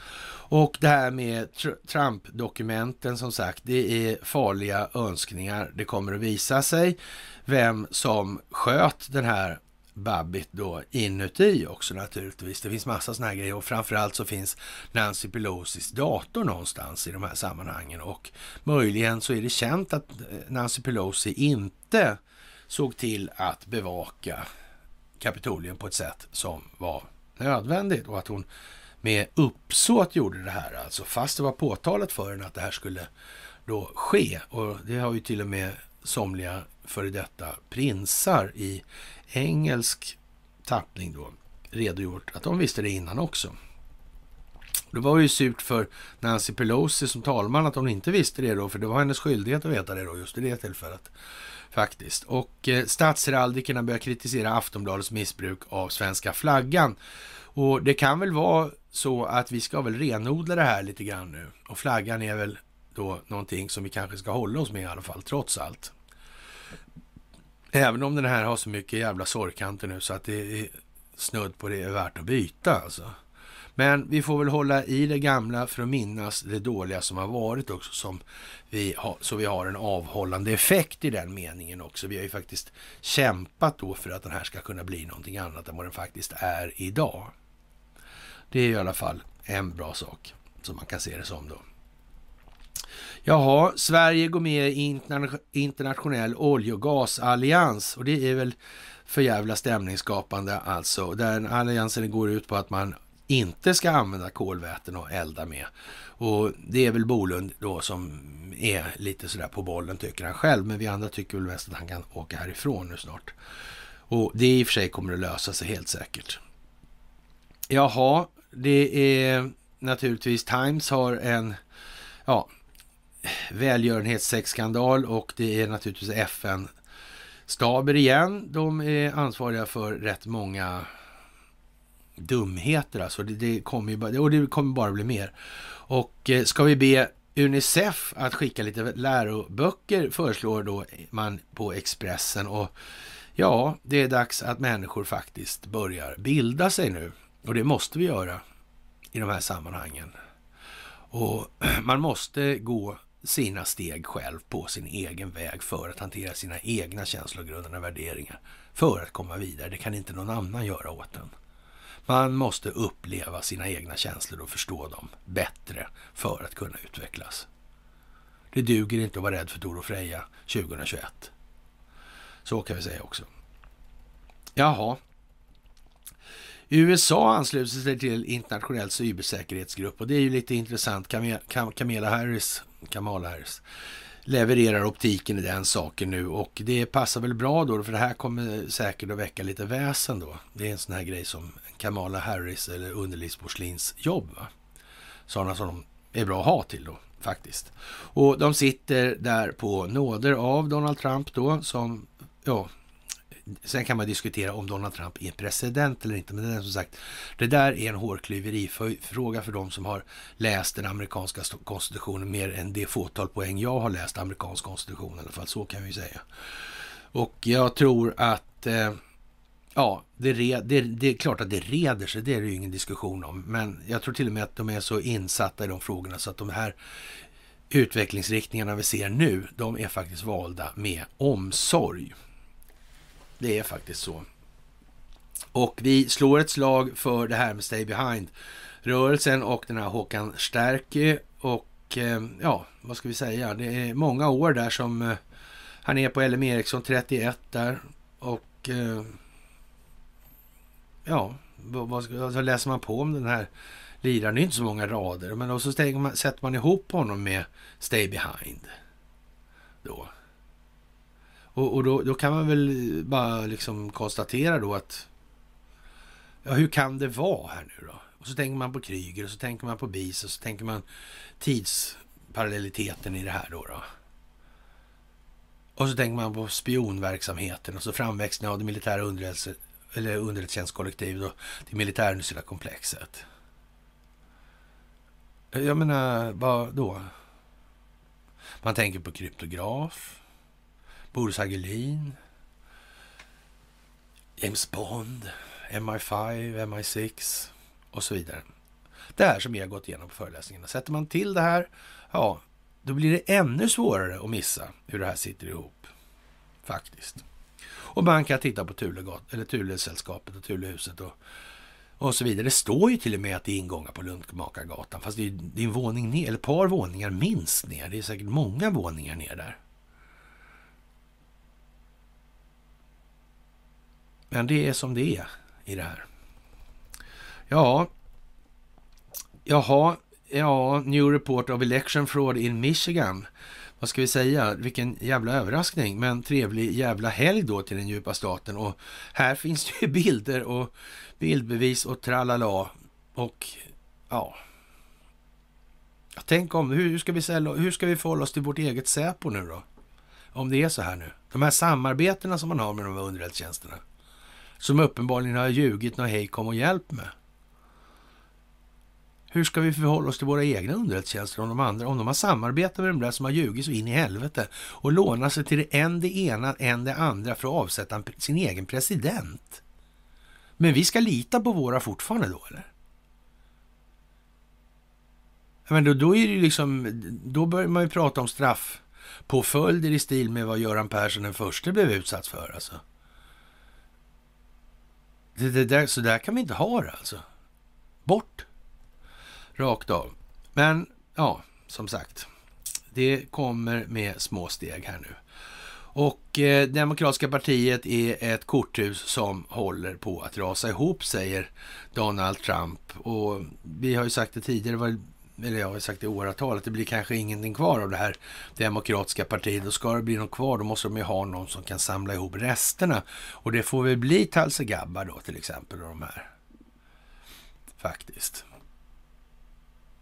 Och det här med Trump-dokumenten som sagt, det är farliga önskningar. Det kommer att visa sig vem som sköt den här Babbitt då inuti också naturligtvis. Det finns massa sådana här grejer och framförallt så finns Nancy Pelosis dator någonstans i de här sammanhangen. Och möjligen så är det känt att eh, Nancy Pelosi inte såg till att bevaka Kapitolium på ett sätt som var nödvändigt och att hon med uppsåt gjorde det här. Alltså fast det var påtalat för henne att det här skulle då ske. Och det har ju till och med somliga före detta prinsar i engelsk tappning då redogjort att de visste det innan också. Det var ju surt för Nancy Pelosi som talman att hon inte visste det då, för det var hennes skyldighet att veta det då just i det tillfället. Faktiskt. Och eh, statsheraldikerna börjar kritisera Aftonbladets missbruk av svenska flaggan. Och det kan väl vara så att vi ska väl renodla det här lite grann nu. Och flaggan är väl då någonting som vi kanske ska hålla oss med i alla fall, trots allt. Även om den här har så mycket jävla sorgkanter nu så att det är snudd på det är värt att byta alltså. Men vi får väl hålla i det gamla för att minnas det dåliga som har varit också, som vi ha, så vi har en avhållande effekt i den meningen också. Vi har ju faktiskt kämpat då för att den här ska kunna bli någonting annat än vad den faktiskt är idag. Det är i alla fall en bra sak som man kan se det som då. Jaha, Sverige går med i internationell olje och gasallians och det är väl för jävla stämningsskapande alltså. Den alliansen går ut på att man inte ska använda kolväten och elda med. Och det är väl Bolund då som är lite sådär på bollen tycker han själv. Men vi andra tycker väl mest att han kan åka härifrån nu snart. Och det i och för sig kommer att lösa sig helt säkert. Jaha, det är naturligtvis Times har en ja, välgörenhetssexskandal och det är naturligtvis FN-staber igen. De är ansvariga för rätt många dumheter alltså. Det, det kommer ju bara, och det kommer bara bli mer. Och eh, ska vi be Unicef att skicka lite läroböcker föreslår då man på Expressen. Och ja, det är dags att människor faktiskt börjar bilda sig nu. Och det måste vi göra i de här sammanhangen. Och man måste gå sina steg själv på sin egen väg för att hantera sina egna känslogrundande värderingar. För att komma vidare. Det kan inte någon annan göra åt en. Man måste uppleva sina egna känslor och förstå dem bättre för att kunna utvecklas. Det duger inte att vara rädd för Tor och Freja 2021. Så kan vi säga också. Jaha. USA ansluter sig till internationell cybersäkerhetsgrupp och det är ju lite intressant. Kamala Harris, Kamala Harris levererar optiken i den saken nu och det passar väl bra då för det här kommer säkert att väcka lite väsen då. Det är en sån här grej som Kamala Harris eller underlivsporslins jobb. Va? Sådana som de är bra att ha till då faktiskt. Och de sitter där på nåder av Donald Trump då som, ja, Sen kan man diskutera om Donald Trump är president eller inte, men det är som sagt, det där är en hårklyverifråga för de som har läst den amerikanska konstitutionen mer än det fåtal poäng jag har läst amerikansk konstitution i alla fall, så kan vi säga. Och jag tror att eh, Ja, det, re, det, det, är klart att det reder sig, det är det ju ingen diskussion om. Men jag tror till och med att de är så insatta i de frågorna så att de här utvecklingsriktningarna vi ser nu, de är faktiskt valda med omsorg. Det är faktiskt så. Och vi slår ett slag för det här med Stay Behind-rörelsen och den här Håkan Stärke. Och eh, ja, vad ska vi säga? Det är många år där som eh, han är på LM Ericsson 31 där. Och eh, ja, vad ska, alltså läser man på om den här liraren, det är inte så många rader, men då så man, sätter man ihop honom med Stay Behind. Då. Och, och då, då, kan man väl bara liksom konstatera då att ja, hur kan det vara här nu då? Och så tänker man på Kryger och så tänker man på BIS och så tänker man tidsparallelliteten i det här då. då. Och så tänker man på spionverksamheten och så framväxten av det militära underrättelse, eller underrättelsetjänstkollektivet och det militärindustriella komplexet. Jag menar, vad då? Man tänker på kryptograf, Boris Hagelin, James Bond, MI5, MI6 och så vidare. Det här som vi har gått igenom på föreläsningarna. Sätter man till det här, ja, då blir det ännu svårare att missa hur det här sitter ihop. Faktiskt. Och man kan titta på Tulegat, eller Tulesällskapet och Tulehuset och, och så vidare. Det står ju till och med att det är ingångar på Lundmakargatan, fast det är, det är en våning ner, eller ett par våningar minst ner. Det är säkert många våningar ner där. Men det är som det är i det här. Ja, jaha, ja, New Report of Election Fraud in Michigan vad ska vi säga, vilken jävla överraskning, men trevlig jävla helg då till den djupa staten. Och här finns det ju bilder och bildbevis och tralala. Och ja, tänk om, hur ska, vi sälja, hur ska vi förhålla oss till vårt eget Säpo nu då? Om det är så här nu. De här samarbetena som man har med de här underrättelsetjänsterna. Som uppenbarligen har ljugit när hej kom och hjälp med. Hur ska vi förhålla oss till våra egna underrättelsetjänster om de andra, om de har samarbetat med de där som har ljugit så in i helvete och lånat sig till det en det ena, en det andra för att avsätta sin egen president? Men vi ska lita på våra fortfarande då, eller? Men då, då är det liksom, då börjar man ju prata om straffpåföljder i stil med vad Göran Persson den första blev utsatt för alltså. Det, det där, så där kan vi inte ha det alltså. Bort! Rakt av. Men ja, som sagt. Det kommer med små steg här nu. Och eh, Demokratiska partiet är ett korthus som håller på att rasa ihop, säger Donald Trump. Och vi har ju sagt det tidigare, eller jag har sagt det i åratal, att det blir kanske ingenting kvar av det här Demokratiska partiet. Och ska det bli något kvar, då måste de ju ha någon som kan samla ihop resterna. Och det får väl bli Talse Gabba då till exempel, och de här. Faktiskt.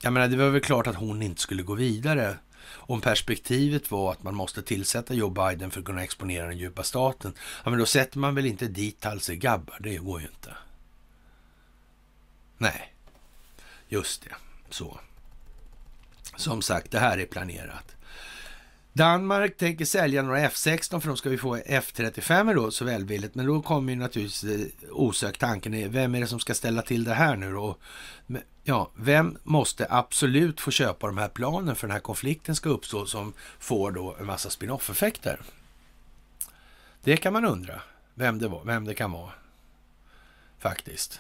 Jag menar, det var väl klart att hon inte skulle gå vidare. Om perspektivet var att man måste tillsätta Joe Biden för att kunna exponera den djupa staten. Ja, men då sätter man väl inte dit Talse Gabbar, det går ju inte. Nej, just det. Så. Som sagt, det här är planerat. Danmark tänker sälja några F16 för de ska vi få F35 då så välvilligt. Men då kommer ju naturligtvis eh, osökt tanken, vem är det som ska ställa till det här nu då? Ja, vem måste absolut få köpa de här planen för den här konflikten ska uppstå som får då en massa spin-off-effekter? Det kan man undra vem det, var, vem det kan vara. Faktiskt.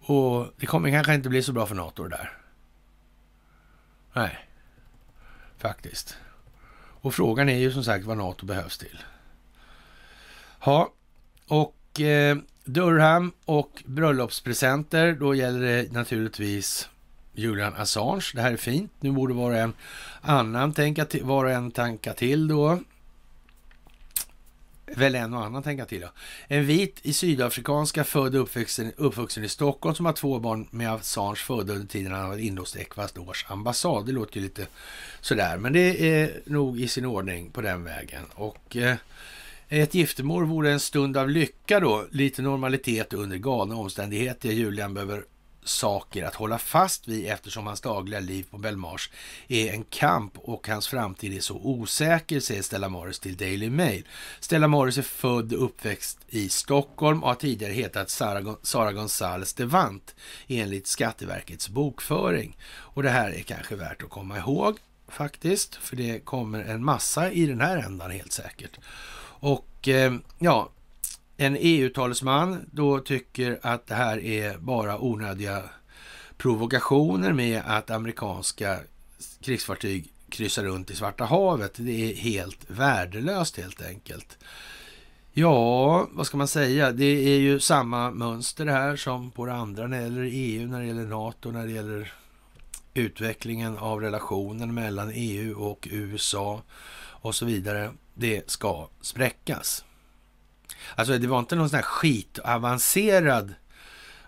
Och det kommer kanske inte bli så bra för NATO det där. Nej, faktiskt. Och frågan är ju som sagt vad NATO behövs till. Ja, och eh, Durham och bröllopspresenter, då gäller det naturligtvis Julian Assange. Det här är fint. Nu borde var och en annan tänka till, var och en tanka till då väl en och annan tänka till. Ja. En vit i sydafrikanska född och uppvuxen, uppvuxen i Stockholm som har två barn med Assange födda under tiden han var inlåst i Ecuadors ambassad. Det låter ju lite sådär, men det är nog i sin ordning på den vägen. Och eh, ett giftermål vore en stund av lycka då, lite normalitet under galna omständigheter. Julian behöver saker att hålla fast vid eftersom hans dagliga liv på Belmars är en kamp och hans framtid är så osäker, säger Stella Morris till Daily Mail. Stella Morris är född och uppväxt i Stockholm och har tidigare hetat Sara, Sara Gonzales Devant enligt Skatteverkets bokföring. Och det här är kanske värt att komma ihåg faktiskt, för det kommer en massa i den här ändan helt säkert. Och eh, ja, en EU-talesman då tycker att det här är bara onödiga provokationer med att amerikanska krigsfartyg kryssar runt i Svarta havet. Det är helt värdelöst helt enkelt. Ja, vad ska man säga? Det är ju samma mönster här som på det andra när det gäller EU, när det gäller NATO, när det gäller utvecklingen av relationen mellan EU och USA och så vidare. Det ska spräckas. Alltså det var inte någon sån här skitavancerad,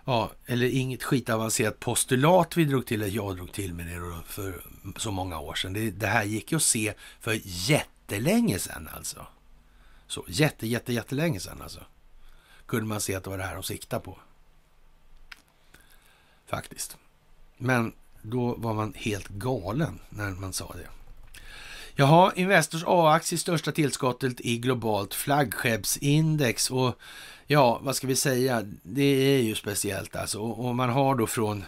ja, eller inget skitavancerat postulat vi drog till, eller jag drog till med det för så många år sedan. Det, det här gick ju att se för jättelänge sedan alltså. Så jätte, jätte, jättelänge sedan alltså. Kunde man se att det var det här de siktade på. Faktiskt. Men då var man helt galen när man sa det. Jaha, Investors A-aktie största tillskottet i globalt flaggskeppsindex och ja, vad ska vi säga, det är ju speciellt alltså. Och man har då från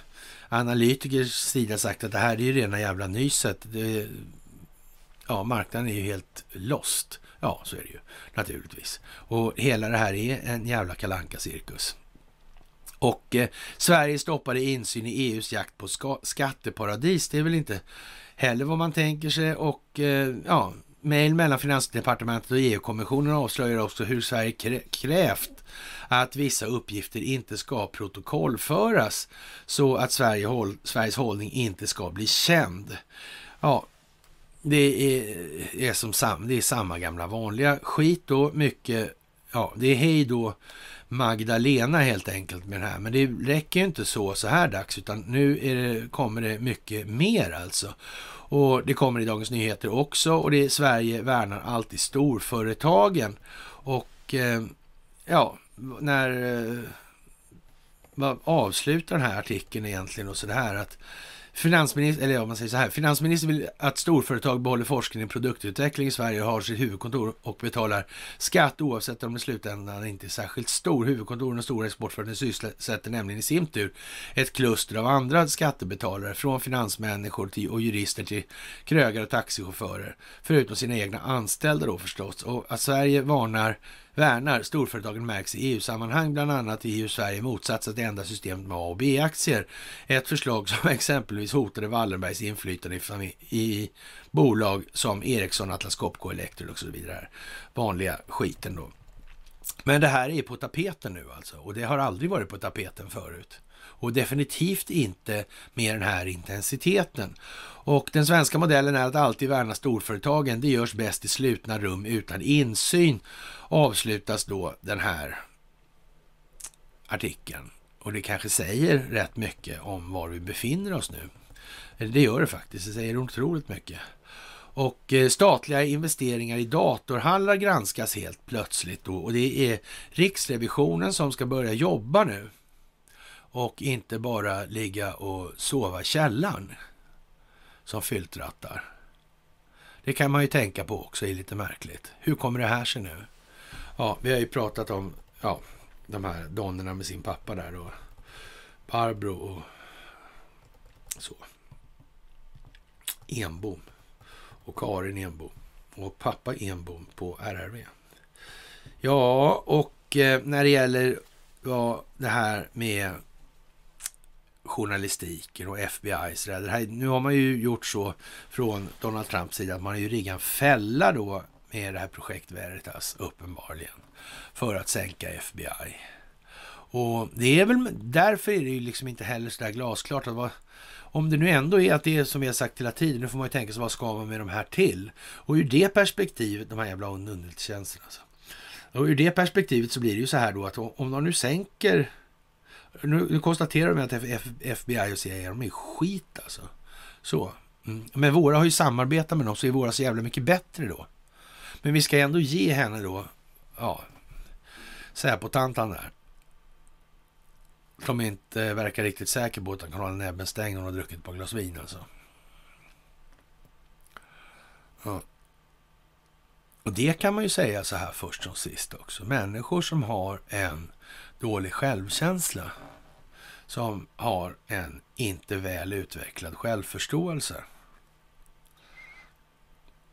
analytikers sida sagt att det här är ju rena jävla nyset. Det, ja, marknaden är ju helt lost. Ja, så är det ju naturligtvis. Och hela det här är en jävla kalanka cirkus Och eh, Sverige stoppade insyn i EUs jakt på skatteparadis. Det är väl inte heller vad man tänker sig och eh, ja, mejl mellan Finansdepartementet och EU-kommissionen avslöjar också hur Sverige krä krävt att vissa uppgifter inte ska protokollföras så att Sverige håll, Sveriges hållning inte ska bli känd. Ja, det är, är som sam, det är samma gamla vanliga skit då, mycket, ja, det är hej då Magdalena helt enkelt med det här. Men det räcker ju inte så så här dags, utan nu det, kommer det mycket mer alltså. Och det kommer i Dagens Nyheter också och det är Sverige värnar alltid storföretagen. Och eh, ja, när eh, vad avslutar den här artikeln egentligen och så det här att Finansminister, eller ja, man säger så här. Finansministern vill att storföretag behåller forskning och produktutveckling i Sverige och har sitt huvudkontor och betalar skatt oavsett om i slutändan inte är särskilt stor. Huvudkontoren och stora exportföretag sysselsätter nämligen i sin tur ett kluster av andra skattebetalare från finansmänniskor till, och jurister till krögare och taxichaufförer. Förutom sina egna anställda då förstås. Och att Sverige varnar värnar storföretagen märks i EU-sammanhang, bland annat i hur Sverige motsatt sig det enda systemet med A och B-aktier. Ett förslag som exempelvis hotade Wallenbergs inflytande i, i bolag som Ericsson, Atlas Copco, Electrolux och så vidare. Vanliga skiten då. Men det här är på tapeten nu alltså och det har aldrig varit på tapeten förut och definitivt inte med den här intensiteten. Och den svenska modellen är att alltid värna storföretagen. Det görs bäst i slutna rum utan insyn. Avslutas då den här artikeln. Och det kanske säger rätt mycket om var vi befinner oss nu. Det gör det faktiskt, det säger otroligt mycket. Och eh, statliga investeringar i datorhallar granskas helt plötsligt då. Och det är Riksrevisionen som ska börja jobba nu och inte bara ligga och sova i källaren. som filtrattar. Det kan man ju tänka på också, är lite märkligt. Hur kommer det här sig nu? Ja, vi har ju pratat om ja, de här donnerna med sin pappa där och Barbro och så. Enbom och Karin Enbom och pappa Enbom på RRV. Ja, och eh, när det gäller ja, det här med journalistiken och FBI. Så här, nu har man ju gjort så från Donald Trumps sida att man har ju riggat en fälla då med det här projekt Veritas alltså, uppenbarligen för att sänka FBI. Och det är väl därför är det ju liksom inte heller så där glasklart att vad, om det nu ändå är att det är som vi har sagt hela tiden, nu får man ju tänka sig vad ska man med de här till? Och ur det perspektivet, de här jävla underrättelsetjänsterna alltså. Och ur det perspektivet så blir det ju så här då att om de nu sänker nu, nu konstaterar de att FBI och CIA de är skit alltså. Så. Mm. Men våra har ju samarbetat med dem så är våra så jävla mycket bättre då. Men vi ska ändå ge henne då, ja, Säpo-tantan där. Som inte verkar riktigt säker på att han kan hålla näbben stängd och har druckit ett par glas vin alltså. Ja. Och det kan man ju säga så här först som sist också. Människor som har en dålig självkänsla, som har en inte väl utvecklad självförståelse.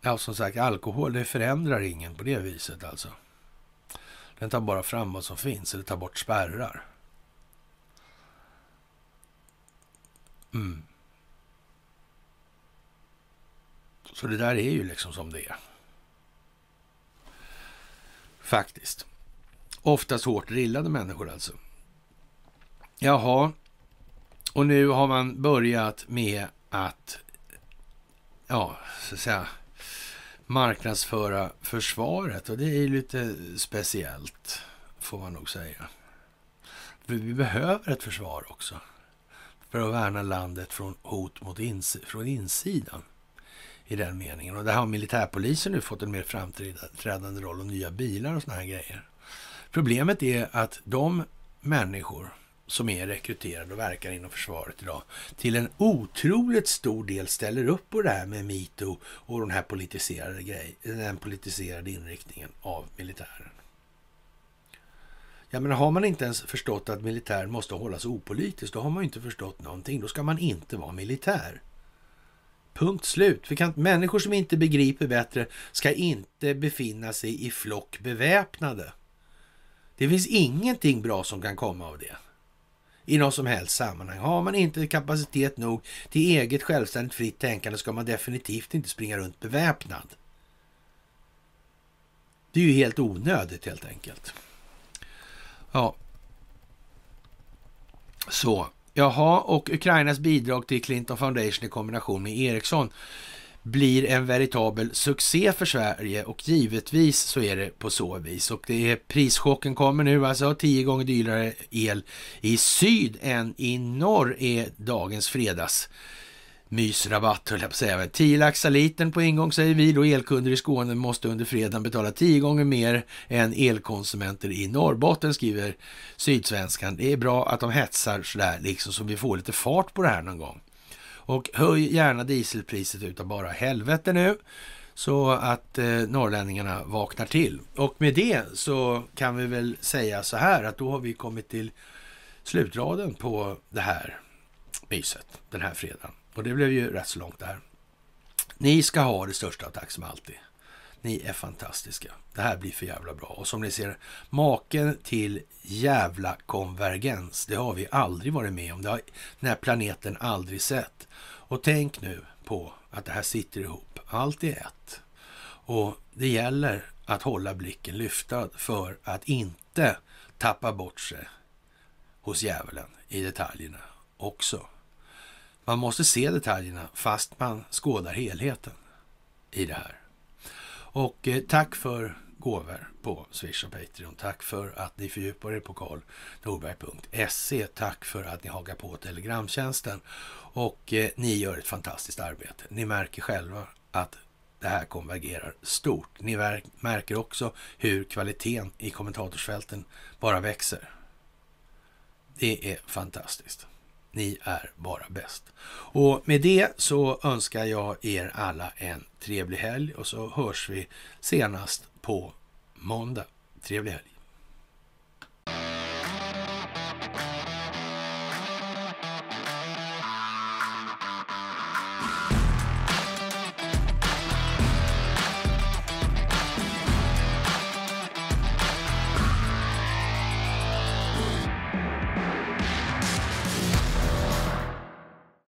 Ja, som sagt, alkohol det förändrar ingen på det viset alltså. Den tar bara fram vad som finns, eller tar bort spärrar. Mm. Så det där är ju liksom som det är. Faktiskt. Oftast hårt drillade människor alltså. Jaha, och nu har man börjat med att, ja, så att säga, marknadsföra försvaret och det är lite speciellt, får man nog säga. För vi behöver ett försvar också för att värna landet från hot mot ins från insidan i den meningen. Och där har militärpolisen nu fått en mer framträdande roll och nya bilar och såna här grejer. Problemet är att de människor som är rekryterade och verkar inom försvaret idag till en otroligt stor del ställer upp på det här med metoo och den här politiserade grej, den politiserade inriktningen av militären. Ja, men har man inte ens förstått att militären måste hållas opolitisk, då har man inte förstått någonting. Då ska man inte vara militär. Punkt slut. Vi kan, människor som inte begriper bättre ska inte befinna sig i flock beväpnade. Det finns ingenting bra som kan komma av det i något som helst sammanhang. Har man inte kapacitet nog till eget självständigt fritt tänkande ska man definitivt inte springa runt beväpnad. Det är ju helt onödigt helt enkelt. Ja. Så. Jaha, och Ukrainas bidrag till Clinton Foundation i kombination med Ericsson blir en veritabel succé för Sverige och givetvis så är det på så vis. Och det är prischocken kommer nu, alltså tio gånger dyrare el i syd än i norr är dagens fredags mysrabatt höll jag på att säga. 10 laxar litern på ingång säger vi då elkunder i Skåne måste under fredagen betala 10 gånger mer än elkonsumenter i Norrbotten skriver Sydsvenskan. Det är bra att de hetsar sådär liksom så vi får lite fart på det här någon gång. Och höj gärna dieselpriset utav bara helvete nu så att eh, norrlänningarna vaknar till. Och med det så kan vi väl säga så här att då har vi kommit till slutraden på det här myset den här fredagen. Och det blev ju rätt så långt där. Ni ska ha det största tack som alltid. Ni är fantastiska. Det här blir för jävla bra. Och som ni ser, maken till jävla konvergens, det har vi aldrig varit med om. Det har den här planeten aldrig sett. Och tänk nu på att det här sitter ihop. Allt är ett. Och det gäller att hålla blicken lyftad för att inte tappa bort sig hos djävulen i detaljerna också. Man måste se detaljerna fast man skådar helheten i det här. Och eh, tack för gåvor på Swish och Patreon. Tack för att ni fördjupar er på karlnorberg.se. Tack för att ni hakar på Telegramtjänsten. Och eh, ni gör ett fantastiskt arbete. Ni märker själva att det här konvergerar stort. Ni märker också hur kvaliteten i kommentatorsfälten bara växer. Det är fantastiskt. Ni är bara bäst. Och med det så önskar jag er alla en trevlig helg och så hörs vi senast på måndag. Trevlig helg!